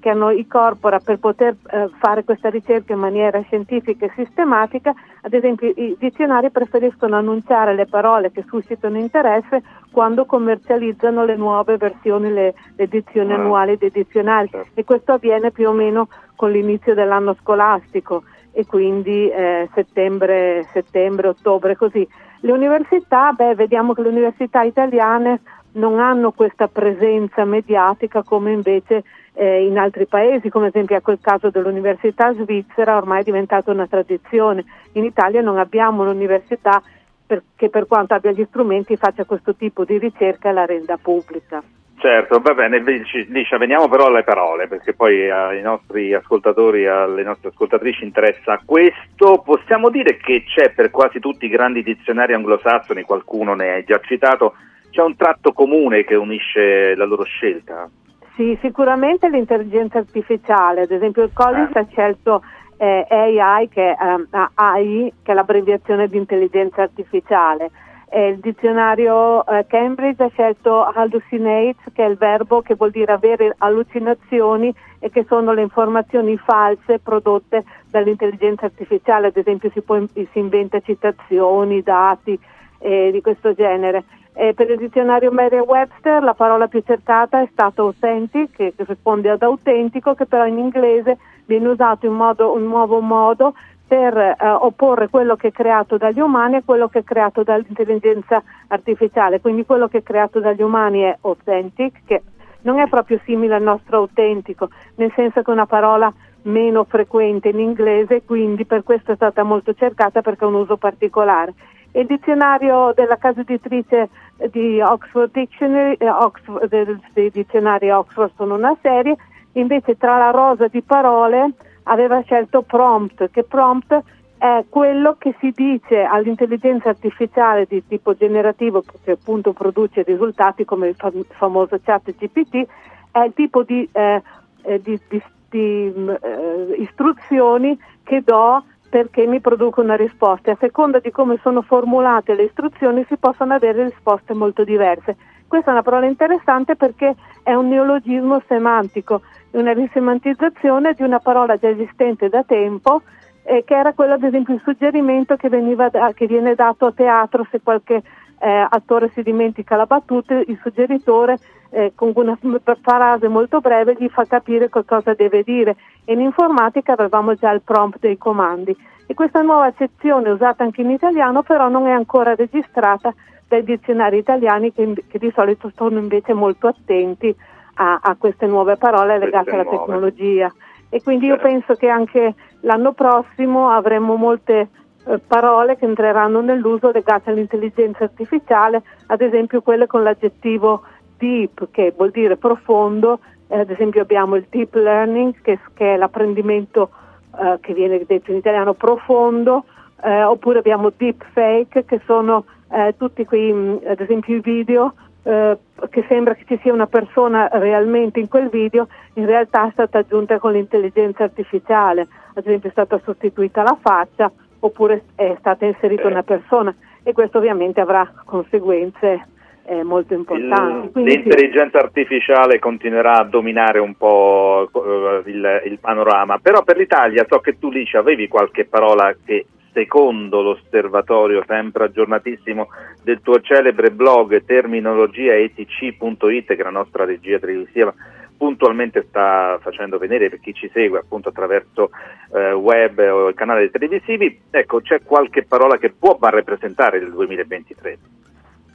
che hanno i corpora per poter eh, fare questa ricerca in maniera scientifica e sistematica, ad esempio i dizionari preferiscono annunciare le parole che suscitano interesse quando commercializzano le nuove versioni, le, le edizioni Ah. annuali dei dizionari e questo avviene più o meno con l'inizio dell'anno scolastico e quindi eh, settembre, settembre, ottobre, così. Le università, beh, vediamo che le università italiane non hanno questa presenza mediatica come invece eh, in altri paesi, come ad esempio a quel caso dell'università svizzera, ormai è diventata una tradizione. In Italia non abbiamo un'università per- che per quanto abbia gli strumenti faccia questo tipo di ricerca e la renda pubblica. Certo, va bene, dice, veniamo però alle parole, perché poi ai nostri ascoltatori, alle nostre ascoltatrici interessa questo. Possiamo dire che c'è per quasi tutti i grandi dizionari anglosassoni, qualcuno ne hai già citato, c'è un tratto comune che unisce la loro scelta? Sì, sicuramente l'intelligenza artificiale, ad esempio il Collins Ah. ha scelto eh, AI, che, è, ehm, AI, che è l'abbreviazione di intelligenza artificiale. E il dizionario eh, Cambridge ha scelto hallucinate, che è il verbo che vuol dire avere allucinazioni e che sono le informazioni false prodotte dall'intelligenza artificiale, ad esempio si, può, si inventa citazioni, dati eh, di questo genere. Eh, per il dizionario Merriam-Webster la parola più cercata è stata authentic, che, risponde ad autentico, che però in inglese viene usato in modo, un nuovo modo per eh, opporre quello che è creato dagli umani a quello che è creato dall'intelligenza artificiale. Quindi quello che è creato dagli umani è authentic, che non è proprio simile al nostro autentico, nel senso che è una parola meno frequente in inglese, quindi per questo è stata molto cercata perché ha un uso particolare. Il dizionario della casa editrice di Oxford Dictionary, eh, Oxford, dei dizionari Oxford sono una serie, invece tra la rosa di parole aveva scelto prompt, che prompt è quello che si dice all'intelligenza artificiale di tipo generativo che appunto produce risultati come il fam- famoso chat GPT, è il tipo di, eh, eh, di- di- di, mh, eh, istruzioni che do perché mi produco una risposta. A seconda di come sono formulate le istruzioni si possono avere risposte molto diverse. Questa è una parola interessante perché è un neologismo semantico, una risemantizzazione di una parola già esistente da tempo, eh, che era quello ad esempio il suggerimento che, da- che viene dato a teatro se qualche eh, attore si dimentica la battuta, il suggeritore eh, con una *laughs* frase molto breve gli fa capire cosa deve dire. E in informatica avevamo già il prompt dei comandi. E questa nuova accezione usata anche in italiano però non è ancora registrata dai dizionari italiani che, che di solito sono invece molto attenti a, a queste nuove parole legate alla nuove. tecnologia. E quindi io penso che anche l'anno prossimo avremo molte eh, parole che entreranno nell'uso legate all'intelligenza artificiale, ad esempio quelle con l'aggettivo deep, che vuol dire profondo, eh, ad esempio abbiamo il deep learning, che, che è l'apprendimento eh, che viene detto in italiano profondo, eh, oppure abbiamo deep fake, che sono eh, tutti quei, mh, ad esempio i video eh, che sembra che ci sia una persona realmente in quel video, in realtà è stata aggiunta con l'intelligenza artificiale, ad esempio è stata sostituita la faccia oppure è stata inserita una persona e questo ovviamente avrà conseguenze eh, molto importanti. Il- Quindi sì. L'intelligenza artificiale continuerà a dominare un po' eh, il, il panorama, però per l'Italia so che tu lì ci avevi qualche parola che secondo l'osservatorio sempre aggiornatissimo del tuo celebre blog terminologiaetic.it che è la nostra regia televisiva puntualmente sta facendo vedere per chi ci segue appunto attraverso eh, web o canali televisivi, ecco c'è qualche parola che può rappresentare il 2023.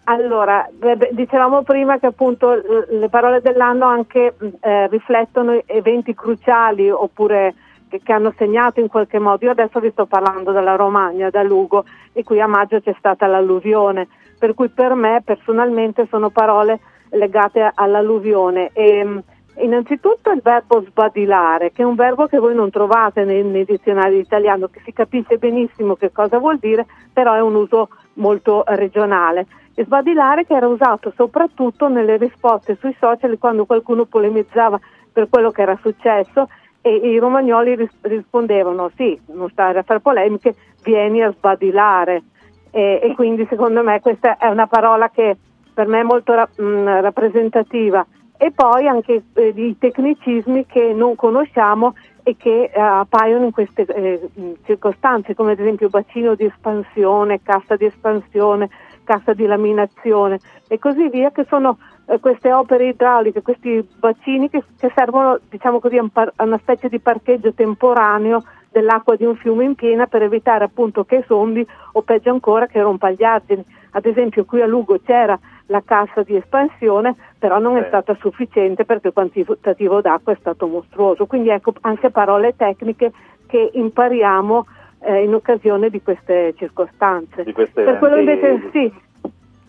Allora, dicevamo prima che appunto le parole dell'anno anche eh, riflettono eventi cruciali oppure che, che hanno segnato in qualche modo. Io adesso vi sto parlando della Romagna, da Lugo, e qui a maggio c'è stata l'alluvione, per cui per me personalmente sono parole legate all'alluvione. E, innanzitutto il verbo sbadilare, che è un verbo che voi non trovate nei, nei dizionari italiano, che si capisce benissimo che cosa vuol dire, però è un uso molto regionale. E sbadilare che era usato soprattutto nelle risposte sui social quando qualcuno polemizzava per quello che era successo e, i romagnoli ris- rispondevano sì, non stare a fare polemiche, vieni a sbadilare. E, e quindi secondo me questa è una parola che per me è molto ra- mh, rappresentativa. E poi anche eh, i tecnicismi che non conosciamo e che eh, appaiono in queste eh, circostanze, come ad esempio bacino di espansione, cassa di espansione, cassa di laminazione e così via, che sono eh, queste opere idrauliche, questi bacini che, che servono, diciamo così, a un par- a una specie di parcheggio temporaneo dell'acqua di un fiume in piena per evitare appunto che sondi o peggio ancora che rompa gli argini. Ad esempio qui a Lugo c'era la cassa di espansione, però non è stata sufficiente perché il quantitativo d'acqua è stato mostruoso. Quindi ecco anche parole tecniche che impariamo eh, in occasione di queste circostanze. Di queste per quello invece sì.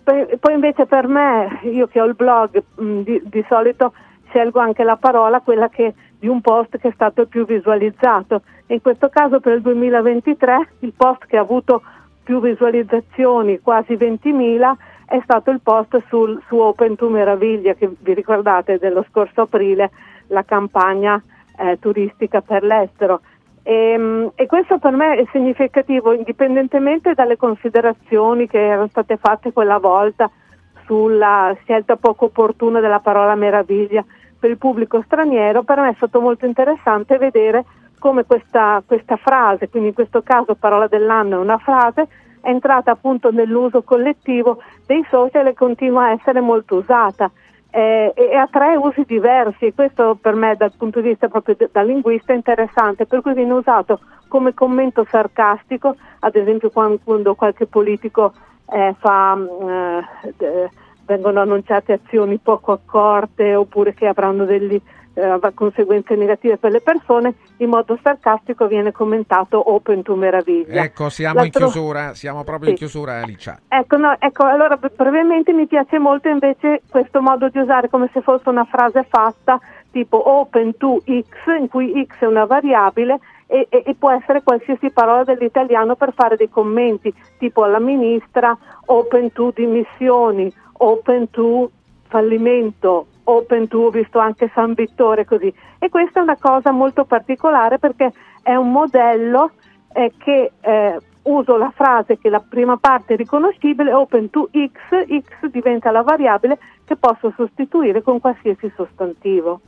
Poi, poi invece per me, io che ho il blog, mh, di, di solito scelgo anche la parola, quella che, di un post che è stato il più visualizzato. In questo caso per il 2023 il post che ha avuto più visualizzazioni, quasi 20.000, è stato il post sul, su Open to Meraviglia, che vi ricordate dello scorso aprile, la campagna eh, turistica per l'estero. E, ehm, e, questo per me è significativo, indipendentemente dalle considerazioni che erano state fatte quella volta sulla scelta poco opportuna della parola meraviglia per il pubblico straniero, per me è stato molto interessante vedere come questa, questa frase, quindi in questo caso parola dell'anno è una frase, è entrata appunto nell'uso collettivo dei social e continua a essere molto usata. Eh, e ha tre usi diversi e questo per me dal punto di vista proprio da linguista è interessante, per cui viene usato come commento sarcastico, ad esempio quando, qualche politico eh, fa, eh, vengono annunciate azioni poco accorte oppure che avranno delle eh, conseguenze negative per le persone, in modo sarcastico viene commentato open to meraviglia. Ecco, siamo L'altro... in chiusura, siamo proprio sì. in chiusura Alicia. Ecco, no, ecco, allora brevemente mi piace molto invece questo modo di usare come se fosse una frase fatta tipo open to x, in cui x è una variabile e, e, e, può essere qualsiasi parola dell'italiano per fare dei commenti, tipo alla ministra, open to dimissioni, open to fallimento, open to, ho visto anche San Vittore così. E questa è una cosa molto particolare perché è un modello eh, che eh, uso la frase che la prima parte è riconoscibile, open to x, x diventa la variabile che posso sostituire con qualsiasi sostantivo.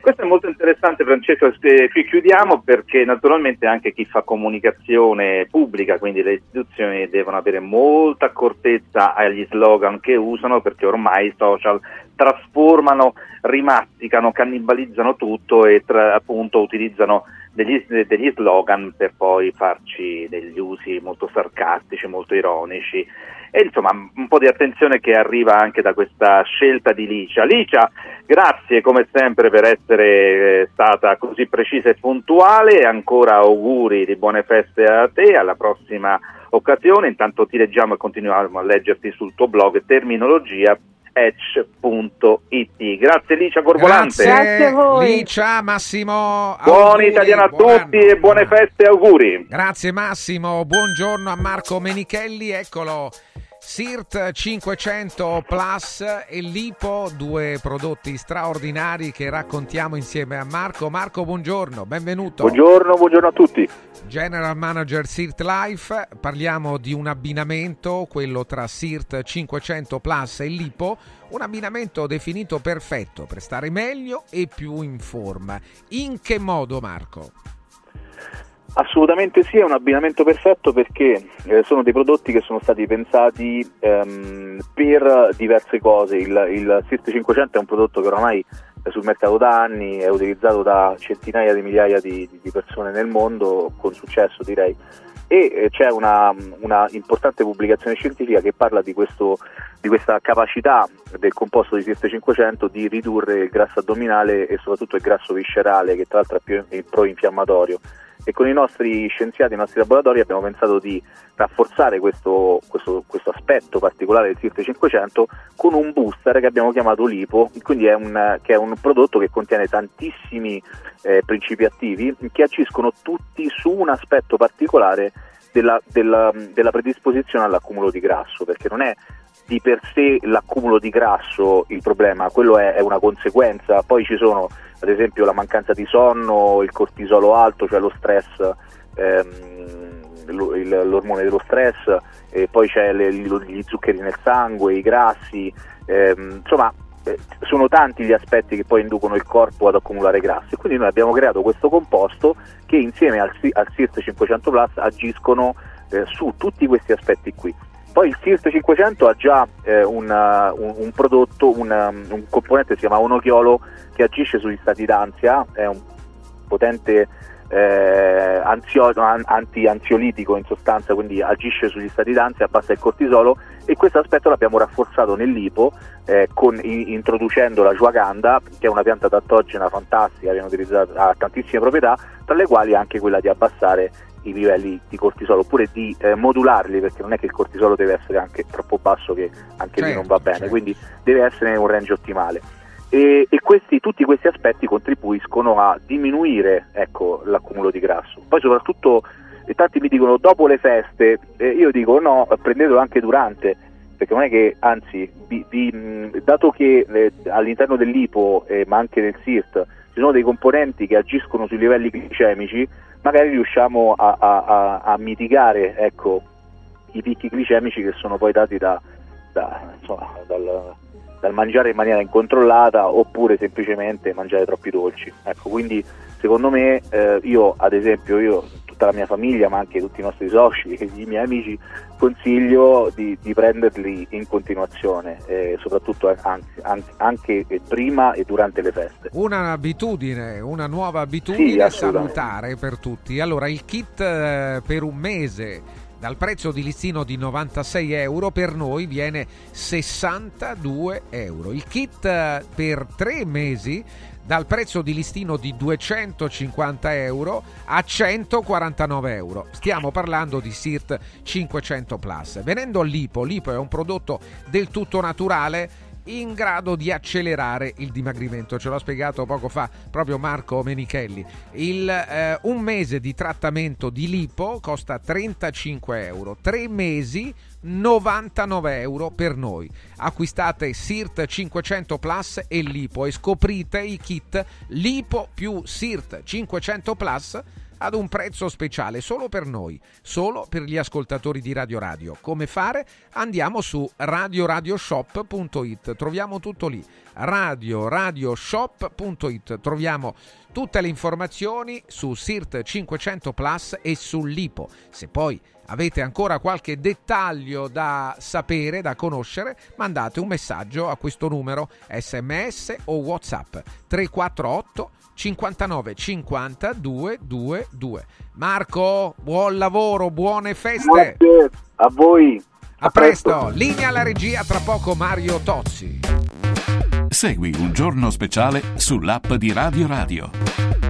Questo è molto interessante Francesco, qui chiudiamo perché naturalmente anche chi fa comunicazione pubblica, quindi le istituzioni devono avere molta accortezza agli slogan che usano perché ormai i social trasformano, rimasticano, cannibalizzano tutto e tra, appunto utilizzano degli, degli, slogan per poi farci degli usi molto sarcastici, molto ironici. E insomma un po' di attenzione che arriva anche da questa scelta di Licia. Licia, grazie come sempre per essere eh, stata così precisa e puntuale. Ancora auguri di buone feste a te, alla prossima occasione, intanto ti leggiamo e continuiamo a leggerti sul tuo blog terminologia Edge.it. Grazie Licia Corvolante. Grazie, a voi. Licia, Massimo. Buon italiano a tutti e buone feste, auguri. Grazie Massimo, buongiorno a Marco Menichelli, eccolo. SIRT 500 Plus e Lipo, due prodotti straordinari che raccontiamo insieme a Marco. Marco, buongiorno, benvenuto. Buongiorno, buongiorno a tutti. General Manager SIRT Life, parliamo di un abbinamento, quello tra SIRT 500 Plus e Lipo, un abbinamento definito perfetto per stare meglio e più in forma. In che modo, Marco? Assolutamente sì, è un abbinamento perfetto perché eh, sono dei prodotti che sono stati pensati ehm, per diverse cose. Il, il SIRT 500 è un prodotto che oramai è sul mercato da anni, è utilizzato da centinaia di migliaia di, di persone nel mondo, con successo direi, e eh, c'è una, una, importante pubblicazione scientifica che parla di, questo, di questa capacità del composto di SIRT 500 di ridurre il grasso addominale e soprattutto il grasso viscerale che tra l'altro è più pro-infiammatorio e con i nostri scienziati, i nostri laboratori abbiamo pensato di rafforzare questo, questo, questo aspetto particolare del SIRT 500 con un booster che abbiamo chiamato Lipo, quindi è un, che è un prodotto che contiene tantissimi eh, principi attivi che agiscono tutti su un aspetto particolare della, della, della predisposizione all'accumulo di grasso, perché non è di per sé l'accumulo di grasso il problema, quello è, è una conseguenza, poi ci sono ad esempio la mancanza di sonno, il cortisolo alto, cioè lo stress, ehm, l'ormone dello stress, e poi c'è le, gli zuccheri nel sangue, i grassi, ehm, insomma eh, sono tanti gli aspetti che poi inducono il corpo ad accumulare grassi. Quindi noi abbiamo creato questo composto che insieme al, al SIRT 500 Plus agiscono eh, su tutti questi aspetti qui. Poi il SIRT 500 ha già eh, una, un, un, prodotto, una, un componente si chiama onochiolo che agisce sugli stati d'ansia, è un potente eh, ansio, anti-ansiolitico in sostanza, quindi agisce sugli stati d'ansia, abbassa il cortisolo e questo aspetto l'abbiamo rafforzato nell'IPO eh, con, in, introducendo la Juaganda, che è una pianta adattogena fantastica, ha tantissime proprietà, tra le quali anche quella di abbassare i livelli di cortisolo oppure di eh, modularli perché non è che il cortisolo deve essere anche troppo basso che anche certo, lì non va bene certo. quindi deve essere un range ottimale e, e questi, tutti questi aspetti contribuiscono a diminuire ecco, l'accumulo di grasso poi soprattutto e tanti mi dicono dopo le feste eh, io dico no prendetelo anche durante perché non è che, anzi, vi, mh, dato che eh, all'interno dell'IPO, eh, ma anche nel SIRT, ci sono dei componenti che agiscono sui livelli glicemici, magari riusciamo a, a, a, a mitigare ecco, i picchi glicemici che sono poi dati da, da, insomma, dal, dal, mangiare in maniera incontrollata oppure semplicemente mangiare troppi dolci. Ecco, quindi secondo me eh, io ad esempio io tutta la mia famiglia, ma anche tutti i nostri soci *laughs* e i miei amici, consiglio di, di prenderli in continuazione, eh, soprattutto anche, anche, prima e durante le feste. Un'abitudine, una nuova abitudine sì, salutare per tutti. Allora, il kit eh, per un mese dal prezzo di listino di 96 euro per noi viene 62 euro. Il kit eh, per tre mesi dal prezzo di listino di 250 euro a 149 euro. Stiamo parlando di SIRT 500 Plus. Venendo all'IPO, l'IPO è un prodotto del tutto naturale in grado di accelerare il dimagrimento. Ce l'ha spiegato poco fa proprio Marco Menichelli. Il, eh, un mese di trattamento di lipo costa 35 euro, tre mesi 99 euro per noi. Acquistate SIRT 500 Plus e Lipo e scoprite i kit Lipo più SIRT 500 Plus ad un prezzo speciale solo per noi, solo per gli ascoltatori di Radio Radio. Come fare? Andiamo su radioradioshop.it, troviamo tutto lì. radioradioshop.it, troviamo tutte le informazioni su SIRT 500 Plus e sull'IPO. Se poi avete ancora qualche dettaglio da sapere, da conoscere, mandate un messaggio a questo numero sms o whatsapp 348 59 50 222. Marco, buon lavoro, buone feste. Grazie a voi. A, a presto. presto. Linea alla regia, tra poco Mario Tozzi. Segui un giorno speciale sull'app di Radio Radio.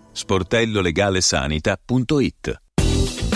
sportellolegalesanita.it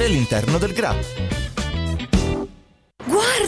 all'interno del GRA.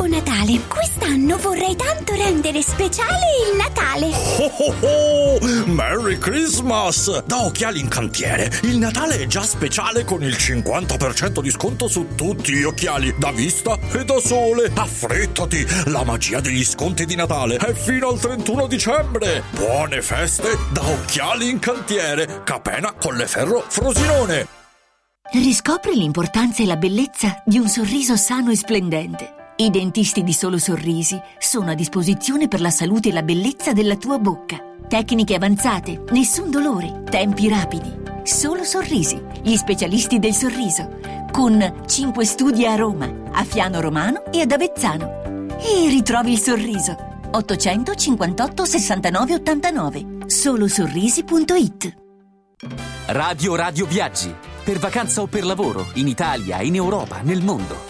Babbo Natale, quest'anno vorrei tanto rendere speciale il Natale. Oh, oh, oh! Merry Christmas! Da Occhiali in Cantiere, il Natale è già speciale con il 50% di sconto su tutti gli occhiali, da vista e da sole. Affrettati, la magia degli sconti di Natale è fino al 31 dicembre. Buone feste da Occhiali in Cantiere, Capena Colleferro Frosinone. Riscopri l'importanza e la bellezza di un sorriso sano e splendente. I dentisti di Solo Sorrisi sono a disposizione per la salute e la bellezza della tua bocca. Tecniche avanzate, nessun dolore, tempi rapidi. Solo Sorrisi, gli specialisti del sorriso, con 5 studi a Roma, a Fiano Romano e ad Avezzano. E ritrovi il sorriso. 858 69 89 solosorrisi.it Radio Radio Viaggi per vacanza o per lavoro, in Italia, in Europa, nel mondo.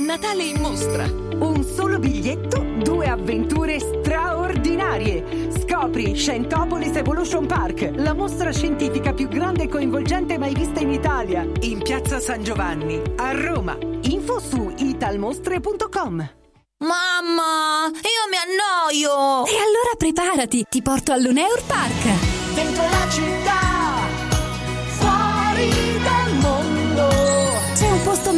Natale in mostra. Un solo biglietto, due avventure straordinarie. Scopri Scientopolis Evolution Park, la mostra scientifica più grande e coinvolgente mai vista in Italia. In piazza San Giovanni, a Roma. Info su italmostre.com. Mamma, io mi annoio! E allora preparati, ti porto all'Uneur Park. Dentro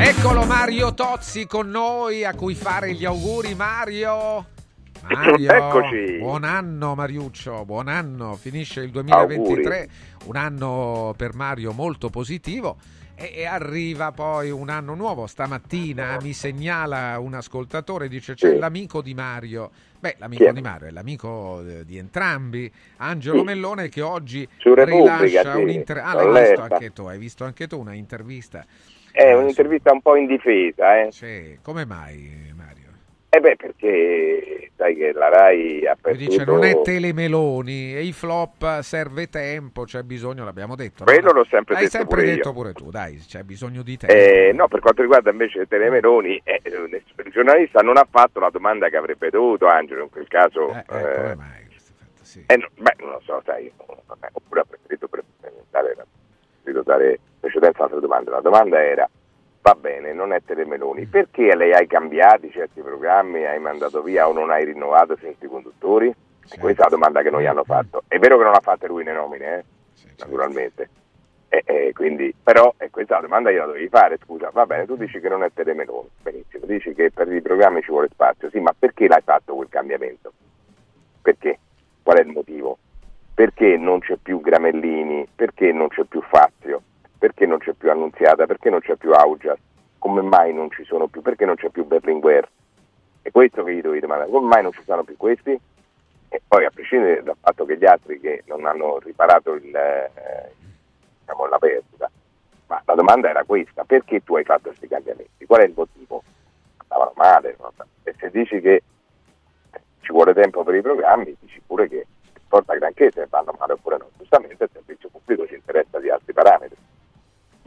Eccolo Mario Tozzi con noi a cui fare gli auguri Mario. Mario, *laughs* Eccoci. buon anno Mariuccio, buon anno, finisce il 2023, Auguri. un anno per Mario molto positivo e, arriva poi un anno nuovo. Stamattina mi segnala un ascoltatore, dice c'è Sì. l'amico di Mario. Beh, l'amico di Mario è l'amico eh, di entrambi, Angelo Sì. Mellone che oggi Su rilascia sì, un'inter- Ah, l'hai visto anche tu, hai visto anche tu una intervista. È un'intervista un po' in difesa, eh? Sì, come mai Mario? Eh beh, perché sai che la RAI ha perduto... dice non è telemeloni e i flop serve tempo, c'è bisogno, l'abbiamo detto. no? Quello l'ho sempre L'hai detto sempre pure detto io. pure tu, dai, c'è bisogno di tempo. Eh, no, per quanto riguarda invece Telemeloni, eh, il giornalista non ha fatto la domanda che avrebbe dovuto Angelo, in quel caso... Eh, eh, come mai? eh, no, beh, non lo so, sai, oppure ha preferito dare precedenza a altre domande. La domanda era, va bene, non è Telemeloni, Mm. perché le hai cambiati certi programmi, hai mandato via o non hai rinnovato certi conduttori? E Questa è la domanda che noi Mm, hanno fatto. È vero che non l'ha fatta lui le nomine, eh? naturalmente. E- e quindi, però e questa è la domanda che io la dovevi fare, scusa, va bene, tu dici che non è Telemeloni, benissimo, dici che per i programmi ci vuole spazio, sì, ma perché l'hai fatto quel cambiamento? Perché? Qual è il motivo? Perché non c'è più Gramellini? Perché non c'è più Fazio? Perché non c'è più Annunziata? Perché non c'è più Augias? Come mai non ci sono più? Perché non c'è più Berlinguer? È questo che gli dovevi domandare, come mai non ci sono più questi? E poi a prescindere dal fatto che gli altri che non hanno riparato il, eh, diciamo, la perdita, ma la domanda era questa, perché tu hai fatto questi cambiamenti? Qual è il motivo? Andavano male, e se dici che ci vuole tempo per i programmi, dici pure che importa granché se vanno male oppure no. Giustamente il servizio pubblico ci interessa di altri parametri.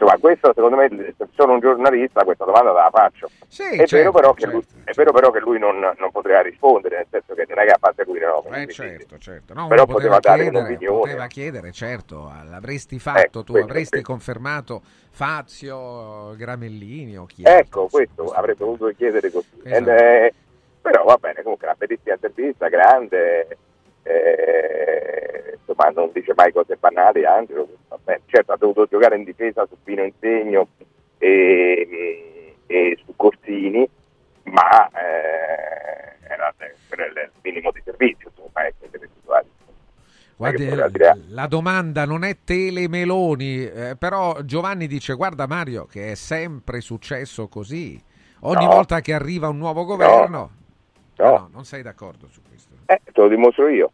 Insomma, questo secondo me, se sono un giornalista, questa domanda la faccio. Sì, è, certo, vero però che certo, lui, è vero però che lui non, non poteva rispondere, nel senso che non è che ha fatto le nomine. Eh, certo, certo. No, però uno poteva dare chiedere, un'opinione. poteva chiedere, certo, l'avresti fatto, Ecco, tu questo, avresti questo. confermato Fazio, Gramellini o chi Ecco, questo avrebbe voluto chiedere così. Esatto. Ed è- però va bene, comunque una bellissima intervista, grande, eh, insomma non dice mai cose banali, Angelo, va bene. certo ha dovuto giocare in difesa su Pino Insegno e, e su Corsini, ma eh, era è il minimo di servizio, insomma, situazioni. Guardi, poteva dire- la domanda non è telemeloni, eh, però Giovanni dice guarda Mario che è sempre successo così. Ogni No. volta che arriva un nuovo governo... No, No, non sei d'accordo su questo. Eh, te lo dimostro io.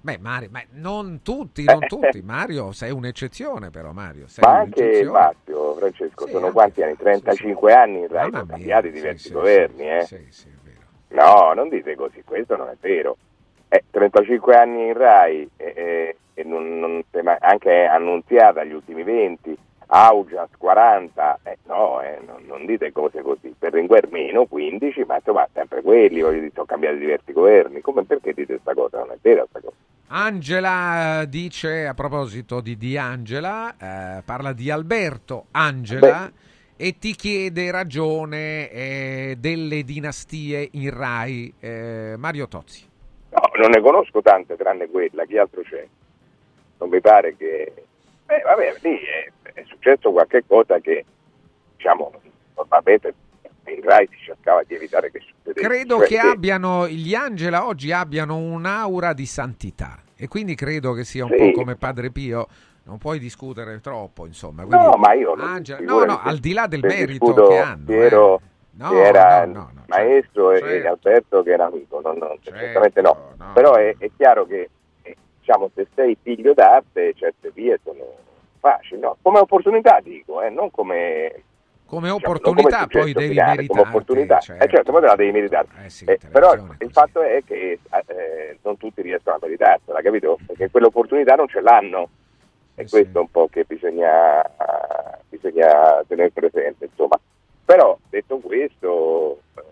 Beh, Mario, ma non tutti, non tutti. Mario, sei un'eccezione però, Mario. Sei Ma anche. Massimo, Francesco, sono quanti anni? 35 anni in Rai, sono cambiati diversi governi, eh? No, non dite così, questo non è vero. Eh, 35 anni in Rai eh, eh, e non, non è mai- anche annunziata gli ultimi 20, Augias 40, eh, no, eh, non, non dite cose così. Per Ringuer meno 15, ma insomma sempre quelli, voglio dire, sono cambiati diversi governi. Come perché dite questa cosa? Non è vera questa cosa. Angela dice, a proposito di, di Angela, eh, parla di Alberto Angela e ti chiede ragione eh, delle dinastie in Rai. Eh, Mario Tozzi. No, non ne conosco tante tranne quella, chi altro c'è? Non mi pare che... Eh, vabbè, lì è, è successo qualche cosa che, diciamo, normalmente in Rai si cercava di evitare che succedesse. Credo Cioè che abbiano, gli Angela oggi abbiano un'aura di santità e quindi credo che sia un Sì. po' come Padre Pio. Non puoi discutere troppo, insomma. No, quindi ma io Angela- no, no, al di là del merito che hanno. Piero, eh. No, che era no, no, no, maestro e- certo. e Alberto che era amico, non, non, certamente no. Però è, è chiaro che eh, diciamo, se sei figlio d'arte certe vie sono facili, no? come opportunità dico, eh, non come... Come diciamo, opportunità come successo poi devi finale, meritare. come opportunità. Eh, certo, poi te la devi meritare. Eh, però il fatto è che eh, non tutti riescono a meritarsela, capito? Perché quell'opportunità non ce l'hanno. E questo è un po' che bisogna, bisogna tenere presente, insomma. Però, detto questo, eh,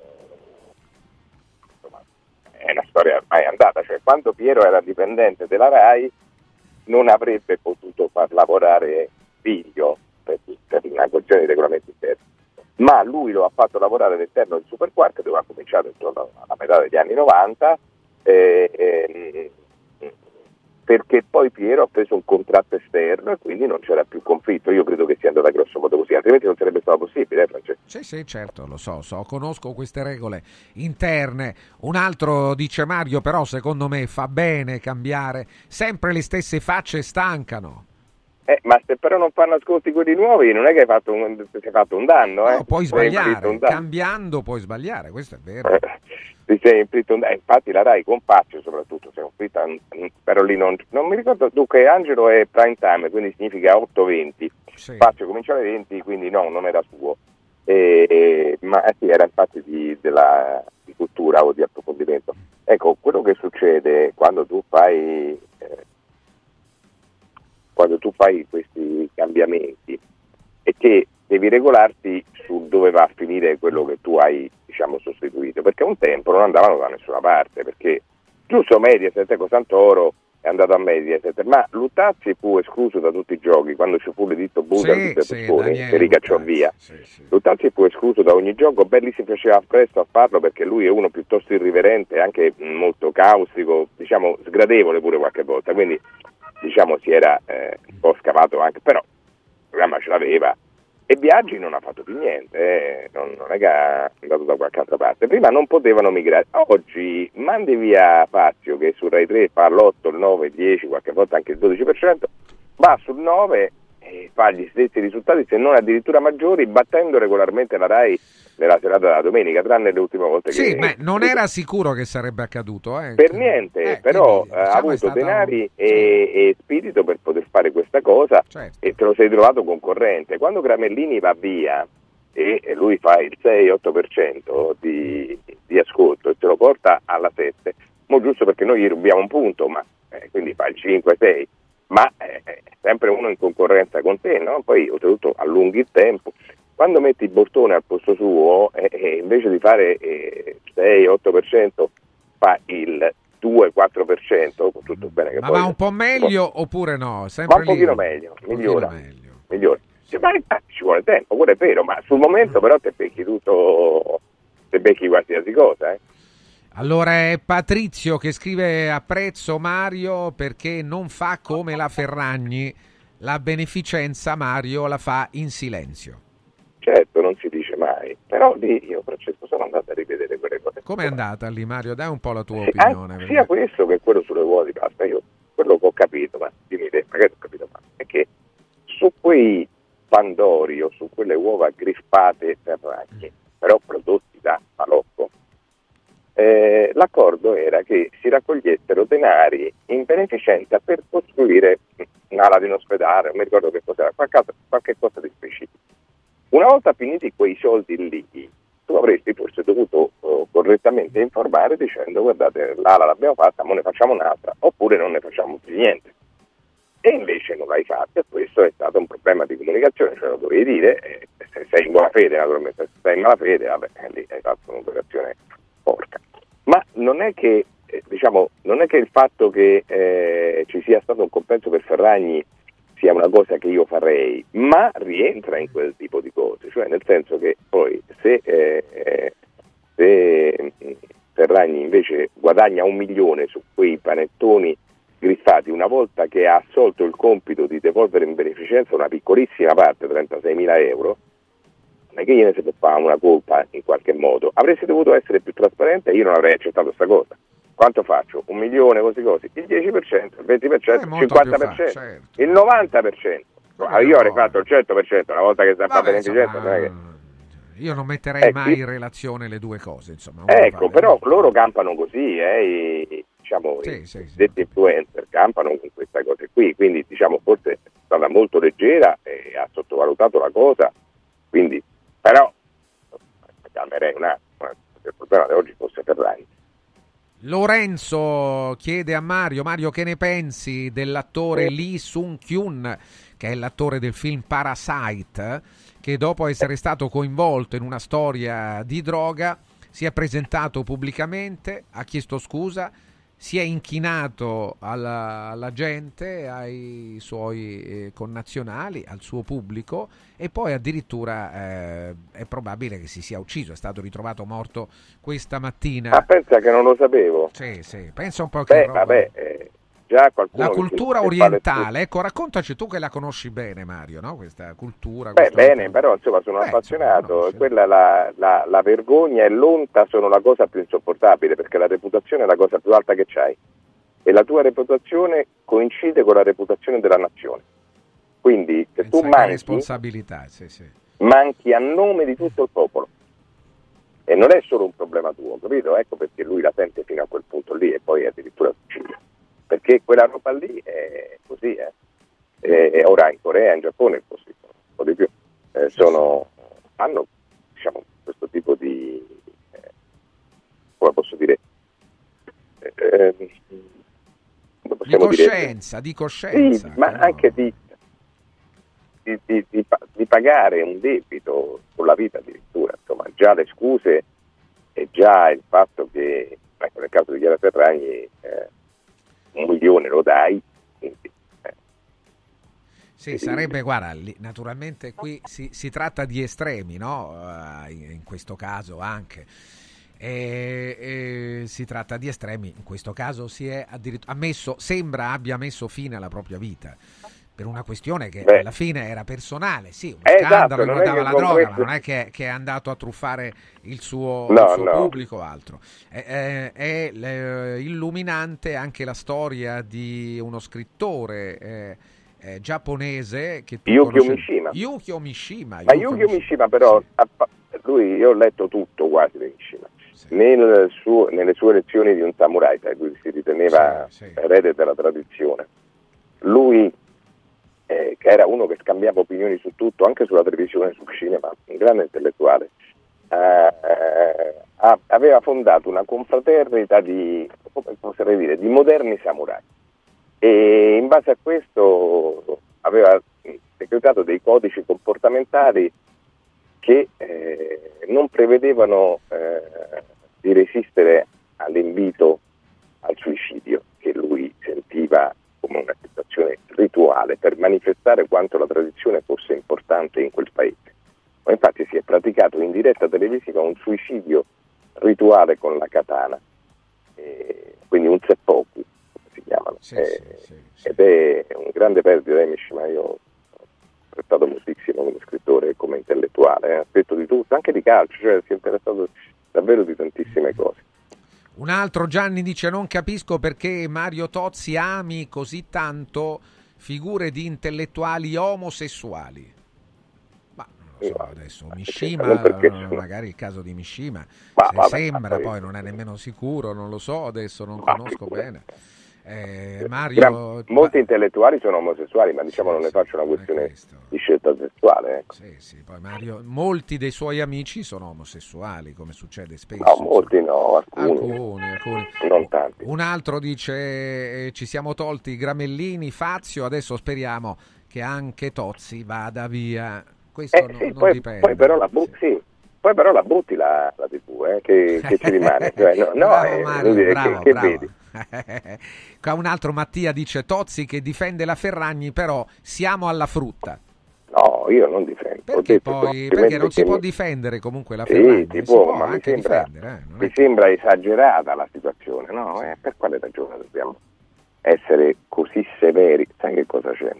insomma, è una storia ormai andata. Cioè, quando Piero era dipendente della RAI, non avrebbe potuto far lavorare figlio per, per una questione di regolamenti interni. Ma lui lo ha fatto lavorare all'interno del Superquark dove ha cominciato intorno alla metà degli anni 90 eh, ehm, perché poi Piero ha preso un contratto esterno e quindi non c'era più conflitto. Io credo che sia andata grosso modo così, altrimenti non sarebbe stato possibile, eh, Francesco. Sì, sì, certo, lo so, so, conosco queste regole interne. Un altro dice Mario, però secondo me fa bene cambiare. Sempre le stesse facce stancano. Eh, ma se però non fanno ascolti quelli nuovi, non è che hai fatto un, sei fatto un danno, eh? No, puoi sei inflitto sbagliare, danno. cambiando puoi sbagliare, questo è vero. *laughs* Eh, un danno. Infatti la Rai con Paccio soprattutto si è inflitta, mm, però lì non, non mi ricordo, dunque Angelo è prime time, quindi significa 8-20. Paccio comincia alle 20, quindi no, non era suo. E- e- ma eh sì, era infatti di, della, di cultura o di approfondimento. Ecco, quello che succede quando tu fai eh, quando tu fai questi cambiamenti è che devi regolarti su dove va a finire quello che tu hai diciamo, sostituito, perché un tempo non andavano da nessuna parte, perché giusto Mediaset, ecco Santoro è andato a Mediaset, ma Luttazzi fu escluso da tutti i giochi quando ci fu l'editto Buda Sì, di sì, che ricacciò via. Luttazzi fu escluso da ogni gioco, Belli si faceva presto a farlo perché lui è uno piuttosto irriverente, anche molto caustico, diciamo sgradevole pure qualche volta, quindi diciamo si era eh, un po' scavato anche, però programma ce l'aveva e Biaggi non ha fatto più niente, eh, non, non è che è andato da qualche altra parte. Prima non potevano migrare, oggi mandi via Fazio che su Rai 3 fa l'8, il 9, il 10, qualche volta anche il 12%, va sul 9 e fa gli stessi risultati, se non addirittura maggiori, battendo regolarmente la Rai nella serata della domenica, tranne le ultime volte Sì, che... ma non era sicuro che sarebbe accaduto. Eh. Per niente, però quindi, eh, ha diciamo, avuto stata denari e, e spirito per poter fare questa cosa Certo. e te lo sei trovato concorrente. Quando Gramellini va via e, e lui fa il 6-8% di, di ascolto e te lo porta alla 7, mo giusto perché noi gli rubiamo un punto, ma eh, quindi fa il 5-6, ma è sempre uno in concorrenza con te, no? poi oltretutto allunghi il tempo. Quando metti il bottone al posto suo, eh, eh, invece di fare eh, 6-8%, fa il 2-4%, con tutto bene che Ma poi... va un po' meglio oppure no? Ma Sempre un pochino lì. meglio, migliora. meglio. migliora. Sì, ma infatti ci vuole tempo, quello è vero, ma sul momento però te becchi tutto, te becchi qualsiasi cosa. Eh. Allora è Patrizio che scrive apprezzo Mario perché non fa come la Ferragni, la beneficenza Mario la fa in silenzio. Certo, non si dice mai, però lì io Francesco sono andato a rivedere quelle cose. Com'è andata lì Mario? Dai un po' la tua Sì, opinione. anche- sia questo che quello sulle uova di pasta, io quello che ho capito, ma dimmi te, magari ho capito male, è che su quei pandori o su quelle uova griffate ferragni, però prodotti da Malocco, eh, l'accordo era che si raccogliessero denari in beneficenza per costruire un'ala di un ospedale, non mi ricordo che cos'era, qualche, qualche cosa di specifico. Una volta finiti quei soldi lì, tu avresti forse dovuto uh, correttamente informare dicendo guardate l'ala l'abbiamo fatta, ma ne facciamo un'altra, oppure non ne facciamo più niente. E invece non l'hai fatto e questo è stato un problema di comunicazione, cioè lo dovevi dire, e se sei in buona fede naturalmente, se sei in malafede, vabbè, lì hai fatto un'operazione porca. Ma non è che, eh, diciamo, non è che il fatto che eh, ci sia stato un compenso per Ferragni sia una cosa che io farei, ma rientra in quel tipo di cose, cioè nel senso che poi se, eh, se Ferragni invece guadagna un milione su quei panettoni griffati, una volta che ha assolto il compito di devolvere in beneficenza una piccolissima parte, 36.000 euro, non è che gliene si può fare una colpa in qualche modo. Avresti dovuto essere più trasparente e io non avrei accettato questa cosa. Quanto faccio? Un milione, così così. Il 10%, il 20%, il 50%, fa, certo. il 90%. No, io avrei fatto il 100% una volta che si fa beneficenza. Non è che... Io non metterei eh, mai in relazione le due cose. Insomma, ecco, però loro campano così, eh, i, diciamo, sì, i sì, sì. influencer campano con queste cose qui, quindi diciamo forse è stata molto leggera e ha sottovalutato la cosa, quindi però calmerei un attimo, il problema di oggi fosse Ferrari. Lorenzo chiede a Mario, Mario che ne pensi dell'attore Lee Sung-kyun, che è l'attore del film Parasite, che dopo essere stato coinvolto in una storia di droga si è presentato pubblicamente, ha chiesto scusa, si è inchinato alla, alla gente, ai suoi eh, connazionali, al suo pubblico e poi addirittura eh, è probabile che si sia ucciso, è stato ritrovato morto questa mattina. Ma pensa che non lo sapevo. Sì, sì, pensa un po' che... Beh, vabbè, eh, già qualcuno... La cultura orientale, ecco, raccontaci tu che la conosci bene Mario, no? Questa cultura... Beh, bene, però insomma sono Beh, appassionato, quella la, la, la, vergogna e l'onta sono la cosa più insopportabile perché la reputazione è la cosa più alta che c'hai e la tua reputazione coincide con la reputazione della nazione. Quindi se Pensa tu manchi, responsabilità, sì, sì. manchi a nome di tutto il popolo. E non è solo un problema tuo, capito? Ecco perché lui la sente fino a quel punto lì e poi addirittura succede perché quella roba lì è così, eh. e, ora in Corea, in Giappone, così, un po' di più, eh, sono, hanno diciamo, questo tipo di, eh, come posso dire, eh, di coscienza, di coscienza. Sì, ma no. anche di, di, di, di, pagare un debito sulla vita addirittura, insomma, già le scuse e già il fatto che, ecco, nel caso di Chiara Ferragni, eh, un milione lo dai. Quindi, eh. Sì, sarebbe, guarda, naturalmente qui si, si tratta di estremi, no? In, in, questo caso anche. E, e si tratta di estremi, in questo caso si è addirittura ammesso, sembra abbia messo fine alla propria vita per una questione che Beh. alla fine era personale, sì, un eh, scandalo esatto, riguardava la droga, questo... ma non è che, che, è andato a truffare il suo, no, il suo no. pubblico o altro. È, è, è illuminante anche la storia di uno scrittore eh, eh, giapponese che tu Yukio Mishima. Yukio Mishima. Ma Yukio Mishima però, lui, io ho letto tutto quasi di Mishima. Sì. Nel suo, nelle sue lezioni di un samurai, da cui si riteneva sì, sì. erede della tradizione, lui eh, che era uno che scambiava opinioni su tutto, anche sulla televisione, sul cinema, un grande intellettuale, eh, eh, aveva fondato una confraternita di, dire, di moderni samurai. E in base a questo aveva decretato dei codici comportamentali che eh, non prevedevano eh, di resistere all'invito al suicidio che lui sentiva come una situazione rituale per manifestare quanto la tradizione fosse importante in quel paese. Ma infatti si è praticato in diretta televisiva un suicidio rituale con la katana, eh, quindi un seppoku, come si chiamano, sì, eh, sì, sì, ed è un grande perdita di Mishima, io ho apprezzato moltissimo come scrittore e come intellettuale, eh, ha scritto di tutto, anche di calcio, cioè si è interessato davvero di tantissime cose. Un altro Gianni dice non capisco perché Mario Tozzi ami così tanto figure di intellettuali omosessuali. Ma non lo so adesso, Mishima, magari il caso di Mishima, Ma se sembra, poi non è nemmeno sicuro, non lo so, adesso non conosco bene. Eh, Mario, molti intellettuali sono omosessuali, ma diciamo non ne faccio una questione di scelta sessuale. Ecco. Sì, sì, poi Mario, molti dei suoi amici sono omosessuali, come succede spesso. No, molti no, alcuni. Alcuni, alcuni. Non tanti. Un altro dice: eh, Ci siamo tolti i Gramellini, Fazio, adesso speriamo che anche Tozzi vada via. Questo Eh, no- sì, non poi, dipende. poi però la butti, sì. Poi però la butti la, la TV, eh, che, che ci rimane. Cioè, no, no, *laughs* Bravo, eh, Mario, dire, bravo, che, che bravo. vedi? Qua un altro Mattia dice: Tozzi che difende la Ferragni, però siamo alla frutta. No, io non difendo. Perché, poi, perché non si può mi- difendere comunque la Sì, Ferragni? può, può ma mi sembra, eh, mi sembra esagerata la situazione, no? Eh, per quale ragione dobbiamo essere così severi? Sai che cosa c'è?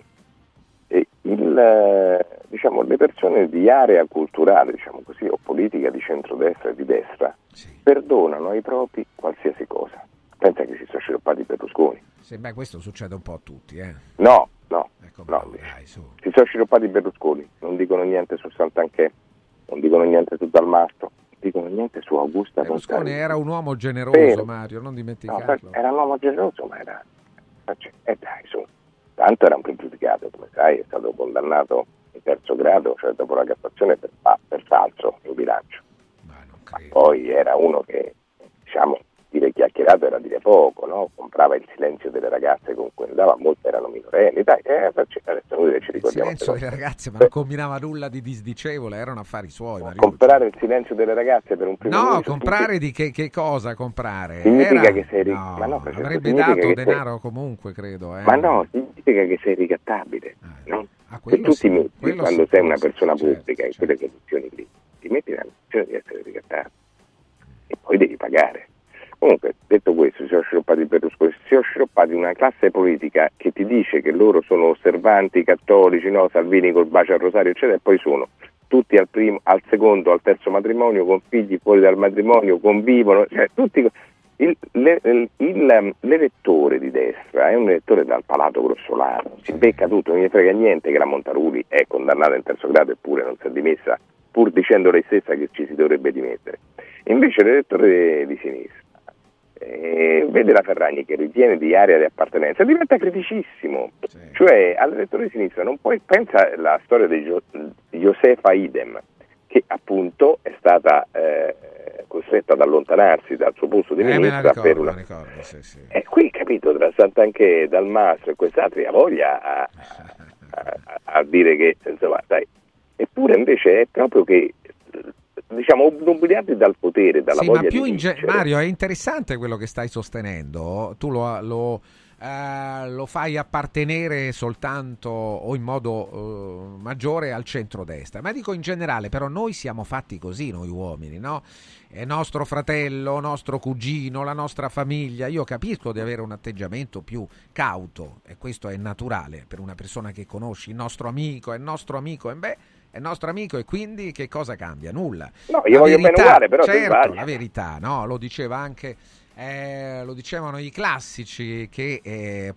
E il, eh, diciamo, le persone di area culturale, diciamo così, o politica di centrodestra e di destra, perdonano ai propri qualsiasi cosa. Pensa che si sono sciroppati Berlusconi. Sì, beh, questo succede un po' a tutti, eh. No, no, Ecco, no. Si sono sciroppati Berlusconi, non dicono niente su Sant'Anché, non dicono niente su Dalmastro, non dicono niente su Augusta Berlusconi era un uomo generoso, Vero. Mario, non No, dimenticarlo. era un uomo generoso, ma era... cioè, eh dai, su. Tanto era un pregiudicato, come sai, è stato condannato in terzo grado, cioè dopo la Cassazione, per, per falso in bilancio. Ma poi era uno che, diciamo, dire chiacchierato era dire poco, no? Comprava il silenzio delle ragazze con cui andava, molte erano minorenni, dai, eh, adesso noi ci Il ricordiamo. silenzio queste delle ragazze, ma non combinava nulla di disdicevole, erano affari suoi. Mario. Comprare il silenzio delle ragazze per un primo No, comprare di che, che cosa comprare? Significa Era- che sei ri- no, ma no, Francesco, avrebbe dato che sei- denaro comunque, credo. Eh. Ma no, significa che sei ricattabile. no? Se quello tu sì, ti metti, quando sì, sei una persona certo, pubblica in quelle condizioni lì, ti metti nella condizione di essere ricattato e poi devi pagare. Comunque, detto questo, si sono sciroppati Berlusconi, si sono sciroppati una classe politica che ti dice che loro sono osservanti, cattolici, no, Salvini col bacio al rosario, eccetera, e poi sono tutti al, primo, al secondo, al terzo matrimonio, con figli fuori dal matrimonio, convivono, cioè tutti... Il, le- il- il- l'elettore di destra è un elettore dal palato grossolano, si becca tutto, non gli frega niente che la Montaruli è condannata in terzo grado eppure non si è dimessa, pur dicendo lei stessa che ci si dovrebbe dimettere. Invece l'elettore di sinistra eh, vede la Ferragni che ritiene di area di appartenenza diventa criticissimo. Cioè all'elettore di sinistra non puoi pensa alla storia di Gio- Josefa Idem, che appunto è stata eh, costretta ad allontanarsi dal suo posto di Eh, ministra ricordo, per una... ricordo, sì, sì. E qui capito tra Sant'Anché, Dalmastro e quest'altri ha voglia *laughs* a, a- a dire che insomma dai. Eppure invece è proprio che diciamo obnubilati dal potere, dalla Sì, ma voglia più di in ge-. Mario, è interessante quello che stai sostenendo. Tu lo, lo, eh, lo fai appartenere soltanto o in modo eh, maggiore al centrodestra. Ma dico in generale, però noi siamo fatti così, noi uomini, no? È nostro fratello, nostro cugino, la nostra famiglia. Io capisco di avere un atteggiamento più cauto e questo è naturale per una persona che conosci, il nostro amico, è il nostro amico, e beh, è nostro amico e quindi che cosa cambia? Nulla. No, io La voglio bene uguale, però certo, la verità, no? Lo diceva anche, eh, lo dicevano i classici che eh,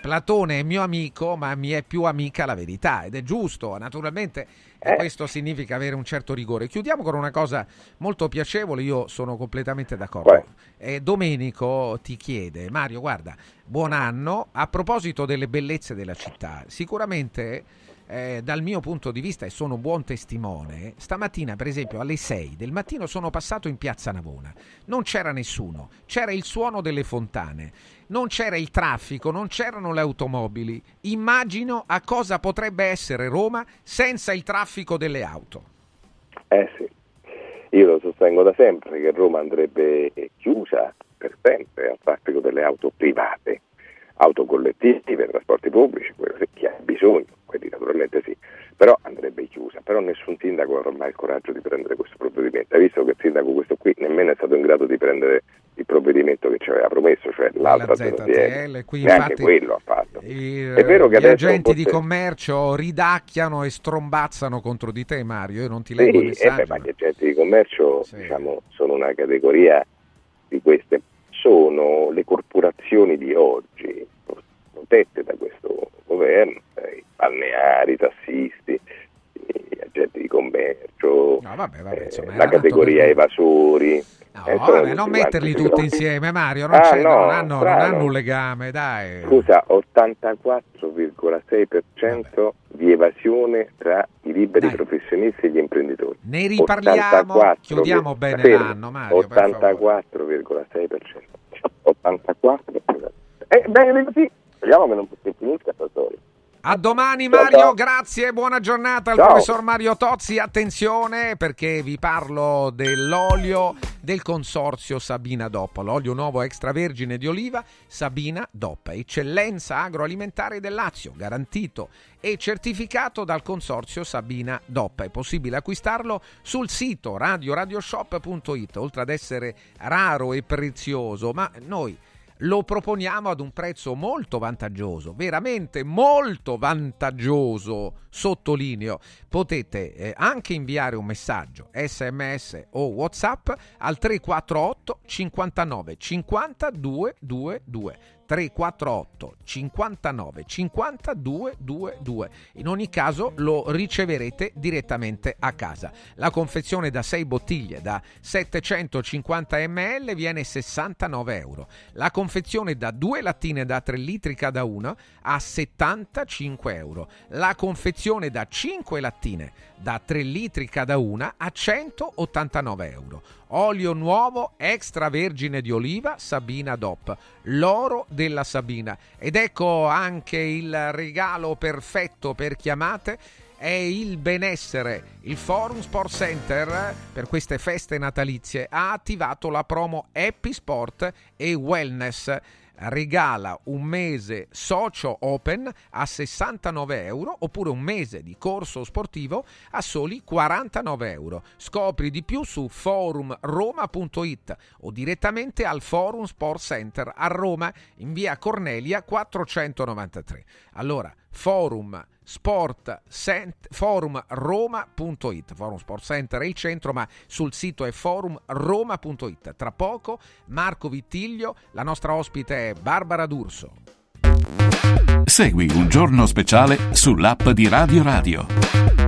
Platone è mio amico, ma mi è più amica la verità ed è giusto, naturalmente Eh. questo significa avere un certo rigore. Chiudiamo con una cosa molto piacevole, io sono completamente d'accordo. Eh, Domenico ti chiede, Mario, guarda, buon anno, a proposito delle bellezze della città, sicuramente eh, dal mio punto di vista e sono buon testimone, stamattina per esempio alle 6 del mattino sono passato in piazza Navona, non c'era nessuno, c'era il suono delle fontane, non c'era il traffico, non c'erano le automobili, immagino a cosa potrebbe essere Roma senza il traffico delle auto. Eh sì, io lo sostengo da sempre che Roma andrebbe chiusa per sempre al traffico delle auto private, auto collettive, trasporti pubblici, quello sì, chi ha bisogno, quelli naturalmente sì, però andrebbe chiusa, però nessun sindaco avrà mai il coraggio di prendere questo provvedimento, hai visto che il sindaco questo qui nemmeno è stato in grado di prendere il provvedimento che ci aveva promesso, cioè l'altra ZTL, ZTL, qui neanche quello ha fatto. I, È vero che gli adesso agenti di commercio ridacchiano e strombazzano contro di te, Mario. Io non ti leggo i Sì, eh messaggi. beh, ma gli agenti di commercio diciamo, sono una categoria di queste, sono le corporazioni di oggi, protette da questo governo, eh, i balneari, i tassisti, gli agenti di commercio, vabbè, vabbè, insomma, la era nato categoria evasori. No, eh, vabbè, non metterli tutti insieme, Mario. Non, Ah, no, non hanno, non hanno un legame, dai. Scusa, 84,6% di evasione tra i liberi professionisti e gli imprenditori. Ne riparliamo, 84, chiudiamo bene fermo, l'anno, Mario, per favore. 84,6%. 84. Eh, bene così. Speriamo che non si finisca questa storia. A domani Mario, ciao. grazie, buona giornata al Ciao. professor Mario Tozzi. Attenzione perché vi parlo dell'olio del consorzio Sabina DOP, l'olio nuovo extravergine di oliva Sabina DOP, eccellenza agroalimentare del Lazio, garantito e certificato dal consorzio Sabina DOP. È possibile acquistarlo sul sito radioradioshop.it, oltre ad essere raro e prezioso, ma noi lo proponiamo ad un prezzo molto vantaggioso, veramente molto vantaggioso, sottolineo. Potete eh, anche inviare un messaggio sms o whatsapp al 348 59 50 222 348 59 50 222. In ogni caso lo riceverete direttamente a casa. La confezione da 6 bottiglie da 750 ml viene 69 euro. La confezione da 2 lattine da 3 litri cada una a 75 euro. La confezione da 5 lattine da 3 litri cada una a 189 euro. Olio nuovo extravergine di oliva Sabina DOP, l'oro della Sabina. Ed ecco anche il regalo perfetto per chiamate è il benessere. Il Forum Sport Center per queste feste natalizie ha attivato la promo Happy Sport e Wellness. Regala un mese socio open a 69 euro oppure un mese di corso sportivo a soli 49 euro. Scopri di più su forumroma.it o direttamente al Forum Sport Center a Roma in via Cornelia 493. Allora, forum sport cent- forumroma.it forum sport center è il centro ma sul sito è forumroma.it tra poco Marco Vittiglio la nostra ospite è Barbara D'Urso. Segui un giorno speciale sull'app di Radio Radio.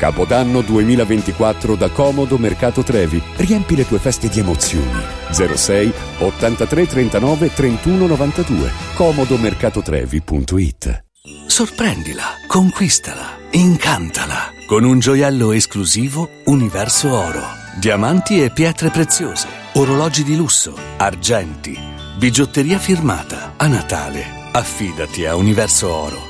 Capodanno 2024 da Comodo Mercato Trevi. Riempi le tue feste di emozioni. 06 83 39 31 92. comodomercatotrevi.it Sorprendila, conquistala, incantala con un gioiello esclusivo Universo Oro. Diamanti e pietre preziose, orologi di lusso, argenti, bigiotteria firmata. A Natale, affidati a Universo Oro.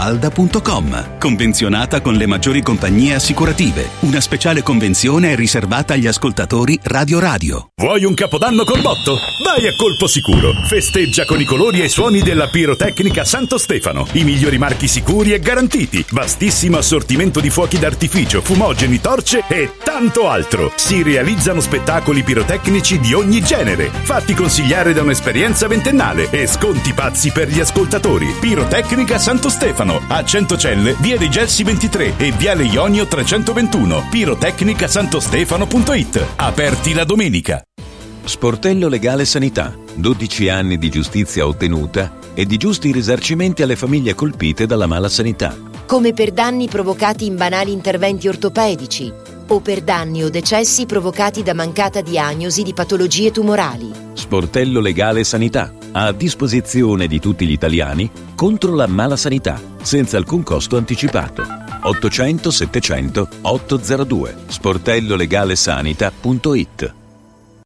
villamafalda.com. Convenzionata con le maggiori compagnie assicurative. Una speciale convenzione è riservata agli ascoltatori Radio Radio. Vuoi un capodanno col botto? Vai a colpo sicuro. Festeggia con i colori e i suoni della pirotecnica Santo Stefano. I migliori marchi sicuri e garantiti. Vastissimo assortimento di fuochi d'artificio, fumogeni, torce e tanto altro. Si realizzano spettacoli pirotecnici di ogni genere. Fatti consigliare da un'esperienza ventennale e sconti pazzi per gli ascoltatori. Pirotecnica Santo Stefano. A Centocelle, via dei Gelsi 23 e viale Ionio 321. Pirotecnicasantostefano.it. Aperti la domenica. Sportello Legale Sanità. 12 anni di giustizia ottenuta e di giusti risarcimenti alle famiglie colpite dalla mala sanità. come per danni provocati in banali interventi ortopedici o per danni o decessi provocati da mancata diagnosi di patologie tumorali. Sportello Legale Sanità. A disposizione di tutti gli italiani contro la mala sanità, senza alcun costo anticipato. 800 700 802 sportellolegalesanita.it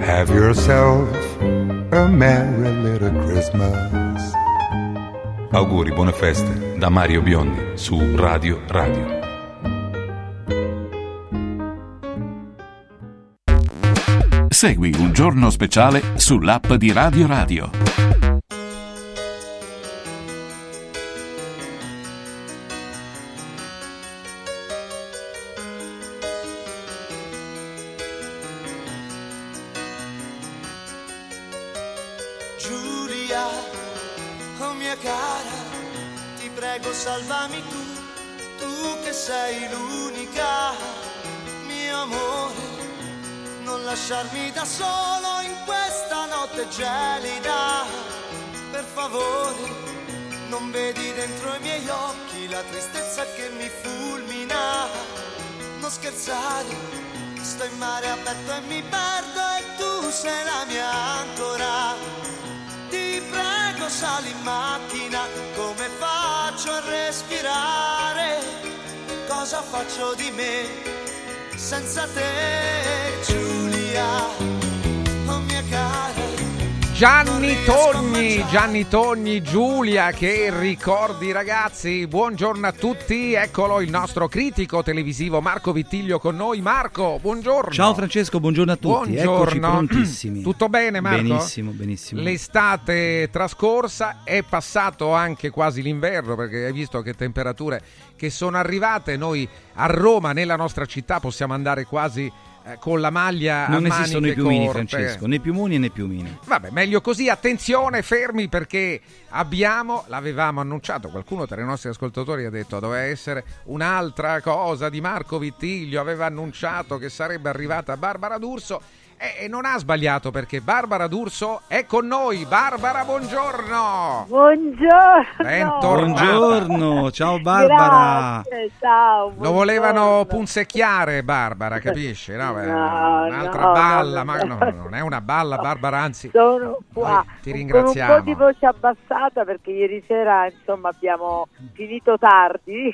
Have yourself a merry little Christmas. Auguri, buone feste da Mario Biondi su Radio Radio. Segui un giorno speciale sull'app di Radio Radio. Solo in questa notte gelida, per favore, non vedi dentro i miei occhi la tristezza che mi fulmina, non scherzare. Sto in mare aperto e mi perdo e tu sei la mia ancora ti prego sali in macchina, come faccio a respirare? Cosa faccio di me senza te, Giulia? Gianni Togni, Gianni Togni, Giulia, che ricordi ragazzi, buongiorno a tutti, eccolo il nostro critico televisivo Marco Vittiglio con noi. Marco, buongiorno. Ciao Francesco, buongiorno a tutti. Eccoci Buongiorno. prontissimi. *clears throat* Tutto bene Marco? Benissimo, benissimo. L'estate trascorsa è passato anche quasi l'inverno perché hai visto che temperature che sono arrivate. Noi a Roma, nella nostra città, possiamo andare quasi con la maglia Non esistono i piumini, corte. Francesco, né piumoni né piumini. Vabbè, meglio così. Attenzione, fermi perché abbiamo, l'avevamo annunciato, qualcuno tra i nostri ascoltatori ha detto doveva essere un'altra cosa di Marco Vittiglio, aveva annunciato che sarebbe arrivata Barbara D'Urso e, e non ha sbagliato perché Barbara D'Urso è con noi. Barbara, buongiorno! Buongiorno. Bentornata. Buongiorno, ciao Barbara. Grazie, ciao. Lo volevano punzecchiare Barbara, capisci? No, beh, No, un'altra no, balla, no, ma no. no, non è una balla, Barbara, anzi Sono qua ti con un ringraziamo. po' di voce abbassata perché ieri sera insomma abbiamo finito tardi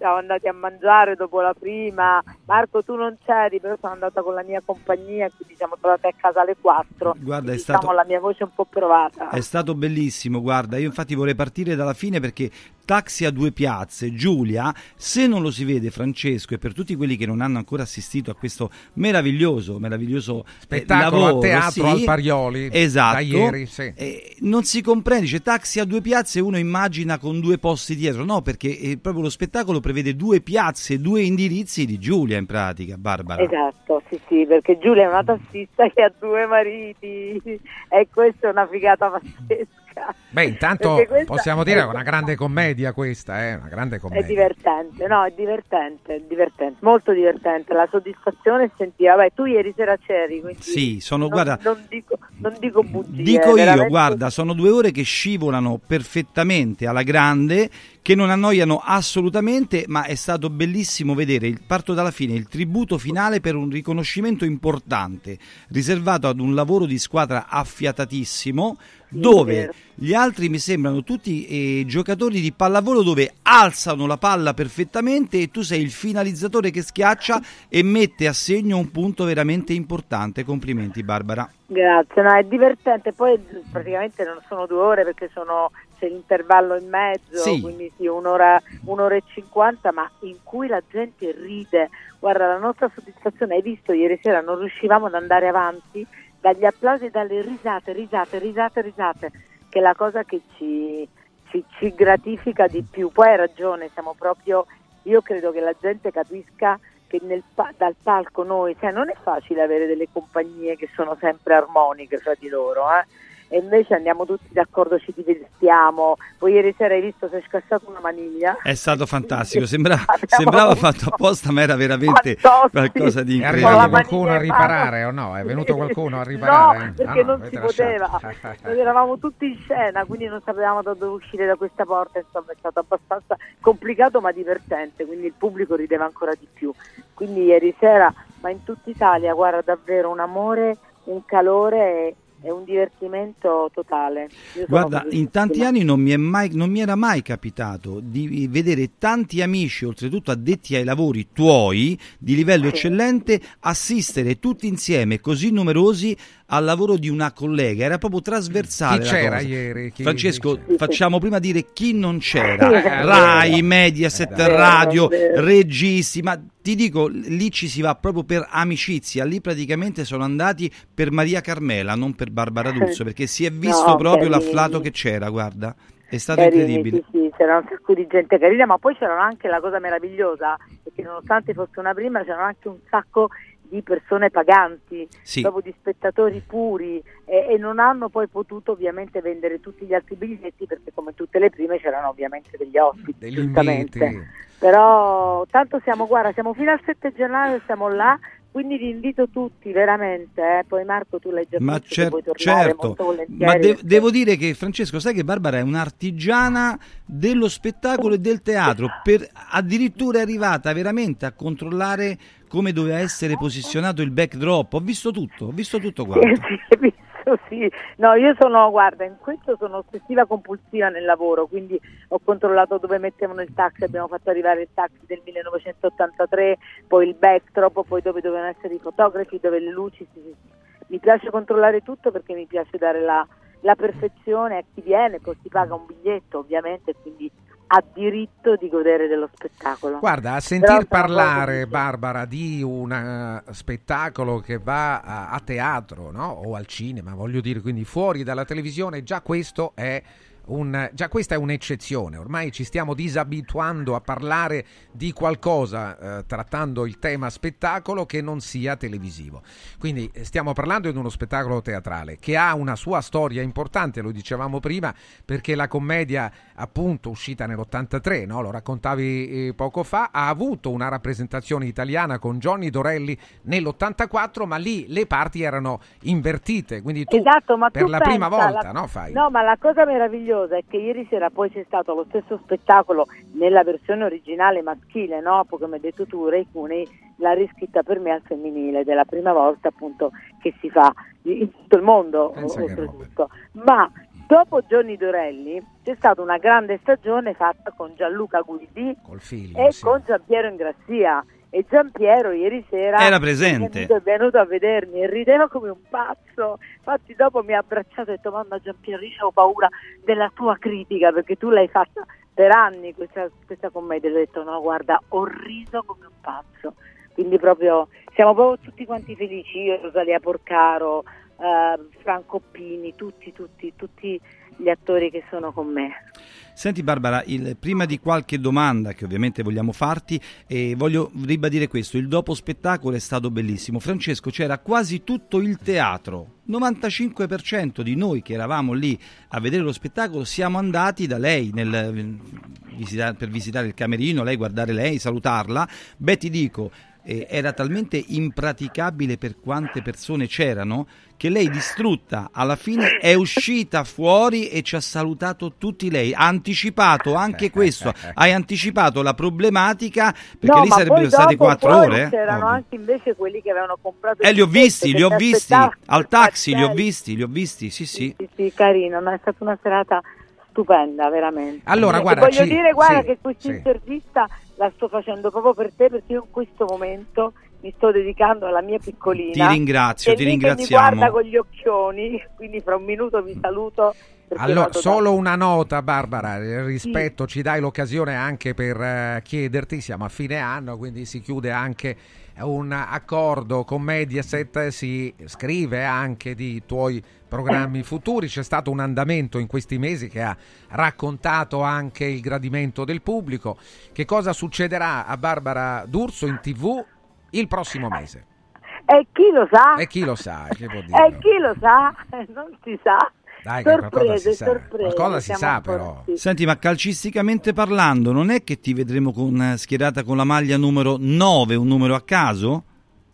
siamo andati a mangiare dopo la prima. Marco, tu non c'eri, però sono andata con la mia compagnia, quindi siamo tornate a casa alle 4. Guarda, è Diciamo stato, la mia voce un po' provata. è stato bellissimo, guarda, io infatti vorrei partire dalla fine perché Taxi a due piazze, Giulia, se non lo si vede Francesco e per tutti quelli che non hanno ancora assistito a questo meraviglioso, meraviglioso eh, Spettacolo lavoro, a teatro sì, al Parioli esatto, da ieri, sì. eh, non si comprende, c'è Taxi a due piazze uno immagina con due posti dietro, no, perché eh, proprio lo spettacolo prevede due piazze, due indirizzi di Giulia in pratica, Barbara. Esatto, sì, sì, perché Giulia è una tassista *laughs* che ha due mariti e questa è una figata pazzesca. Beh, intanto possiamo dire è- che è una grande commedia questa, eh, una grande È commedia. divertente, no, è divertente, è divertente, molto divertente. La soddisfazione sentiva, beh, tu ieri sera c'eri, quindi Sì, sono, non, guarda, non dico, non dico bugie. Dico io, veramente- guarda, sono due ore che scivolano perfettamente alla grande, che non annoiano assolutamente, ma è stato bellissimo vedere il parto dalla fine, il tributo finale per un riconoscimento importante, riservato ad un lavoro di squadra affiatatissimo, dove gli altri mi sembrano tutti eh, giocatori di pallavolo dove alzano la palla perfettamente e tu sei il finalizzatore che schiaccia e mette a segno un punto veramente importante. Complimenti Barbara. Grazie, no, è divertente. Poi praticamente non sono due ore perché sono, c'è l'intervallo in mezzo, Sì. quindi sì, un'ora, un'ora e cinquanta, ma in cui la gente ride. Guarda, la nostra soddisfazione, hai visto ieri sera, non riuscivamo ad andare avanti dagli applausi e dalle risate, risate, risate, risate, che è la cosa che ci, ci, ci gratifica di più. Poi hai ragione, siamo proprio, io credo che la gente capisca che nel dal palco noi, cioè non è facile avere delle compagnie che sono sempre armoniche fra di loro, eh? E invece andiamo tutti d'accordo, ci divertiamo. Poi ieri sera hai visto, si è scassato una maniglia. È stato fantastico, sembrava, *laughs* Abbiamo sembrava fatto apposta, ma era veramente Fantozzi. qualcosa di È incredibile. arrivato qualcuno a riparare o no? È venuto qualcuno a riparare? No, Ah, perché no, non si poteva. Noi eravamo tutti in scena, quindi non sapevamo da dove uscire da questa porta, insomma è stato abbastanza complicato ma divertente, quindi il pubblico rideva ancora di più. Quindi ieri sera, ma in tutta Italia, guarda davvero un amore, un calore e un divertimento totale. Guarda, in tanti anni non mi, è mai, non mi era mai capitato di vedere tanti amici, oltretutto addetti ai lavori tuoi, di livello eccellente, assistere tutti insieme, così numerosi, al lavoro di una collega. Era proprio trasversale. Chi la c'era cosa. ieri? Chi- Francesco, chi facciamo prima dire chi non Eh, c'era. Rai, Mediaset, Eh, radio, Vero, vero. registi, ma ti dico, lì ci si va proprio per amicizia. Lì praticamente sono andati per Maria Carmela, non per Barbara D'Urso, perché si è visto No, proprio carini. l'afflato che c'era, guarda. È stato Carini, incredibile. Sì, sì, c'era un sacco di gente carina, ma poi c'erano anche la cosa meravigliosa, perché nonostante fosse una prima, c'erano anche un sacco di persone paganti, Sì. proprio di spettatori puri e, e non hanno poi potuto ovviamente vendere tutti gli altri biglietti perché come tutte le prime c'erano ovviamente degli ospiti, Degli giustamente. Però tanto siamo, guarda, siamo fino al 7 gennaio, siamo là, quindi vi invito tutti veramente, eh. poi Marco tu l'hai già Ma visto, cer- certo, molto volentieri. ma de- devo dire che Francesco, sai che Barbara è un'artigiana dello spettacolo e del teatro, per, addirittura è arrivata veramente a controllare come doveva essere posizionato il backdrop. Ho visto tutto, ho visto tutto quanto. Sì, sì, hai visto, sì. No, io sono, guarda, in questo sono ossessiva compulsiva nel lavoro, quindi ho controllato dove mettevano il taxi, abbiamo fatto arrivare il taxi del 1983, poi il backdrop, poi dove dovevano essere i fotografi, dove le luci. sì, sì. Mi piace controllare tutto perché mi piace dare la, la perfezione a chi viene, poi si paga un biglietto ovviamente, quindi ha diritto di godere dello spettacolo. Guarda, a sentir parlare, Barbara, di un eh, spettacolo che va a, a teatro no? o al cinema, voglio dire, quindi fuori dalla televisione, già questo è un- già questa è un'eccezione, ormai ci stiamo disabituando a parlare di qualcosa eh, trattando il tema spettacolo che non sia televisivo. Quindi eh, stiamo parlando di uno spettacolo teatrale che ha una sua storia importante, lo dicevamo prima, perché la commedia appunto uscita nell'83, no? lo raccontavi eh, poco fa, ha avuto una rappresentazione italiana con Johnny Dorelli nell'84, ma lì le parti erano invertite, quindi tu Esatto, per tu la prima pensa, volta la- no, fai. No, ma la cosa meravigliosa è che ieri sera poi c'è stato lo stesso spettacolo nella versione originale maschile, no? Poi come hai detto tu, Ray Cunei l'ha riscritta per me al femminile ed è la prima volta appunto che si fa in tutto il mondo oltretutto. Ma Dopo Johnny Dorelli c'è stata una grande stagione fatta con Gianluca Guidi figlio, e sì. con Giampiero Ingrassia. E Giampiero ieri sera Era presente. È venuto, a vedermi e rideva come un pazzo. Infatti, dopo mi ha abbracciato e ha detto: Mamma Giampiero, io ho paura della tua critica perché tu l'hai fatta per anni questa, questa commedia. E ho detto: No, guarda, ho riso come un pazzo. Quindi, proprio siamo proprio tutti quanti felici. Io, Rosalia Porcaro, eh, Franco Pini, tutti, tutti, tutti gli attori che sono con me. Senti Barbara, il- prima di qualche domanda che ovviamente vogliamo farti, eh, voglio ribadire questo, il dopo spettacolo è stato bellissimo. Francesco, c'era quasi tutto il teatro, 95% di noi che eravamo lì a vedere lo spettacolo siamo andati da lei nel, eh, visita- per visitare il camerino, lei guardare lei, salutarla. Beh ti dico, eh, era talmente impraticabile per quante persone c'erano che lei distrutta alla fine è uscita fuori e ci ha salutato tutti lei ha anticipato anche *laughs* questo hai anticipato la problematica perché No, lì ma sarebbero state quattro ore eh? C'erano Ovvio. anche invece quelli che avevano comprato eh li ho visti li ho visti al taxi li ho visti li ho visti sì sì Sì, sì, carino, no? è stata una serata stupenda, veramente. Allora, E guarda, voglio ci- dire, guarda, sì, che questa sì. intervista la sto facendo proprio per te, perché io in questo momento mi sto dedicando alla mia piccolina. Ti ringrazio, ti lì che ringraziamo. mi guarda con gli occhioni, quindi fra un minuto vi saluto. Allora, solo una nota, Barbara, rispetto ci dai l'occasione anche per eh, chiederti, siamo a fine anno, quindi si chiude anche un accordo con Mediaset, si scrive anche di tuoi programmi futuri, c'è stato un andamento in questi mesi che ha raccontato anche il gradimento del pubblico. Che cosa succederà a Barbara D'Urso in tv il prossimo mese? E chi lo sa? E chi lo sa, dire? E chi lo sa? *laughs* Non si sa. Dai, sorprese, si sa. sorprese. Qualcosa si sa, però. sì. Senti, ma calcisticamente parlando, non è che ti vedremo con, eh, schierata con la maglia numero 9, un numero a caso?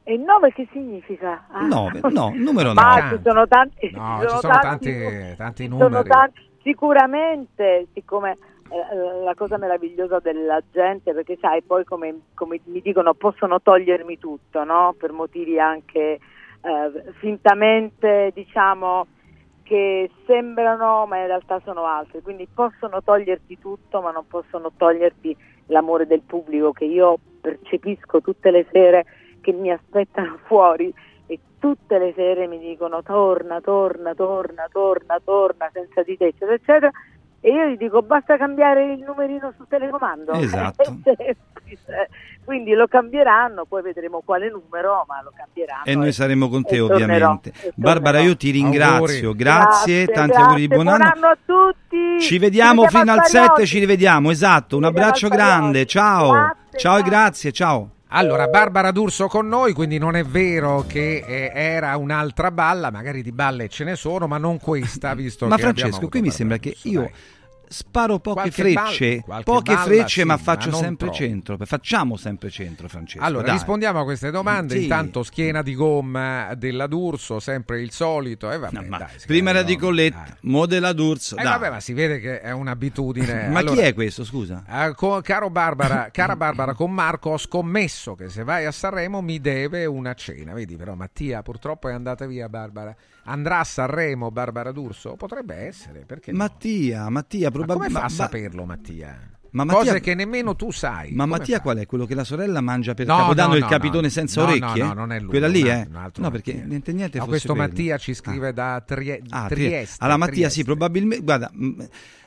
E il 9 che significa? Ah. 9, no, *laughs* numero Ma 9. ci sono tanti, No, ci ci sono tanti, tanti sono numeri. tanti- sicuramente, siccome eh, la cosa meravigliosa della gente, perché sai, poi come, come mi dicono, possono togliermi tutto, no? Per motivi anche eh, fintamente, diciamo, che sembrano, ma in realtà sono altri. Quindi possono toglierti tutto, ma non possono toglierti l'amore del pubblico che io percepisco tutte le sere che mi aspettano *laughs* fuori e tutte le sere mi dicono torna, torna, torna, torna, torna, senza di te, eccetera, eccetera. E io gli dico basta cambiare il numerino sul telecomando. Esatto. *laughs* Quindi lo cambieranno, poi vedremo quale numero, ma lo cambieranno. E noi saremo con te tornerò, ovviamente. e Barbara, io ti ringrazio, grazie, Grazie, tanti auguri di buon buon anno. anno a tutti. Ci vediamo Ci fino al al 7, Parioli. ci rivediamo, esatto, un Ci vediamo abbraccio grande, ciao. Grazie, ciao e grazie, ciao. Allora, Barbara D'Urso con noi, quindi non è vero che eh, era un'altra balla, magari di balle ce ne sono, ma non questa, *laughs* visto Ma che Francesco, qui mi sembra che D'Urso, io dai. Sparo poche Qualche frecce, balla- poche balla frecce, sì, ma ma faccio non sempre troppo. centro. Facciamo sempre centro, Francesco. Allora, dai. rispondiamo a queste domande. Sì. Intanto, schiena di gomma della D'Urso, sempre il solito. E vabbè, dai, si Prima era di Colletta, mo della D'Urso. Eh, dai. vabbè, ma si vede che è un'abitudine. *laughs* Ma chi Allora, è questo, scusa? eh, co- caro Barbara, *laughs* cara Barbara, con Marco ho scommesso che se vai a Sanremo mi deve una cena. Vedi, però Mattia purtroppo è andata via. Barbara andrà a Sanremo. Barbara D'Urso potrebbe essere perché no? Mattia, Mattia, Ma come probabilmente. fa a saperlo, Mattia? Ma Mattia- Cose che nemmeno tu sai. Ma Come Mattia fa? qual è? Quello che la sorella mangia per No, Capodanno no, il no, capitone senza orecchie? no, non è lui, Quella lì, un eh? altro- un altro no, Mattia. perché niente, niente No, questo vero. Mattia ci scrive da Trie- Ah, Tri- Trieste. Allora Mattia Trieste. sì, probabilmente, guarda,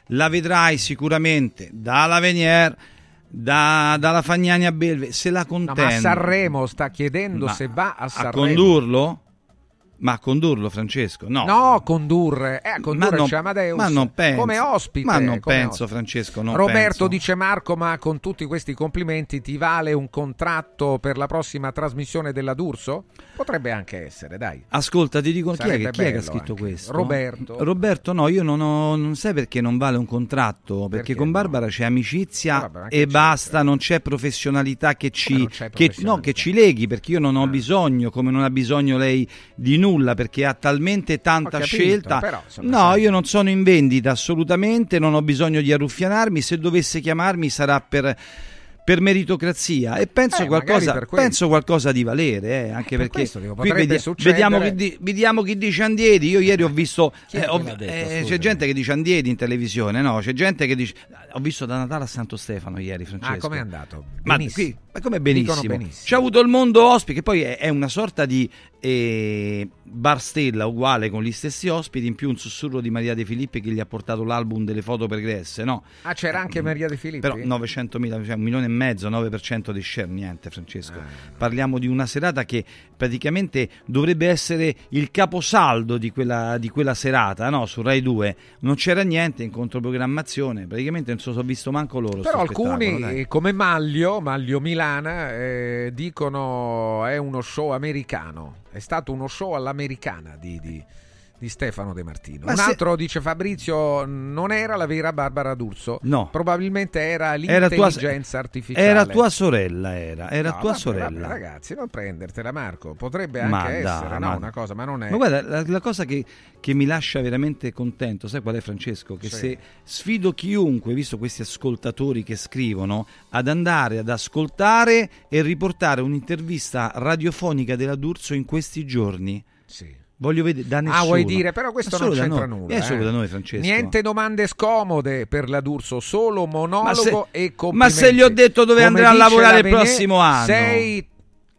la vedrai sicuramente dalla Venier, da- dalla Fagnani a Belve, se la No, contende. ma a Sanremo sta chiedendo Ma se va a a Sanremo. condurlo? Ma a condurlo, Francesco? No. No, condurre. Eh, a condurre Ma non- c'è Amadeus. ma non penso. Come ospite. Ma non penso, ospite. Francesco, non Roberto penso. dice Marco, ma con tutti questi complimenti ti vale un contratto per la prossima trasmissione della D'Urso? Potrebbe anche essere, dai. Ascolta, ti dico chi è, che, chi è che ha scritto anche. questo? Roberto. Roberto, no, io non ho. Non sai perché non vale un contratto? Perché, Perché con no? Barbara c'è amicizia che e c'è? basta, non c'è professionalità che ci, c'è che, professionalità? Ah. no, che ci leghi. Perché io non ho bisogno, come non ha bisogno lei di nulla, perché ha talmente tanta capito, scelta. però, insomma, no, io non sono in vendita assolutamente, non ho bisogno di arruffianarmi. Se dovesse chiamarmi sarà per per meritocrazia e penso, Eh, qualcosa, per penso qualcosa di valere, eh, anche per perché questo dico, qui vedi- vediamo, chi di- vediamo chi dice Andiedi. Io ieri ho visto, *laughs* eh, ho- detto, eh, c'è gente che dice Andiedi in televisione, no? C'è gente che dice, ho visto da Natale a Santo Stefano ieri, Francesco. Ah, com'è andato? Ma, Benissimo. qui, ma come benissimo. benissimo. C'è avuto il mondo ospite, che poi è, è una sorta di eh, bar stella uguale con gli stessi ospiti, in più un sussurro di Maria De Filippi che gli ha portato l'album delle foto pregresse, no? Ah, c'era anche Maria De Filippi? Però 900.000, cioè un milione e mezzo, 9% di share, niente Francesco. Ah. Parliamo di una serata che praticamente dovrebbe essere il caposaldo di quella, di quella serata, no? Su Rai 2. Non c'era niente in controprogrammazione, praticamente non so se ho visto manco loro. Però alcuni, eh, come Maglio, Maglio Milana, eh, dicono è uno show americano. È stato uno show all'americana di, di- di Stefano De Martino. Ma Un se- altro dice Fabrizio, non era la vera Barbara D'Urso. No. Probabilmente era Era tua- l'intelligenza artificiale. Era tua sorella, era, era No, tua vabbè, sorella. vabbè, ragazzi, non prendertela, Marco. Potrebbe anche Ma essere no, ma- una cosa, ma non è. Ma guarda, la, la cosa che, che mi lascia veramente contento, sai qual è Francesco? Che Sì. se sfido chiunque, visto questi ascoltatori che scrivono, ad andare ad ascoltare e riportare un'intervista radiofonica della D'Urso in questi giorni. Sì. Voglio vedere da nessuno. Ah, vuoi dire? Però questo non c'entra noi. nulla. È solo eh. da noi, Francesco. Niente domande scomode per la D'Urso, solo monologo se- e complimenti. ma se gli ho detto dove Come andrà a lavorare la il prossimo anno. Sei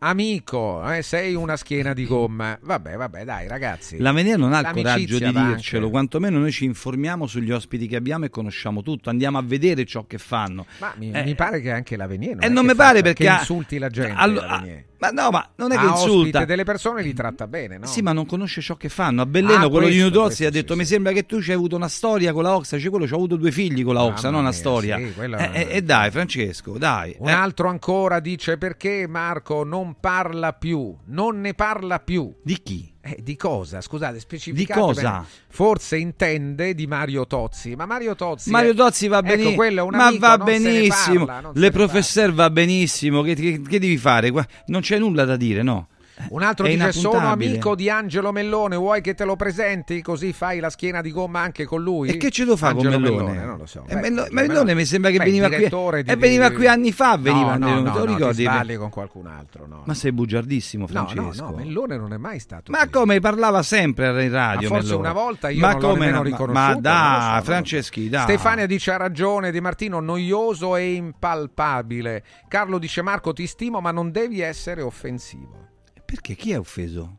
amico, eh, sei una schiena di gomma. Vabbè, vabbè, dai, ragazzi. La Venea non ha il coraggio di dircelo, anche. quantomeno noi ci informiamo sugli ospiti che abbiamo e conosciamo tutto, andiamo a vedere ciò che fanno. Ma mi, Eh, mi pare che anche la Venier non E è non mi pare perché ha- insulti la gente. Allo- la. Ma no, ma non è che Ha insulta. delle persone li tratta bene, no? Sì, ma non conosce ciò che fanno. A Belleno, Ah, quello di questo, Nudozzi questo, ha detto: Mi sembra che tu ci hai avuto una storia con la Oxa. Cioè, quello ci ha avuto due figli con la Oxa, non una storia. sì, quella- Eh, eh, eh, dai, Francesco, dai. Un Eh, altro ancora dice perché Marco non parla più, non ne parla più. Di chi? Eh, di cosa? Scusate, specificate Di cosa? bene. Forse intende di Mario Tozzi, ma Mario Tozzi Mario Tozzi va ecco, benissimo, quello è un ma amico, va se ne benissimo. parla, Le professor va benissimo. Che, che- che devi fare? Non c'è nulla da dire, no? Un altro È dice sono inappuntabile." amico di Angelo Mellone, vuoi che te lo presenti così fai la schiena di gomma anche con lui? E che ce lo fa con Angelo Mellone? Non lo so. Eh, Beh, Mello- Angelo Mellone mi sembra che Beh, veniva qui, di- e veniva di- qui anni fa. Veniva, no, no, te no, lo no, ti ricordi? sbagli con qualcun altro, no. Ma sei bugiardissimo, No, no, Francesco. no, Mellone non è mai stato Ma come parlava sempre in radio? Ma forse Mellone. una volta io ma non l'ho come nemmeno no? riconosciuto, Ma lo so, lo. Franceschi, dai. Stefania dice ha ragione Di Martino, noioso e impalpabile. Carlo dice Marco ti stimo ma non devi essere offensivo. Perché chi è offeso?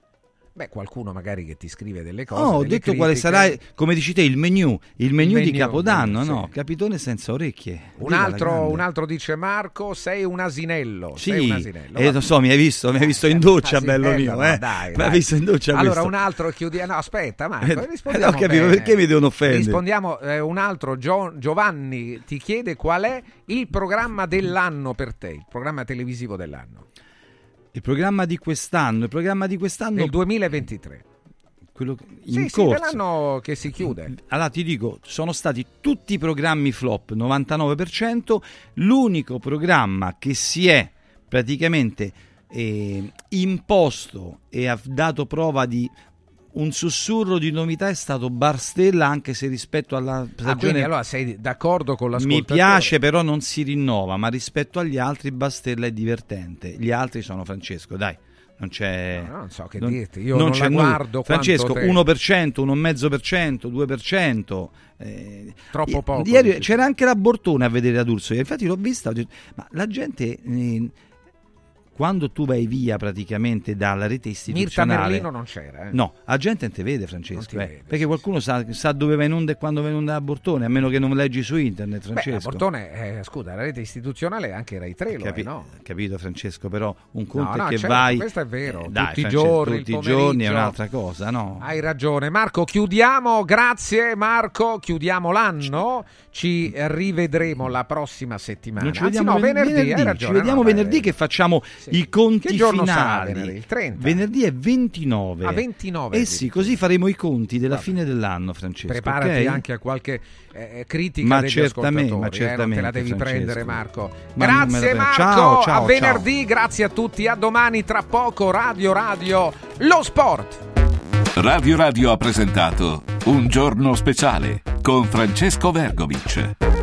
Beh, qualcuno magari che ti scrive delle cose. Oh, ho detto quale critiche. sarà, come dici te, il menu, il menu di menu, Capodanno, menu, no? sì. Capitone senza orecchie. Un altro, un altro dice Marco sei un asinello. Sì, sei un asinello. eh, lo so, mi hai visto, mi hai visto in *laughs* doccia, bello Asinello, mio, ma eh. dai, Mi hai visto in doccia Allora questo. un altro chiudiamo. No, aspetta, Marco, *laughs* Eh, rispondiamo. ho capito, bene. perché mi devono offendere? Rispondiamo. eh, un altro Gio- Giovanni ti chiede qual è il programma dell'anno per te, il programma televisivo dell'anno. Il programma di quest'anno, il programma di quest'anno... Nel 2023. Quello che- in Sì, corso. dell'anno che si chiude. Allora ti dico, sono stati tutti i programmi flop, 99%, l'unico programma che si è praticamente eh, imposto e ha dato prova di un sussurro di novità è stato Barstella, anche se rispetto alla Ah, stagione quindi allora sei d'accordo con mi l'ascoltatore? piace, però non si rinnova, ma rispetto agli altri Bastella è divertente. Gli altri sono Francesco, dai. Non c'è. No, non so che dirti, io non la c'è nulla. guardo Francesco, te. 1%, 1,5%, 2%. Eh, Troppo poco, Ieri c'era anche la Bortone a vedere ad Urso. Infatti l'ho vista. ma la gente. eh, quando tu vai via praticamente dalla rete Mirta istituzionale Merlino non c'era, eh? no, la gente non ti vede Francesco eh, vede, perché qualcuno sa, sa dove va in onda e quando va in onda la Bortone a meno che non leggi su internet Beh, Francesco Bortone, eh, scusa, la rete istituzionale è anche Rai 3, lo Capi- è, no? capito Francesco però un conto no, è che certo, vai questo è vero, Eh, tutti dai, i giorni, tutti i giorni è un'altra cosa no Hai ragione, Marco. Chiudiamo, grazie Marco. Chiudiamo l'anno. Ci rivedremo la prossima settimana. Non ci Anzi, vediamo no, ven- venerdì. venerdì, hai ragione, ci vediamo no, beh, venerdì che facciamo i conti Che giorno sarà finali. venerdì? Il 30? Venerdì è 29. Ah, 29 Eh sì, così faremo i conti della fine dell'anno, Francesco. Preparati ok? anche a qualche eh, critica Ma degli certamente, ma eh, non te la certamente, devi Francesco. prendere, Marco. Ma grazie. Marco. Ciao, ciao, a venerdì. Grazie a tutti. A domani. Tra poco, Radio Radio, lo sport. Radio Radio ha presentato Un giorno speciale con Francesco Vergovic.